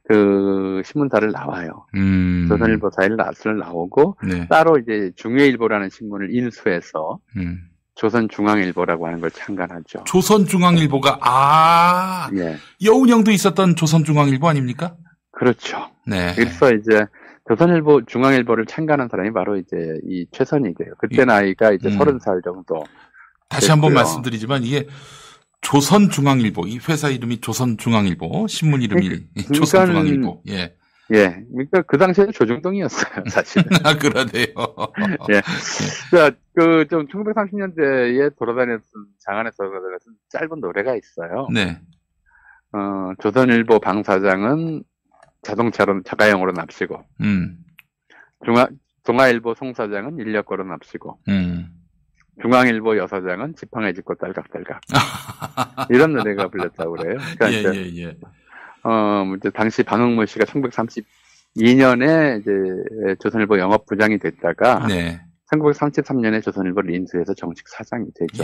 그 신문사를 나와요. 음. 조선일보사를 나스를 나오고 네. 따로 이제 중외일보라는 신문을 인수해서 음. 조선중앙일보라고 하는 걸 창간하죠. 조선중앙일보가 아 예. 여운형도 있었던 조선중앙일보 아닙니까? 그렇죠. 네. 그래서 이제 조선일보 중앙일보를 창간한 사람이 바로 이제 이 최선익이에요. 그때 이- 나이가 이제 음. 서른 살 정도. 다시 한번. 말씀드리지만 이게 조선중앙일보 이 회사 이름이 조선중앙일보 신문 이름이 그러니까- 조선중앙일보 예. 예. 그러니까 그 당시에는 조중동이었어요, 사실은. 아 그러네요. 예. 자, 그, 좀, 1930년대에 돌아다녔던 장안에서 쓴 짧은 노래가 있어요. 네. 어, 조선일보 방사장은 자동차로, 자가용으로 납치고, 음. 중앙, 동아일보 송 사장은 인력거로 납치고, 음. 중앙일보 여사장은 지팡이 짚고 딸깍딸깍. 이런 노래가 불렸다고 그래요. 그러니까 예, 예, 예. 어, 이제 당시 방흥문 씨가 1932년에 이제 조선일보 영업부장이 됐다가, 네. 1933년에 조선일보를 인수해서 정식 사장이 되죠.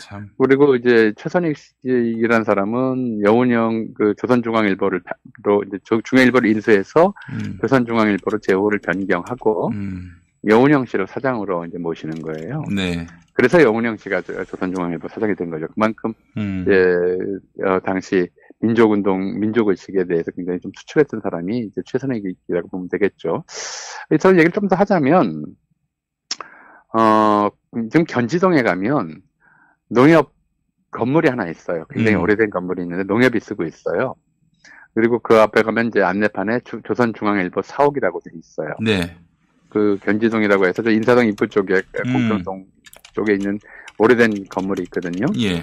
참. 그리고 이제 최선익 씨라는 사람은 여운형 그 조선중앙일보를 로 이제 조- 중앙일보를 인수해서 음. 조선중앙일보로 제호를 변경하고 음. 여운형 씨를 사장으로 이제 모시는 거예요. 네. 그래서 여운형 씨가 저- 조선중앙일보 사장이 된 거죠. 그만큼 음. 이제 어, 당시 민족운동, 민족의식에 대해서 굉장히 좀 수출했던 사람이 이제 최선익이라고 보면 되겠죠. 저 얘기를 좀 더 하자면, 어, 지금 견지동에 가면 농협 건물이 하나 있어요. 굉장히 음. 오래된 건물이 있는데 농협이 쓰고 있어요. 그리고 그 앞에 가면 이제 안내판에 주- 조선중앙일보 사옥이라고 돼 있어요. 네. 그 견지동이라고 해서 저 인사동 입구 쪽에 음. 공평동 쪽에 있는 오래된 건물이 있거든요. 예.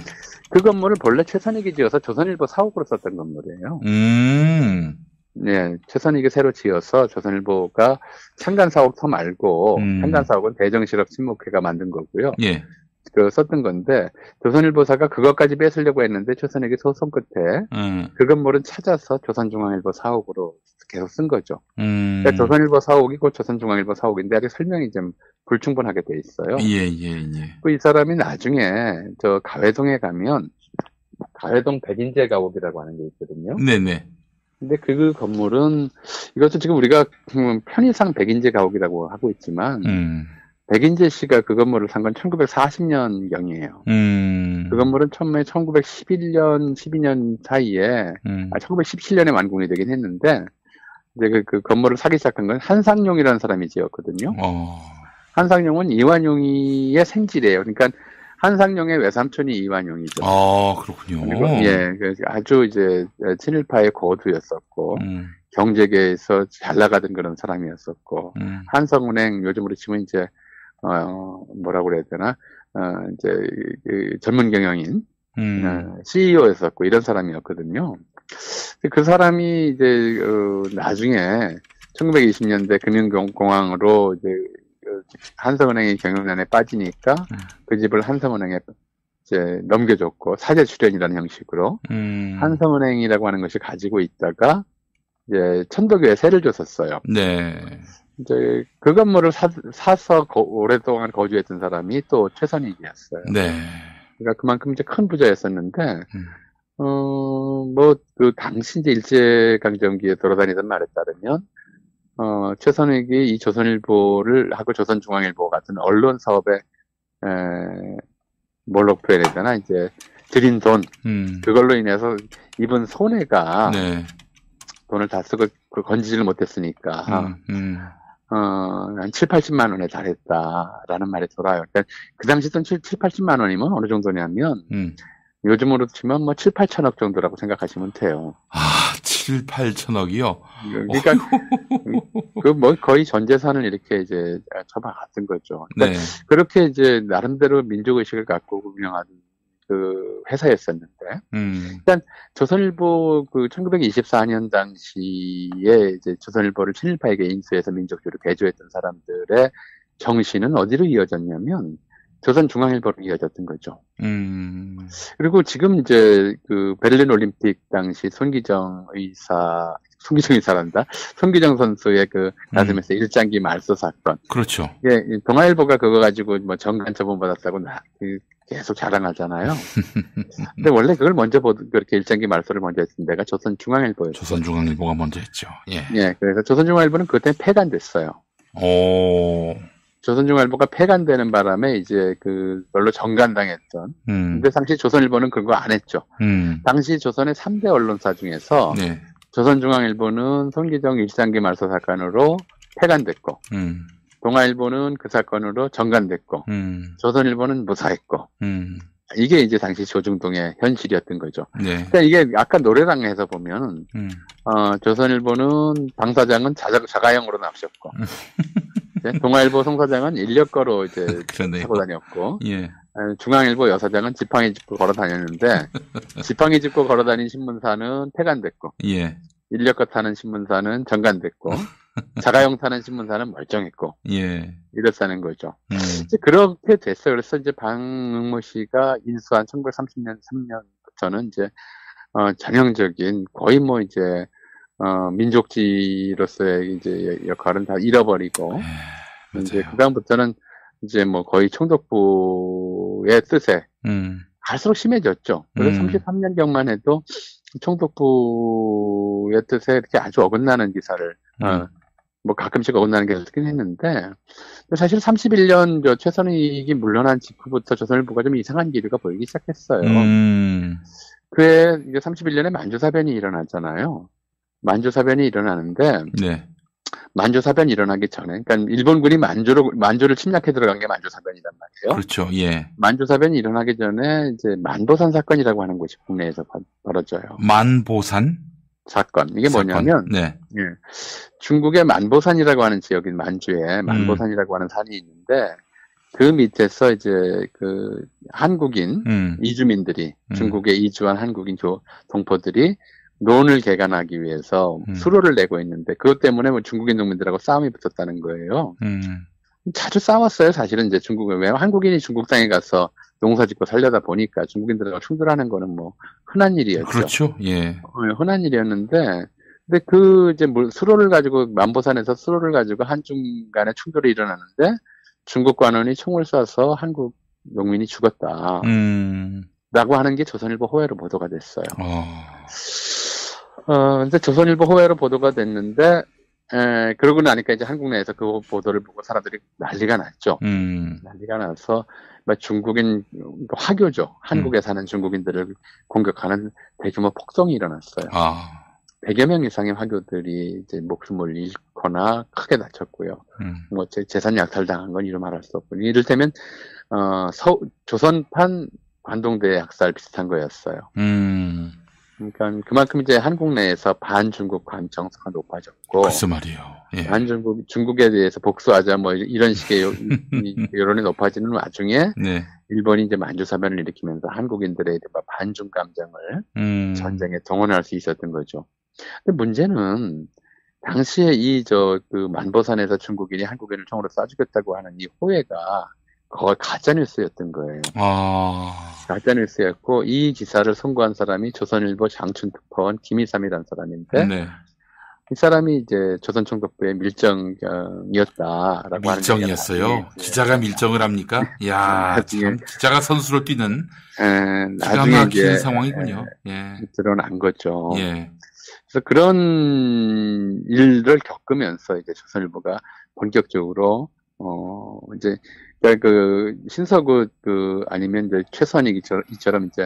그 건물을 본래 최선익이 지어서 조선일보 사옥으로 썼던 건물이에요. 음. 네, 최선익이 새로 지어서 조선일보가 창간 사옥터 말고 음. 창간 사옥은 대정실업 친목회가 만든 거고요. 예. 그 썼던 건데 조선일보사가 그것까지 뺏으려고 했는데 조선에게 소송 끝에 음. 그 건물은 찾아서 조선중앙일보 사옥으로 계속 쓴 거죠. 음. 그러니까 조선일보 사옥이 곧 조선중앙일보 사옥인데 아직 설명이 좀 불충분하게 돼 있어요. 예, 예, 예. 그이 사람이 나중에 저 가회동에 가면 가회동 백인제 가옥이라고 하는 게 있거든요. 네네. 근데 그 건물은 이것도 지금 우리가 음, 편의상 백인제 가옥이라고 하고 있지만 음. 백인재 씨가 그 건물을 산 건 1940년경이에요. 음. 그 건물은 처음에 1911년, 12년 사이에, 음. 아, 1917년에 완공이 되긴 했는데, 이제 그, 그 건물을 사기 시작한 건 한상용이라는 사람이 지었거든요. 어. 한상용은 이완용이의 생지래요. 그러니까 한상용의 외삼촌이 이완용이죠. 아, 그렇군요. 그리고 예, 그 아주 이제 친일파의 고두였었고, 음. 경제계에서 잘 나가던 그런 사람이었었고, 음. 한성은행 요즘으로 치면 이제 어 뭐라고 그래야 되나 어 이제 그 전문 경영인 음. 어, CEO였었고 이런 사람이었거든요. 그 사람이 이제 어, 나중에 1920년대 금융공황으로 이제 그 한성은행이 경영난에 빠지니까 음. 그 집을 한성은행에 이제 넘겨줬고 사제 출연이라는 형식으로 음. 한성은행이라고 하는 것이 가지고 있다가 이제 천도교에 세를 줬었어요. 네. 이제 그 건물을 사, 거- 오랫동안 거주했던 사람이 또 최선익이었어요. 네. 그러니까 그만큼 이제 큰 부자였었는데, 음. 어, 뭐, 그 당시 이제 일제강점기에 돌아다니던 말에 따르면, 어, 최선익이 이 조선일보를 하고 조선중앙일보 같은 언론 사업에, 에, 뭘로 표현해야 되나, 이제, 들인 돈, 음. 그걸로 인해서 입은 손해가 네. 돈을 다 쓰고 그 건지지를 못했으니까, 음, 음. 어, 한 7, 80만 원에 달했다라는 말이 돌아요. 그러니까 그 당시 돈 7, 7, 80만 원이면 어느 정도냐면 음. 요즘으로 치면 뭐 7, 8천억 정도라고 생각하시면 돼요. 아, 7, 8천억이요? 그러니까 그 뭐 거의 전 재산을 이렇게 이제 처박았던 거죠. 그러니까 네. 그렇게 이제 나름대로 민족 의식을 갖고 운영하는 그 회사였었는데 음. 일단 조선일보 그 1924년 당시에 이제 조선일보를 친일파에게 인수해서 민족주의를 개조했던 사람들의 정신은 어디로 이어졌냐면 조선중앙일보로 이어졌던 거죠. 음. 그리고 지금 이제 그 베를린 올림픽 당시 손기정 의사, 손기정 의사란다. 손기정 선수의 그 가슴에서 일장기 말소 사건. 그렇죠. 예, 이 동아일보가 그거 가지고 뭐 정관 처분 받았다고 나, 그 계속 자랑하잖아요. 근데 원래 그걸 먼저 보, 그렇게 일장기 말소를 먼저 했던 데가 조선중앙일보였죠. 조선중앙일보가 먼저 했죠. 예. 예, 그래서 조선중앙일보는 그때 폐간됐어요. 오. 조선중앙일보가 폐간되는 바람에 이제 그걸로 정간당했던. 음. 근데 당시 조선일보는 그거 안 했죠. 음. 당시 조선의 3대 언론사 중에서 네. 조선중앙일보는 손기정 일장기 말소 사건으로 폐간됐고, 음. 동아일보는 그 사건으로 정간됐고, 음. 조선일보는 무사했고, 음. 이게 이제 당시 조중동의 현실이었던 거죠. 네. 그러니까 이게 아까 노래방에서 보면, 음. 어, 조선일보는 당사장은 자가, 자가용으로 납셨고, 네, 동아일보 송사장은 인력거로 이제. 타고 다녔고, 예. 어, 중앙일보 여사장은 지팡이 짚고 걸어 다녔는데, 지팡이 짚고 걸어 다닌 신문사는 폐간됐고, 예. 인력거 타는 신문사는 정간됐고, 자가용 타는 신문사는 멀쩡했고, 예. 이랬다는 거죠. 음. 이제 그렇게 됐어요. 그래서 이제 방응모 씨가 인수한 1930년 3년부터는 이제 어, 전형적인 거의 뭐 이제 어, 민족지로서의 이제 역할은 다 잃어버리고 이제 그 다음부터는 이제 뭐 거의 총독부의 뜻에 음. 갈수록 심해졌죠. 그래서 음. 33년경만 해도 총독부의 뜻에 이렇게 아주 어긋나는 기사를 음. 어, 뭐 가끔씩 어긋나는 게 있긴 했는데 사실 31년 저 최선익이 물러난 직후부터 조선일보가 좀 이상한 기류가 보이기 시작했어요. 음. 그해 이제 31년에 만주사변이 일어났잖아요. 만주사변이 일어나는데 네. 만주사변이 일어나기 전에 그러니까 일본군이 만주로 만주를 침략해 들어간 게 만주사변이란 말이에요. 그렇죠. 예. 만주사변이 일어나기 전에 이제 만보산 사건이라고 하는 것이 국내에서 바- 벌어져요. 만보산? 사건. 이게 사건. 뭐냐면 네. 예. 중국의 만보산이라고 하는 지역인 만주에 만보산이라고 하는 산이 있는데 그 밑에서 이제 그 한국인 음. 이주민들이 음. 중국에 이주한 한국인 조, 동포들이 논을 개간하기 위해서 음. 수로를 내고 있는데 그것 때문에 뭐 중국인 농민들하고 싸움이 붙었다는 거예요. 음. 자주 싸웠어요. 사실은 이제 중국은 왜 한국인이 중국 땅에 가서 농사 짓고 살려다 보니까 중국인들과 충돌하는 거는 뭐 흔한 일이었죠. 그렇죠. 예. 어, 흔한 일이었는데 근데 그 이제 뭐 수로를 가지고 만보산에서 수로를 가지고 한중 간에 충돌이 일어나는데 중국 관원이 총을 쏴서 한국 농민이 죽었다. 음. 라고 하는 게 조선일보 호외로 보도가 됐어요. 어. 어, 근데 조선일보 호외로 보도가 됐는데, 에, 그러고 나니까 이제 한국 내에서 그 보도를 보고 사람들이 난리가 났죠. 음. 난리가 나서, 막 중국인, 화교죠. 한국에 사는 중국인들을 공격하는 대규모 폭동이 일어났어요. 아. 100여 명 이상의 화교들이 이제 목숨을 잃거나 크게 다쳤고요. 음. 뭐 재- 재산 약탈당한 건 이루 말할 수 없고 이를테면 어 서, 조선판 관동대 약살 비슷한 거였어요. 음. 그러니까 그만큼 이제 한국 내에서 반중국한 정서가 높아졌고 글쎄 말이에요. 예. 반중국 중국에 대해서 복수하자 뭐 이런 식의 여론이 높아지는 와중에 네. 일본이 이제 만주사변을 일으키면서 한국인들의 반중 감정을 음. 전쟁에 동원할 수 있었던 거죠. 근데 문제는 당시에 이 저 그 만보산에서 중국인이 한국인을 총으로 쏴 죽였다고 하는 이 호해가 거의 가짜뉴스였던 거예요. 아. 가짜뉴스였고 이 기사를 선고한 사람이 조선일보 장춘특파원 김희삼이라는 사람인데 네. 이 사람이 이제 조선총독부의 밀정이었다라고 하는 밀정이었어요. 얘기가 기자가 밀정을 합니까? 야, 참 기자가 선수로 뛰는 에, 기가 나중에 막히는 이제 상황이군요. 예. 드러난 거죠. 예. 그래서 그런 일을 겪으면서 이제 조선일보가 본격적으로 어 이제 그러니까 그 신서구 그 아니면 이제 최선익 이처럼, 이처럼 이제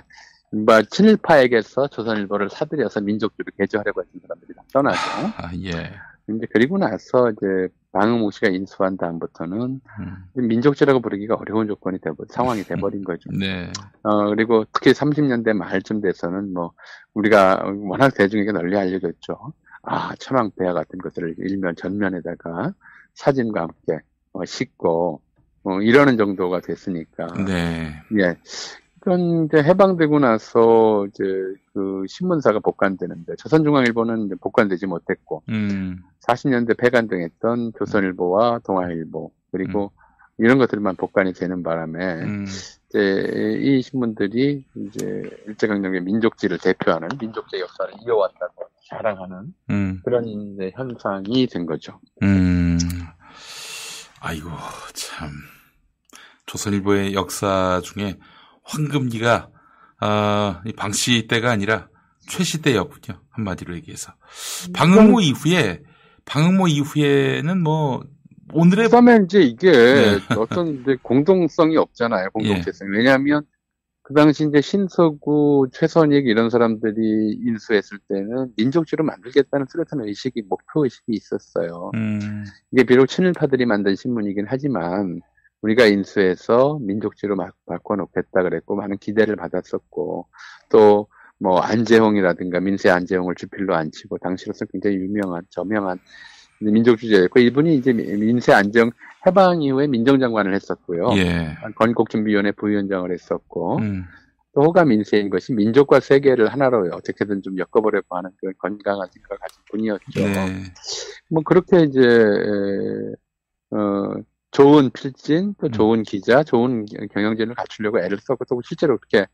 뭐 친일파에게서 조선일보를 사들여서 민족주를 개조하려고 했던 사람들이 다 떠나죠. 아, 예. 이제 그리고 나서 이제 방흥옥 씨가 인수한 다음부터는 음. 민족주라고 부르기가 어려운 조건이 되버 상황이 돼버린 거죠. 네. 어, 그리고 특히 30년대 말쯤 돼서는 뭐, 우리가 워낙 대중에게 널리 알려졌죠. 아, 천황폐하 같은 것들을 일면, 전면에다가 사진과 함께 어, 싣고, 어, 이러는 정도가 됐으니까. 네. 예. 그건 이제 해방되고 나서 이제 그 신문사가 복간되는데, 조선중앙일보는 이제 복간되지 못했고, 음. 40년대 폐간등했던 조선일보와 동아일보, 그리고 이런 것들만 복간이 되는 바람에, 음. 이제 이 신문들이 이제 일제강점기 민족지를 대표하는 민족제 역사를 이어왔다고 자랑하는 음. 그런 이제 현상이 된 거죠. 음. 아이고, 참. 조선일보의 역사 중에 황금기가, 아, 이 방씨 때가 아니라 최씨 때였군요. 한마디로 얘기해서. 방응모 이후에, 방응모 이후에는 뭐, 오늘의. 그다음에 이제 이게 네. 어떤 이제 공동성이 없잖아요. 공동체성. 왜냐하면 그 당시 이제 신서구, 최선익 이런 사람들이 인수했을 때는 민족주를 만들겠다는 뚜렷한 의식이, 목표 의식이 있었어요. 음. 이게 비록 친일파들이 만든 신문이긴 하지만 우리가 인수해서 민족주로 막 바꿔놓겠다 그랬고 많은 기대를 받았었고 또 뭐 안재홍이라든가 민세 안재홍을 주필로 앉히고 당시로서 굉장히 유명한 저명한 민족주의자였고 이분이 이제 민세 안재홍 해방 이후에 민정장관을 했었고요. 예. 건국준비위원회 부위원장을 했었고 음. 또 호감 인세인 것이 민족과 세계를 하나로 어떻게든 좀 엮어보려고 하는 그런 건강한 생각을 가진 분이었죠. 네. 뭐 그렇게 이제 에, 어 좋은 필진 또 좋은 기자 좋은 경영진을 갖추려고 애를 썼고 또 실제로 그렇게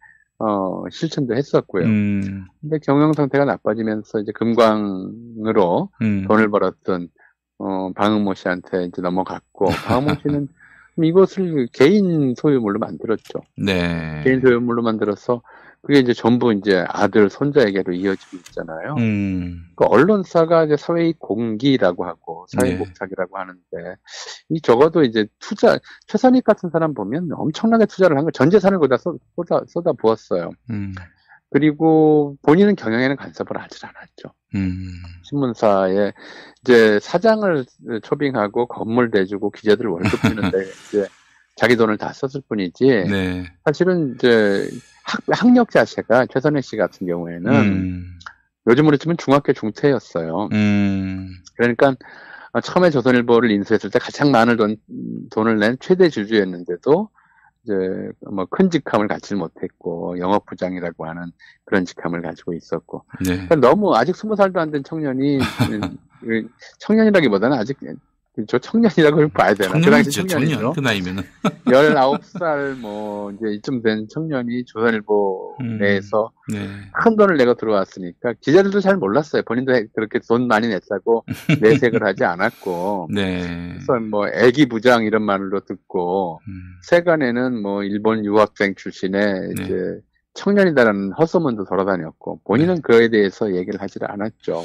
어 실천도 했었고요. 음. 근데 경영 상태가 나빠지면서 이제 금광으로 음. 돈을 벌었던 어 방흥모 씨한테 이제 넘어갔고 방흥모 씨는 이것을 개인 소유물로 만들었죠. 네. 개인 소유물로 만들어서 그게 이제 전부 이제 아들 손자에게로 이어지고 있잖아요. 음. 그 언론사가 이제 사회의 공기라고 하고 사회복착이라고 하는데 이 적어도 이제 투자 최선익 같은 사람 보면 엄청나게 투자를 한 거 전 재산을 거기다 쏟- 쏟아 쏟아 부었어요. 음. 그리고 본인은 경영에는 간섭을 하질 않았죠. 음. 신문사에 이제 사장을 초빙하고 건물 대주고 기자들 월급 주는데 이제 자기 돈을 다 썼을 뿐이지 네. 사실은 이제 학, 학력 자체가 최선혜 씨 같은 경우에는 음. 요즘으로 치면 중학교 중퇴였어요. 음. 그러니까 어, 처음에 조선일보를 인수했을 때 가장 많은 돈, 돈을 낸 최대 주주였는데도 이제 뭐 큰 직함을 갖지 못했고 영업부장이라고 하는 그런 직함을 가지고 있었고 네. 그러니까 너무 아직 스무 살도 안 된 청년이 음, 그 청년이라기보다는 아직 저 청년이라고 봐야 되나? 그 당시 청년이죠, 청년이죠. 청년. 그 나이면은. 19살 뭐 이제 이쯤 된 청년이 조선일보 음. 내에서 네. 큰 돈을 내고 들어왔으니까 기자들도 잘 몰랐어요. 본인도 그렇게 돈 많이 냈다고 내색을 하지 않았고 네. 그래서 뭐 애기 부장 이런 말로 듣고 음. 세간에는 뭐 일본 유학생 출신의 네. 이제 청년이다라는 헛소문도 돌아다녔고 본인은 네. 그거에 대해서 얘기를 하지를 않았죠.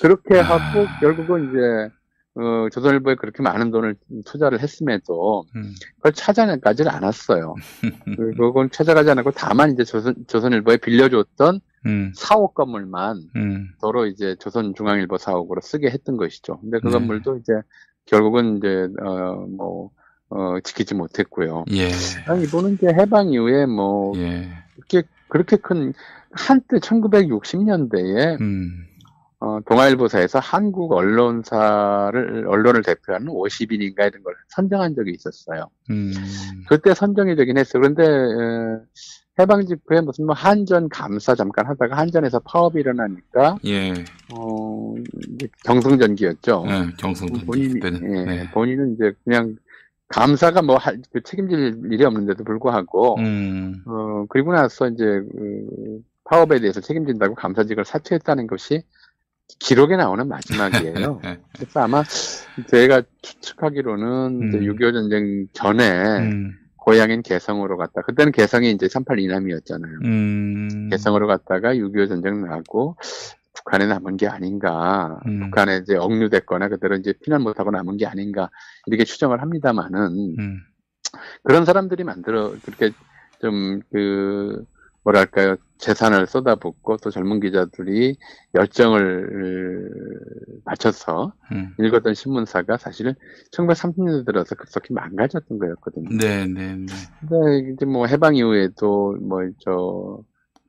그렇게 아. 하고 결국은 이제 어, 조선일보에 그렇게 많은 돈을 투자를 했음에도 음. 그걸 찾아내까지는 않았어요. 그- 그건 찾아가지 않았고 다만 이제 조선, 조선일보에 빌려줬던 음. 사옥 건물만 음. 도로 이제 조선중앙일보 사옥으로 쓰게 했던 것이죠. 근데 그 네. 건물도 이제 결국은 이제 어뭐 어, 지키지 못했고요. 예. 아니, 이분은 이제 해방 이후에 뭐 예. 이렇게 그렇게 큰 한때 1960년대에 음. 어, 동아일보사에서 한국 언론사를 언론을 대표하는 50인인가 이런 걸 선정한 적이 있었어요. 음. 그때 선정이 되긴 했어요. 그런데 에, 해방 직후에 무슨 뭐 한전 감사 잠깐 하다가 한전에서 파업이 일어나니까 예. 어, 경성전기였죠. 네, 경성전기 본인이. 예, 네. 본인은 이제 그냥 감사가 뭐 할- 그 책임질 일이 없는데도 불구하고 음. 어 그리고 나서 이제 그 파업에 대해서 책임진다고 감사직을 사퇴했다는 것이 기록에 나오는 마지막이에요. 네. 그래서 아마 제가 추측하기로는 음. 6.25 전쟁 전에 음. 고향인 개성으로 갔다. 그때는 개성이 이제 38 이남이었잖아요. 음. 개성으로 갔다가 6.25 전쟁 나고 북한에 남은 게 아닌가. 음. 북한에 이제 억류됐거나 그대로 이제 피난 못하고 남은 게 아닌가. 이렇게 추정을 합니다만은 음. 그런 사람들이 만들어 그렇게 좀 그 뭐랄까요 재산을 쏟아붓고 또 젊은 기자들이 열정을 바쳐서 음. 읽었던 신문사가 사실은 1930년대 들어서 급속히 망가졌던 거였거든요. 네, 네, 네. 근데 이제 뭐 해방 이후에도 뭐저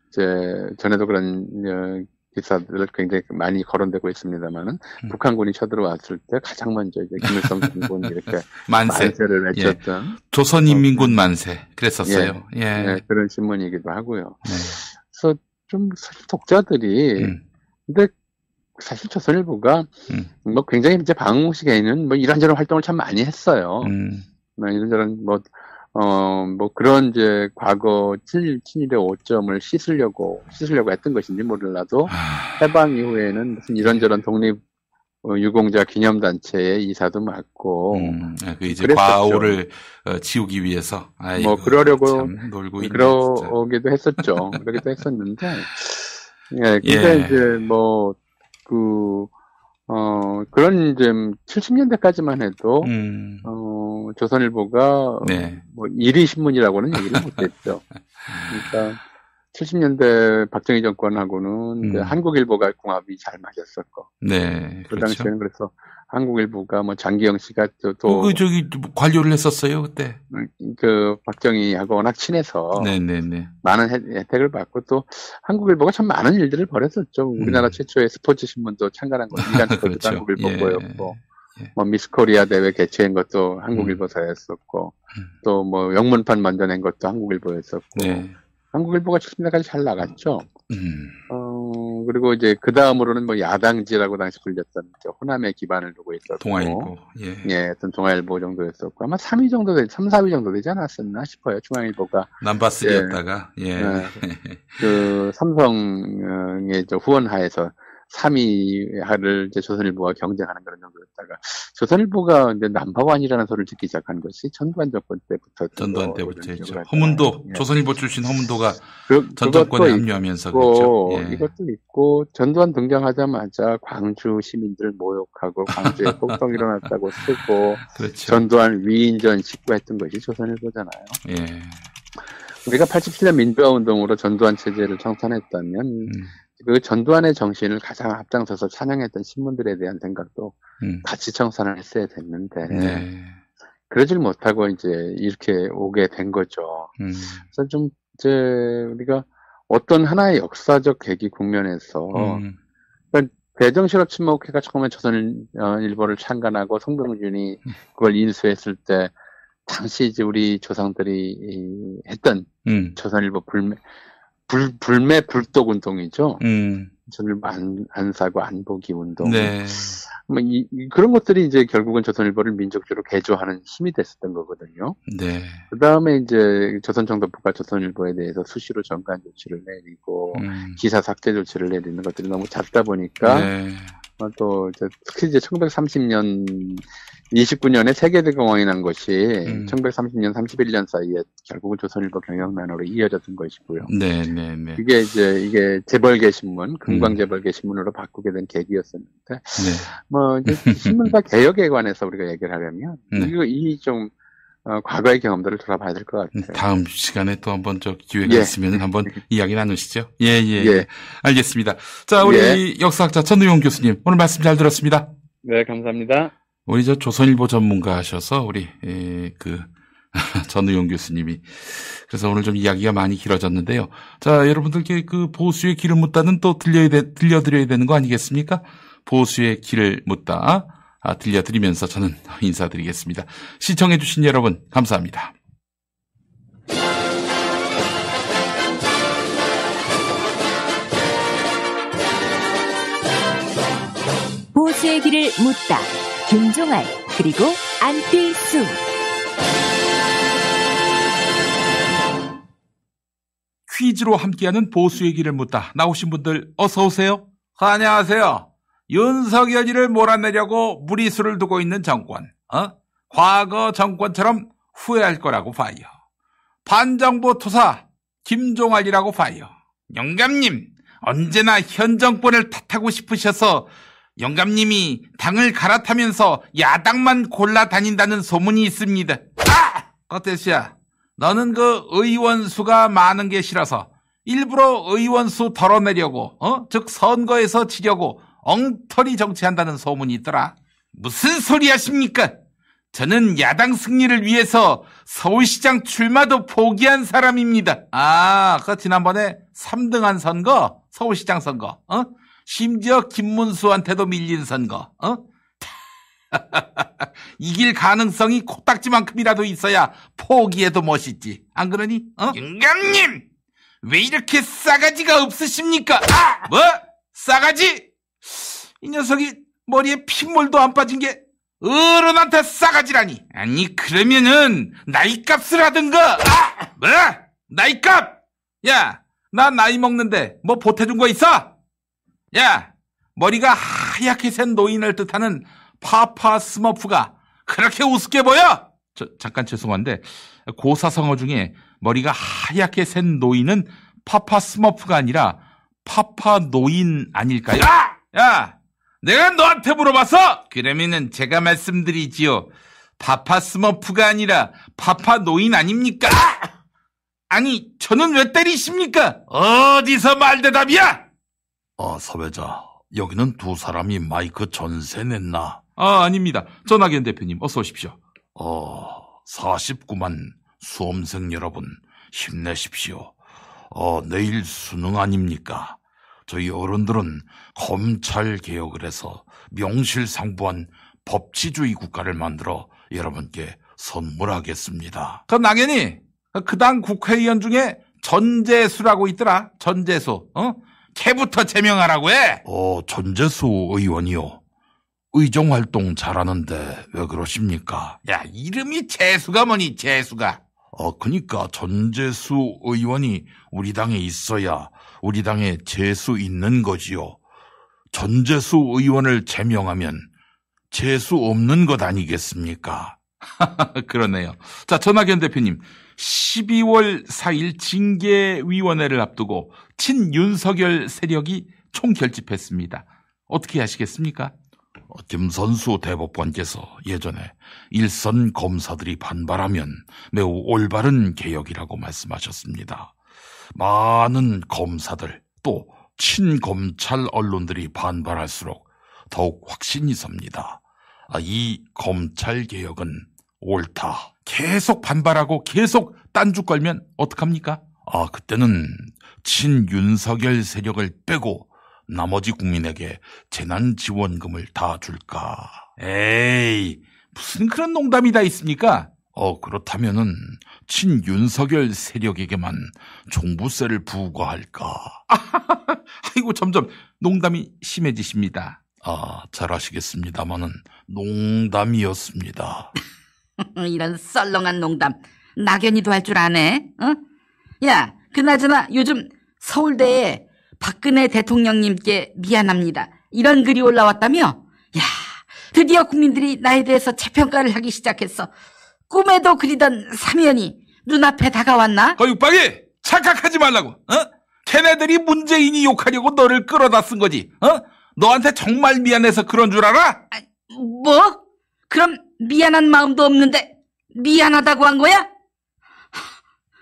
이제 전에도 그런 어, 기사들을 굉장히 많이 거론되고 있습니다만은 음. 북한군이 쳐들어왔을 때 가장 먼저 이제 김일성 군군 이렇게 만세. 만세를 예. 외쳤던 조선인민군 만세. 그랬었어요. 예. 예, 그런 신문이기도 하고요. 네. 그래서 좀 사실 독자들이 음. 근데 사실 조선일보가 음. 뭐 굉장히 이제 방송시계에는 뭐 이런저런 활동을 참 많이 했어요. 음. 뭐 이런저런 뭐 어, 뭐 그런 이제 과거 친일, 친일의 오점을 씻으려고, 씻으려고 했던 것인지 몰라도 아. 해방 이후에는 무슨 이런저런 독립 어, 유공자 기념단체의 이사도 맡고, 음, 아, 그 이제 그랬었죠. 과오를 어, 지우기 위해서 아이고, 뭐 그러려고 참 놀고. 그러기도 했었죠. 그러기도 했었는데, 예, 근데 예. 이제 뭐, 그, 어, 그런 이제 70년대까지만 해도, 음. 어, 조선일보가 네. 뭐 1위 신문이라고는 얘기를 못했죠. 그러니까 70년대 박정희 정권하고는 음. 한국일보가 궁합이 잘 맞았었고, 네, 그 그렇죠. 당시에는 그래서 한국일보가 뭐 장기영 씨가 또, 또 어, 그 저기 관료를 했었어요 그때. 그 박정희하고 워낙 친해서 네, 네, 네. 많은 혜- 혜택을 받고 또 한국일보가 참 많은 일들을 벌였었죠. 우리나라 최초의 스포츠 신문도 참가한 거 스포츠도 음. 그렇죠. 한국일보 예. 거였고 뭐 미스 코리아 대회 개최한 것도 한국일보사였었고 또뭐 영문판 만들어낸 것도 한국일보였었고 음. 네. 한국일보가 70년대까지 잘 나갔죠. 음. 어 그리고 이제 그 다음으로는 뭐 야당지라고 당시 불렸던 저 호남에 기반을 두고 있었고 동아일보. 예. 예, 어떤 동아일보 정도였었고 아마 3위 정도 되, 3, 4위 정도 되지 않았었나 싶어요. 중앙일보가 남바스였다가 예. 네. 그 삼성의 저 후원하에서 3위를 이제 조선일보와 경쟁하는 그런 정도였다가 조선일보가 이제 넘버원이라는 소리를 듣기 시작한 것이 전두환 정권 때부터 전두환 때부터 했죠. 허문도 조선일보 출신 허문도가 그, 전 정권에 합류하면서 그랬죠. 예. 이것도 있고 전두환 등장하자마자 광주 시민들 모욕하고 광주에 폭동 일어났다고 쓰고 그렇죠. 전두환 위인전 식구했던 것이 조선일보잖아요. 예. 우리가 87년 민주화 운동으로 전두환 체제를 청산했다면 음. 그 전두환의 정신을 가장 앞장서서 찬양했던 신문들에 대한 생각도 음. 같이 청산을 했어야 됐는데 네. 그러질 못하고 이제 이렇게 오게 된 거죠. 음. 그래서 좀 이제 우리가 어떤 하나의 역사적 계기 국면에서 음. 그러니까 대정실업 침묵회가 처음에 조선일보를 창간하고 송병준이 그걸 인수했을 때 당시 이제 우리 조상들이 이- 했던 음. 조선일보 불매 불 불매 불독 운동이죠. 음. 조선일보 안, 안 사고 안 보기 운동. 네. 뭐 이, 이- 그런 것들이 이제 결국은 조선일보를 민족주로 개조하는 힘이 됐었던 거거든요. 네. 그 다음에 이제 조선정보부가 조선일보에 대해서 수시로 정관 조치를 내리고 음. 기사 삭제 조치를 내리는 것들이 너무 잦다 보니까 네. 어, 또 이제 특히 이제 1930년 29년에 세계대공황이 난 것이 음. 1930년 31년 사이에 결국은 조선일보 경영난으로 이어졌던 것이고요. 네, 네, 네. 이게 이제 이게 재벌계 신문, 음. 금광 재벌계 신문으로 바꾸게 된 계기였었는데, 네. 뭐 이제 신문사 개혁에 관해서 우리가 얘기를 하려면 네. 이거 이좀 어, 과거의 경험들을 돌아봐야 될 것 같아요. 다음 시간에 또 한번 저 기회가 예. 있으면 한번 이야기 나누시죠. 예, 예. 예. 알겠습니다. 자, 우리 역사학자 전우용 교수님 오늘 말씀 잘 들었습니다. 네, 감사합니다. 우리 저 조선일보 전문가셔서 우리 에, 그 전우용 교수님이 그래서 오늘 좀 이야기가 많이 길어졌는데요. 자, 여러분들께 그 보수의 길을 묻다는 또 들려야 돼, 들려드려야 되는 거 아니겠습니까? 보수의 길을 묻다 아, 들려드리면서 저는 인사드리겠습니다. 시청해주신 여러분 감사합니다. 보수의 길을 묻다. 김종알 그리고 안필수. 퀴즈로 함께하는 보수의 길을 묻다. 나오신 분들 어서 오세요. 안녕하세요. 윤석열이를 몰아내려고 무리수를 두고 있는 정권. 어? 과거 정권처럼 후회할 거라고 봐요. 반정부 투사 김종환이라고 봐요. 영감님 언제나 현 정권을 탓하고 싶으셔서 영감님이 당을 갈아타면서 야당만 골라 다닌다는 소문이 있습니다. 아! 어때시야? 너는 그 의원 수가 많은 게 싫어서 일부러 의원 수 덜어내려고, 어? 즉 선거에서 지려고 엉터리 정치한다는 소문이 있더라. 무슨 소리 하십니까? 저는 야당 승리를 위해서 서울시장 출마도 포기한 사람입니다. 아, 그 지난번에 3등한 선거, 서울시장 선거, 어? 심지어 김문수한테도 밀린 선거, 어? 이길 가능성이 코딱지만큼이라도 있어야 포기해도 멋있지. 안 그러니? 어? 영감님! 왜 이렇게 싸가지가 없으십니까? 아! 뭐? 싸가지? 이 녀석이 머리에 핏물도 안 빠진 게 어른한테 싸가지라니. 아니, 그러면은 나이값을 하든가. 아! 뭐? 나이값? 야, 나 나이 먹는데 뭐 보태준 거 있어? 야, 머리가 하얗게 센 노인을 뜻하는 파파 스머프가 그렇게 우습게 보여? 저, 잠깐 죄송한데 고사성어 중에 머리가 하얗게 센 노인은 파파 스머프가 아니라 파파 노인 아닐까요? 야! 야! 내가 너한테 물어봤어? 그러면은 제가 말씀드리지요. 파파 스머프가 아니라 파파 노인 아닙니까? 아! 아니, 저는 왜 때리십니까? 어디서 말대답이야? 어, 사회자. 여기는 두 사람이 마이크 전세 냈나? 아, 아닙니다. 전학연 대표님, 어서 오십시오. 어, 49만 수험생 여러분, 힘내십시오. 어, 내일 수능 아닙니까? 저희 어른들은 검찰 개혁을 해서 명실상부한 법치주의 국가를 만들어 여러분께 선물하겠습니다. 그 낙연이 그당 국회의원 중에 전재수라고 있더라. 전재수. 어? 걔부터 제명하라고 해. 어, 전재수 의원이요. 의정 활동 잘하는데 왜 그러십니까? 야, 이름이 재수가 뭐니, 재수가. 어, 그니까 전재수 의원이 우리 당에 있어야 우리 당에 재수 있는 거지요. 전재수 의원을 제명하면 재수 없는 것 아니겠습니까? 그러네요. 자, 전학연 대표님. 12월 4일 징계위원회를 앞두고 친윤석열 세력이 총결집했습니다. 어떻게 하시겠습니까? 어, 김선수 대법관께서 예전에 일선 검사들이 반발하면 매우 올바른 개혁이라고 말씀하셨습니다. 많은 검사들 또 친검찰 언론들이 반발할수록 더욱 확신이 섭니다. 아, 이 검찰 개혁은 옳다. 계속 반발하고 계속 딴주 걸면 어떡합니까? 아, 그때는 친윤석열 세력을 빼고 나머지 국민에게 재난지원금을 다 줄까? 에이, 무슨 그런 농담이 다 있습니까? 어, 그렇다면은 친윤석열 세력에게만 종부세를 부과할까? 아이고 점점 농담이 심해지십니다. 아, 잘하시겠습니다마는 농담이었습니다. 이런 썰렁한 농담 낙연이도 할 줄 아네. 어? 야, 그나저나 요즘 서울대에 박근혜 대통령님께 미안합니다. 이런 글이 올라왔다며? 야, 드디어 국민들이 나에 대해서 재평가를 하기 시작했어. 꿈에도 그리던 사면이 눈앞에 다가왔나? 어, 육박이 착각하지 말라고. 어? 걔네들이 문재인이 욕하려고 너를 끌어다 쓴 거지. 어? 너한테 정말 미안해서 그런 줄 알아? 뭐? 그럼 미안한 마음도 없는데 미안하다고 한 거야?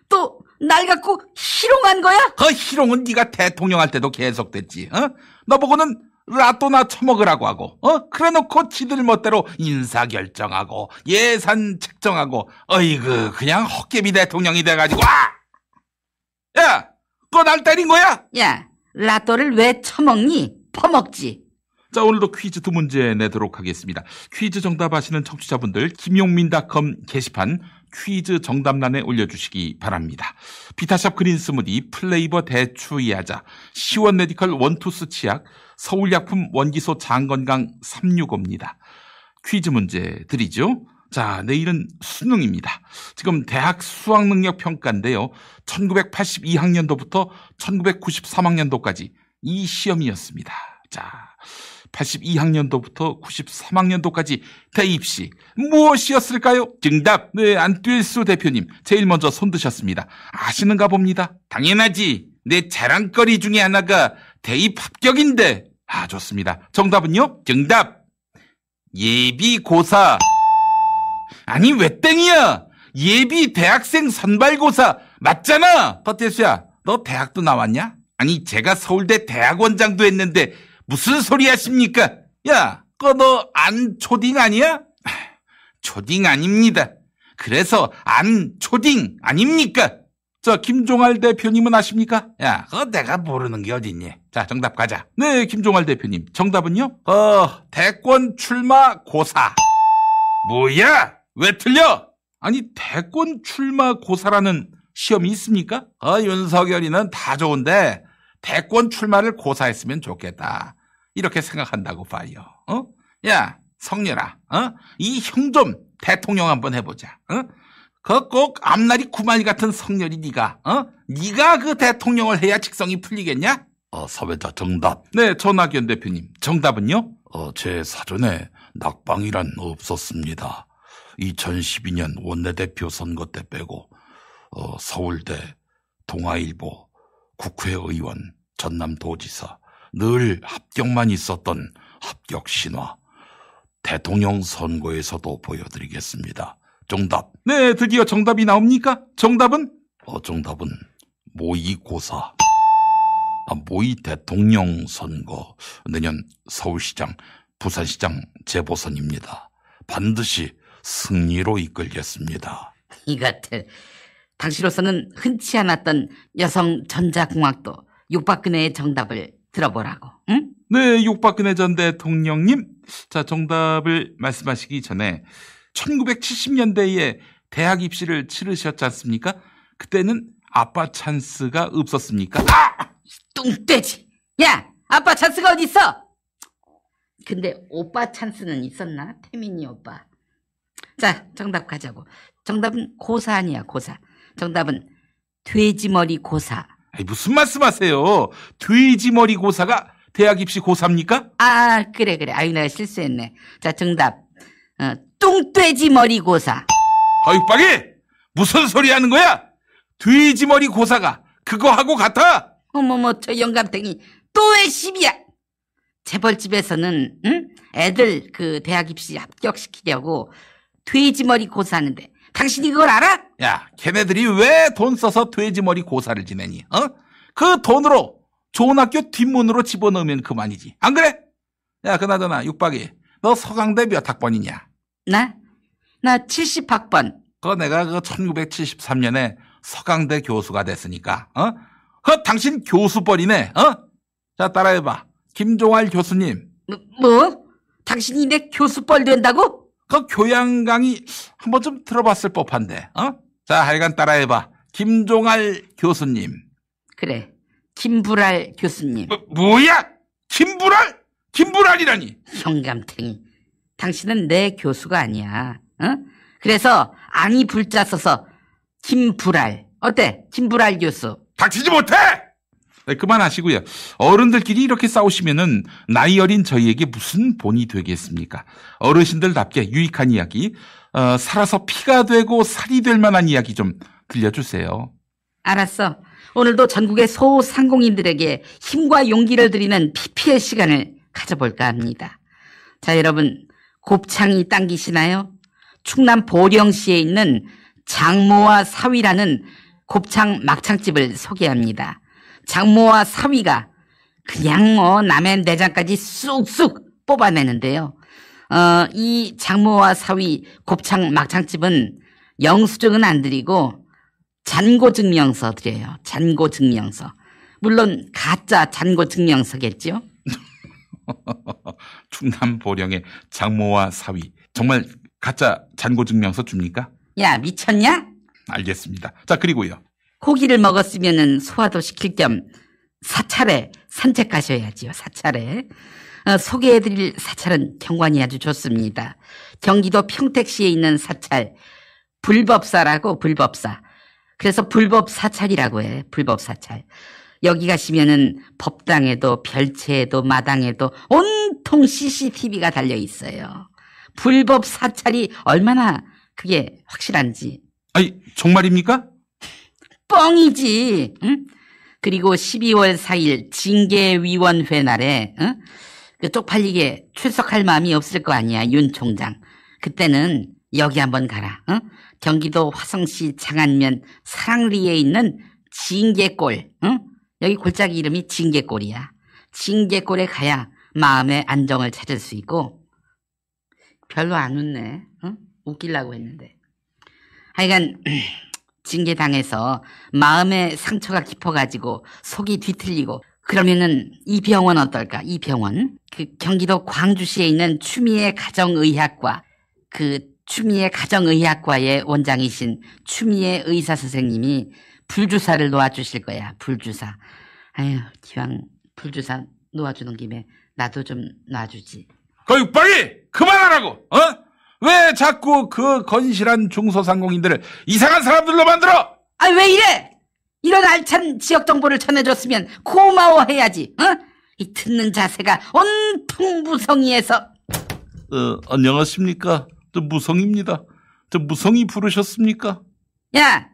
또 날 갖고 희롱한 거야? 그 희롱은 네가 대통령 할 때도 계속됐지. 어? 너보고는 라또나 처먹으라고 하고, 어? 그래 놓고 지들 멋대로 인사 결정하고 예산 책정하고, 어이구 그냥 헛개비 대통령이 돼가지고, 아! 야, 그거 날 때린 거야? 야, 라또를 왜 처먹니? 퍼먹지. 자, 오늘도 퀴즈 두 문제 내도록 하겠습니다. 퀴즈 정답 아시는 청취자분들, 김용민닷컴 게시판 퀴즈 정답란에 올려주시기 바랍니다. 비타샵 그린 스무디, 플레이버 대추야자, 시원 메디컬 원투스 치약, 서울약품 원기소 장건강 365입니다. 퀴즈 문제 드리죠. 자, 내일은 수능입니다. 지금 대학 수학능력 평가인데요. 1982학년도부터 1993학년도까지 이 시험이었습니다. 자, 82학년도부터 93학년도까지 대입시 무엇이었을까요? 정답. 네, 안뛸수 대표님 제일 먼저 손 드셨습니다. 아시는가 봅니다. 당연하지. 내 자랑거리 중에 하나가 대입 합격인데. 아, 좋습니다. 정답은요? 정답. 예비고사. 아니, 왜 땡이야? 예비 대학생 선발고사 맞잖아. 버티수야, 너 대학도 나왔냐? 아니, 제가 서울대 대학원장도 했는데 무슨 소리 하십니까? 야, 그거 너 안 초딩 아니야? 초딩 아닙니다. 그래서 안 초딩 아닙니까? 저 김종할 대표님은 아십니까? 야, 그거 내가 모르는 게 어딨니? 자, 정답 가자. 네, 김종할 대표님. 정답은요? 어, 대권 출마 고사. 뭐야? 왜 틀려? 아니, 대권 출마 고사라는 시험이 있습니까? 어, 윤석열이는 다 좋은데 대권 출마를 고사했으면 좋겠다. 이렇게 생각한다고 봐요. 어? 야, 성렬아, 어? 이 형 좀 대통령 한번 해보자. 어? 그꼭 앞날이 구마리 같은 성렬이 네가, 어? 네가 그 대통령을 해야 직성이 풀리겠냐? 어, 사회자 정답. 네, 전학연 대표님. 정답은요? 어, 제 사전에 낙방이란 없었습니다. 2012년 원내대표 선거 때 빼고 어, 서울대, 동아일보, 국회의원, 전남도지사 늘 합격만 있었던 합격 신화. 대통령 선거에서도 보여드리겠습니다. 정답. 네, 드디어 정답이 나옵니까? 정답은? 어, 정답은 모의고사. 아, 모의 대통령 선거. 내년 서울시장, 부산시장 재보선입니다. 반드시 승리로 이끌겠습니다. 이것들. 당시로서는 흔치 않았던 여성 전자공학도 육박근혜의 정답을 들어보라고. 응? 네, 육박근혜 전 대통령님. 자, 정답을 말씀하시기 전에 1970년대에 대학 입시를 치르셨지 않습니까? 그때는 아빠 찬스가 없었습니까? 아! 뚱돼지! 야! 아빠 찬스가 어디 있어? 근데 오빠 찬스는 있었나? 태민이 오빠. 자, 정답 가자고. 정답은 고사 아니야, 고사. 정답은 돼지머리 고사. 아니, 무슨 말씀하세요? 돼지머리 고사가 대학 입시 고사입니까? 아, 그래, 그래. 아유, 내가 실수했네. 자, 정답. 어, 뚱돼지 머리 고사. 어육박이 무슨 소리 하는 거야? 돼지 머리 고사가 그거 하고 같아? 어머머, 저 영감탱이 또 왜 시비야? 재벌집에서는 응? 애들 그 대학 입시 합격시키려고 돼지머리 고사하는데 당신이 그걸 알아? 야, 걔네들이 왜 돈 써서 돼지머리 고사를 지내니? 어? 그 돈으로 좋은 학교 뒷문으로 집어넣으면 그만이지. 안 그래? 야, 그나저나 육박이 너 서강대 몇 학번이냐? 나? 나 70학번. 그 내가 그 1973년에 서강대 교수가 됐으니까, 어? 그 당신 교수뻘이네, 어? 자, 따라해봐. 김종할 교수님. 뭐? 뭐? 당신이 내 교수뻘 된다고? 그 교양 강의 한번 좀 들어봤을 법한데, 어? 자, 하여간 따라해봐. 김종알 교수님. 그래. 김불알 교수님. 뭐, 야 김불알? 김불알이라니. 형감탱이. 당신은 내 교수가 아니야. 어? 그래서 아니 불자 써서 김불알. 어때? 김불알 교수. 닥치지 못해! 네, 그만하시고요. 어른들끼리 이렇게 싸우시면은 나이 어린 저희에게 무슨 본이 되겠습니까? 어르신들답게 유익한 이야기, 어, 살아서 피가 되고 살이 될 만한 이야기 좀 들려주세요. 알았어. 오늘도 전국의 소상공인들에게 힘과 용기를 드리는 PPL 시간을 가져볼까 합니다. 자, 여러분, 곱창이 당기시나요? 충남 보령시에 있는 장모와 사위라는 곱창 막창집을 소개합니다. 장모와 사위가 그냥 뭐 남의 내장까지 쑥쑥 뽑아내는데요. 어, 이 장모와 사위 곱창 막창집은 영수증은 안 드리고 잔고 증명서 드려요. 잔고 증명서. 물론 가짜 잔고 증명서겠죠. 충남 보령의 장모와 사위. 정말 가짜 잔고 증명서 줍니까? 야 미쳤냐? 알겠습니다. 자, 그리고요. 고기를 먹었으면은 소화도 시킬 겸 사찰에 산책 가셔야지요. 사찰에. 어, 소개해드릴 사찰은 경관이 아주 좋습니다. 경기도 평택시에 있는 사찰 불법사라고 불법사. 그래서 불법 사찰이라고 해. 불법 사찰. 여기 가시면은 법당에도 별채에도 마당에도 온통 CCTV가 달려 있어요. 불법 사찰이 얼마나 그게 확실한지. 아니, 정말입니까? 뻥이지. 응? 그리고 12월 4일 징계위원회 날에 응? 그 쪽팔리게 출석할 마음이 없을 거 아니야 윤 총장. 그때는 여기 한번 가라. 응? 경기도 화성시 장안면 사랑리에 있는 징계골. 응? 여기 골짜기 이름이 징계골이야. 징계골에 가야 마음의 안정을 찾을 수 있고 별로 안 웃네. 응? 웃기려고 했는데. 하여간 징계당해서 마음의 상처가 깊어가지고 속이 뒤틀리고 그러면은 이 병원 어떨까? 이 병원 그 경기도 광주시에 있는 추미애 가정의학과 그 추미애 가정의학과의 원장이신 추미애 의사 선생님이 불주사를 놓아주실 거야. 불주사. 아유 기왕 불주사 놓아주는 김에 나도 좀 놔주지. 거기 빨리 그만하라고. 어? 왜 자꾸 그 건실한 중소상공인들을 이상한 사람들로 만들어? 아 왜 이래? 이런 알찬 지역 정보를 전해줬으면 고마워해야지. 어? 이 듣는 자세가 온통 무성의에서 어, 안녕하십니까? 저 무성입니다. 저 무성이 부르셨습니까? 야,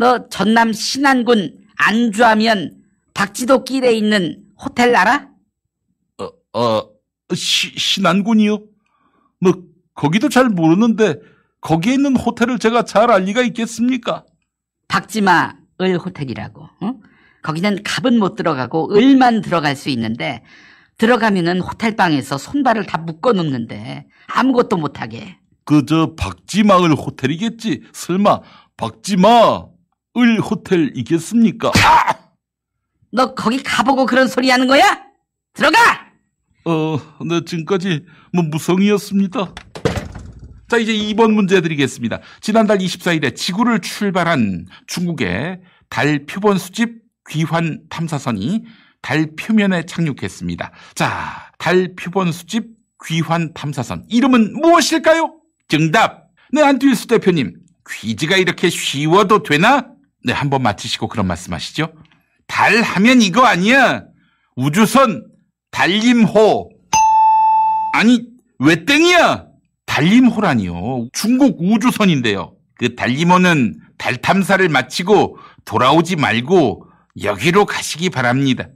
너 전남 신안군 안주하면 박지도 길에 있는 호텔 알아? 어, 시, 신안군이요? 뭐, 거기도 잘 모르는데, 거기에 있는 호텔을 제가 잘 알 리가 있겠습니까? 박지마 을 호텔이라고. 어? 거기는 갑은 못 들어가고 을만 들어갈 수 있는데 들어가면은 호텔방에서 손발을 다 묶어 놓는데 아무것도 못하게. 그, 저, 박지마을 호텔이겠지. 설마, 박지마, 을 호텔이겠습니까? 아! 너 거기 가보고 그런 소리 하는 거야? 들어가! 어, 네, 지금까지 뭐 무성이었습니다. 자, 이제 2번 문제 드리겠습니다. 지난달 24일에 지구를 출발한 중국의 달 표본 수집 귀환 탐사선이 달 표면에 착륙했습니다. 자, 달 표본 수집 귀환 탐사선. 이름은 무엇일까요? 정답. 네, 안투일수 대표님. 퀴즈가 이렇게 쉬워도 되나? 네, 한번 맞히시고 그런 말씀 하시죠. 달 하면 이거 아니야. 우주선, 달림호. 아니, 왜 땡이야? 달림호라니요. 중국 우주선인데요. 그 달림호는 달 탐사를 마치고 돌아오지 말고 여기로 가시기 바랍니다.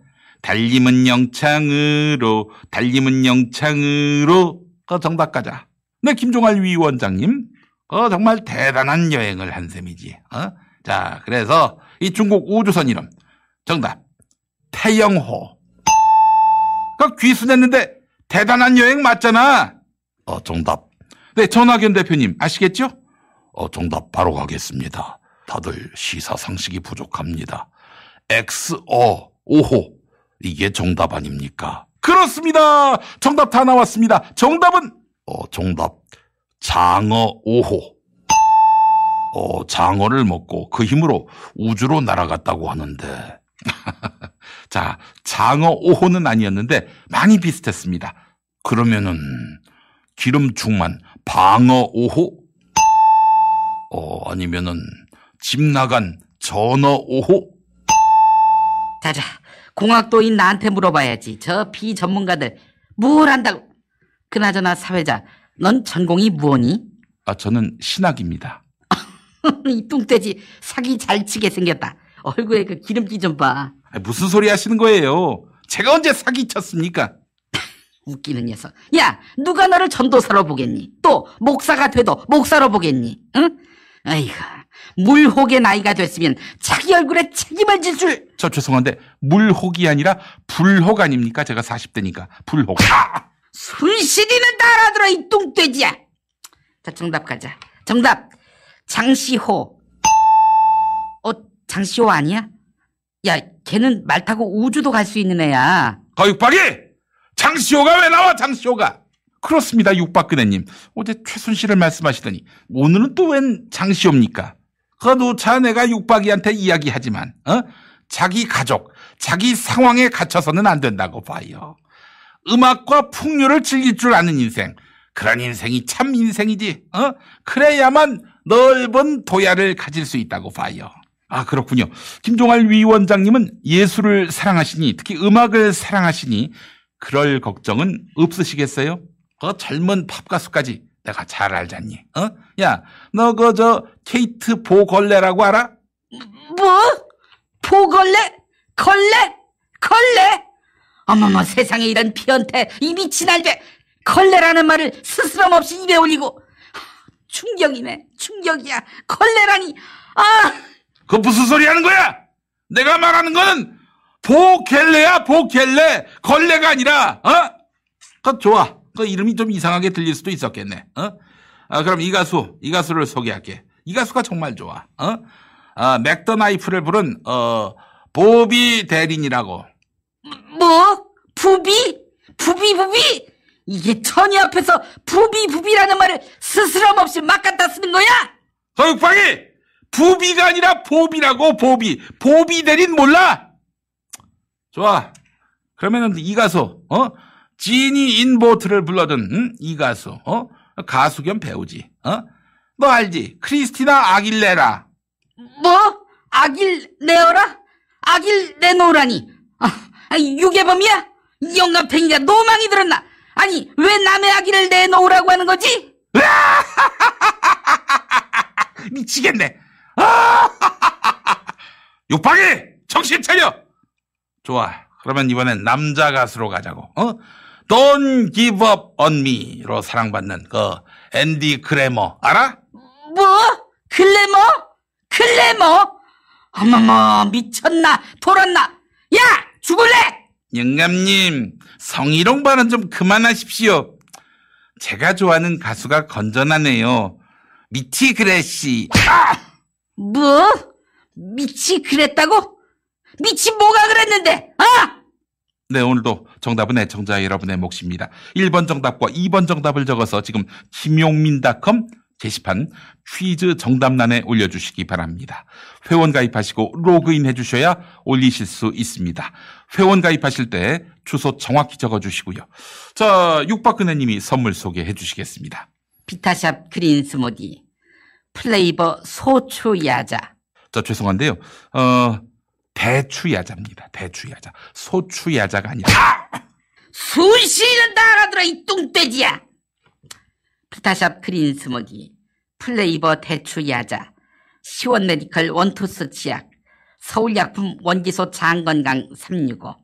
달림은 영창으로, 달림은 영창으로, 그 정답 가자. 네, 김종할 위원장님. 어, 정말 대단한 여행을 한 셈이지. 어? 자, 그래서 이 중국 우주선 이름. 정답. 태영호. 그 귀순했는데 대단한 여행 맞잖아. 어, 정답. 네, 전학연 대표님 아시겠죠? 어, 정답 바로 가겠습니다. 다들 시사 상식이 부족합니다. XO, 오호. 이게 정답 아닙니까? 그렇습니다. 정답 다 나왔습니다. 정답은, 어, 정답. 장어 5호. 어, 장어를 먹고 그 힘으로 우주로 날아갔다고 하는데. 자, 장어 5호는 아니었는데 많이 비슷했습니다. 그러면은 기름 충만 방어 5호? 어, 아니면은 집 나간 전어 5호? 자자, 공학도인 나한테 물어봐야지. 저 비전문가들 뭘 안다고. 그나저나 사회자, 넌 전공이 무엇니? 아, 저는 신학입니다. 이 뚱돼지 사기 잘 치게 생겼다. 얼굴에 그 기름기 좀 봐. 아, 무슨 소리 하시는 거예요? 제가 언제 사기 쳤습니까? 웃기는 녀석. 야, 누가 너를 전도사로 보겠니? 또 목사가 돼도 목사로 보겠니? 응? 아이고, 물혹의 나이가 됐으면 자기 얼굴에 책임을 질 줄. 저 죄송한데 물혹이 아니라 불혹 아닙니까? 제가 40대니까 불혹. 아! 순실이는 다 알아들어 이 뚱돼지야. 자, 정답 가자. 정답. 장시호. 어, 장시호 아니야? 야, 걔는 말 타고 우주도 갈 수 있는 애야. 거 육박이! 장시호가 왜 나와, 장시호가! 그렇습니다, 육박근혜님. 어제 최순실을 말씀하시더니, 오늘은 또 웬 장시호입니까? 그래도 자네가 육박이한테 이야기하지만, 어? 자기 가족, 자기 상황에 갇혀서는 안 된다고 봐요. 음악과 풍류를 즐길 줄 아는 인생. 그런 인생이 참 인생이지, 어? 그래야만 넓은 도야를 가질 수 있다고 봐요. 아, 그렇군요. 김종할 위원장님은 예술을 사랑하시니, 특히 음악을 사랑하시니, 그럴 걱정은 없으시겠어요? 그 젊은 팝 가수까지 내가 잘 알잖니, 어? 야, 너 그 저 케이트 보걸레라고 알아? 뭐? 보걸레? 걸레? 걸레? 어머머 세상에 이런 피언태 이 미친 알배 걸레라는 말을 스스럼 없이 입에 올리고 충격이네 충격이야 걸레라니 아 그 무슨 소리 하는 거야? 내가 말하는 거는 보겔레야, 보겔레. 걸레가 아니라, 어? 그 좋아. 그 이름이 좀 이상하게 들릴 수도 있었겠네. 어? 아, 그럼 이 가수, 이 가수를 소개할게. 이 가수가 정말 좋아. 어? 아, 맥더나이프를 부른 어, 보비 대린이라고. 뭐? 부비? 부비 부비? 이게 천이 앞에서 부비 부비라는 말을 스스럼 없이 막 갖다 쓰는 거야? 허육방이 부비가 아니라 보비라고 보비. 보비 대린 몰라? 좋아. 그러면은 이 가수, 어? 지니 인보트를 불러준 응? 이 가수, 어? 가수 겸 배우지, 어? 너 알지? 크리스티나 아길레라. 뭐? 아길 내어라? 아길 내놓으라니. 아, 유괴범이야? 영감탱이가 노망이 들었나? 아니, 왜 남의 아기를 내놓으라고 하는 거지? 미치겠네. 아! 육방이 정신 차려. 좋아. 그러면 이번엔 남자 가수로 가자고. 어? Don't Give Up on Me로 사랑받는 그 앤디 그래머 알아? 뭐? 글래머? 글래머? 어머머 미쳤나 돌았나 야 죽을래 영감님 성희롱 발언 좀 그만하십시오. 제가 좋아하는 가수가 건전하네요. 미치 그래시. 아! 뭐? 미치 그랬다고? 미치 뭐가 그랬는데 아? 네, 오늘도 정답은 애청자 여러분의 몫입니다. 1번 정답과 2번 정답을 적어서 지금 김용민닷컴 게시판 퀴즈 정답란에 올려주시기 바랍니다. 회원 가입하시고 로그인 해주셔야 올리실 수 있습니다. 회원 가입하실 때 주소 정확히 적어주시고요. 자, 육박근혜님이 선물 소개해 주시겠습니다. 비타샵 그린 스무디 플레이버 소추 야자 저 죄송한데요. 어, 대추 야자입니다. 대추 야자. 소추 야자가 아니라. 순실은 다 알아들어 이 뚱돼지야 비타샵 그린 스무디 플레이버 대추야자 시원 메디컬 원투스 치약 서울약품 원기소 장건강 365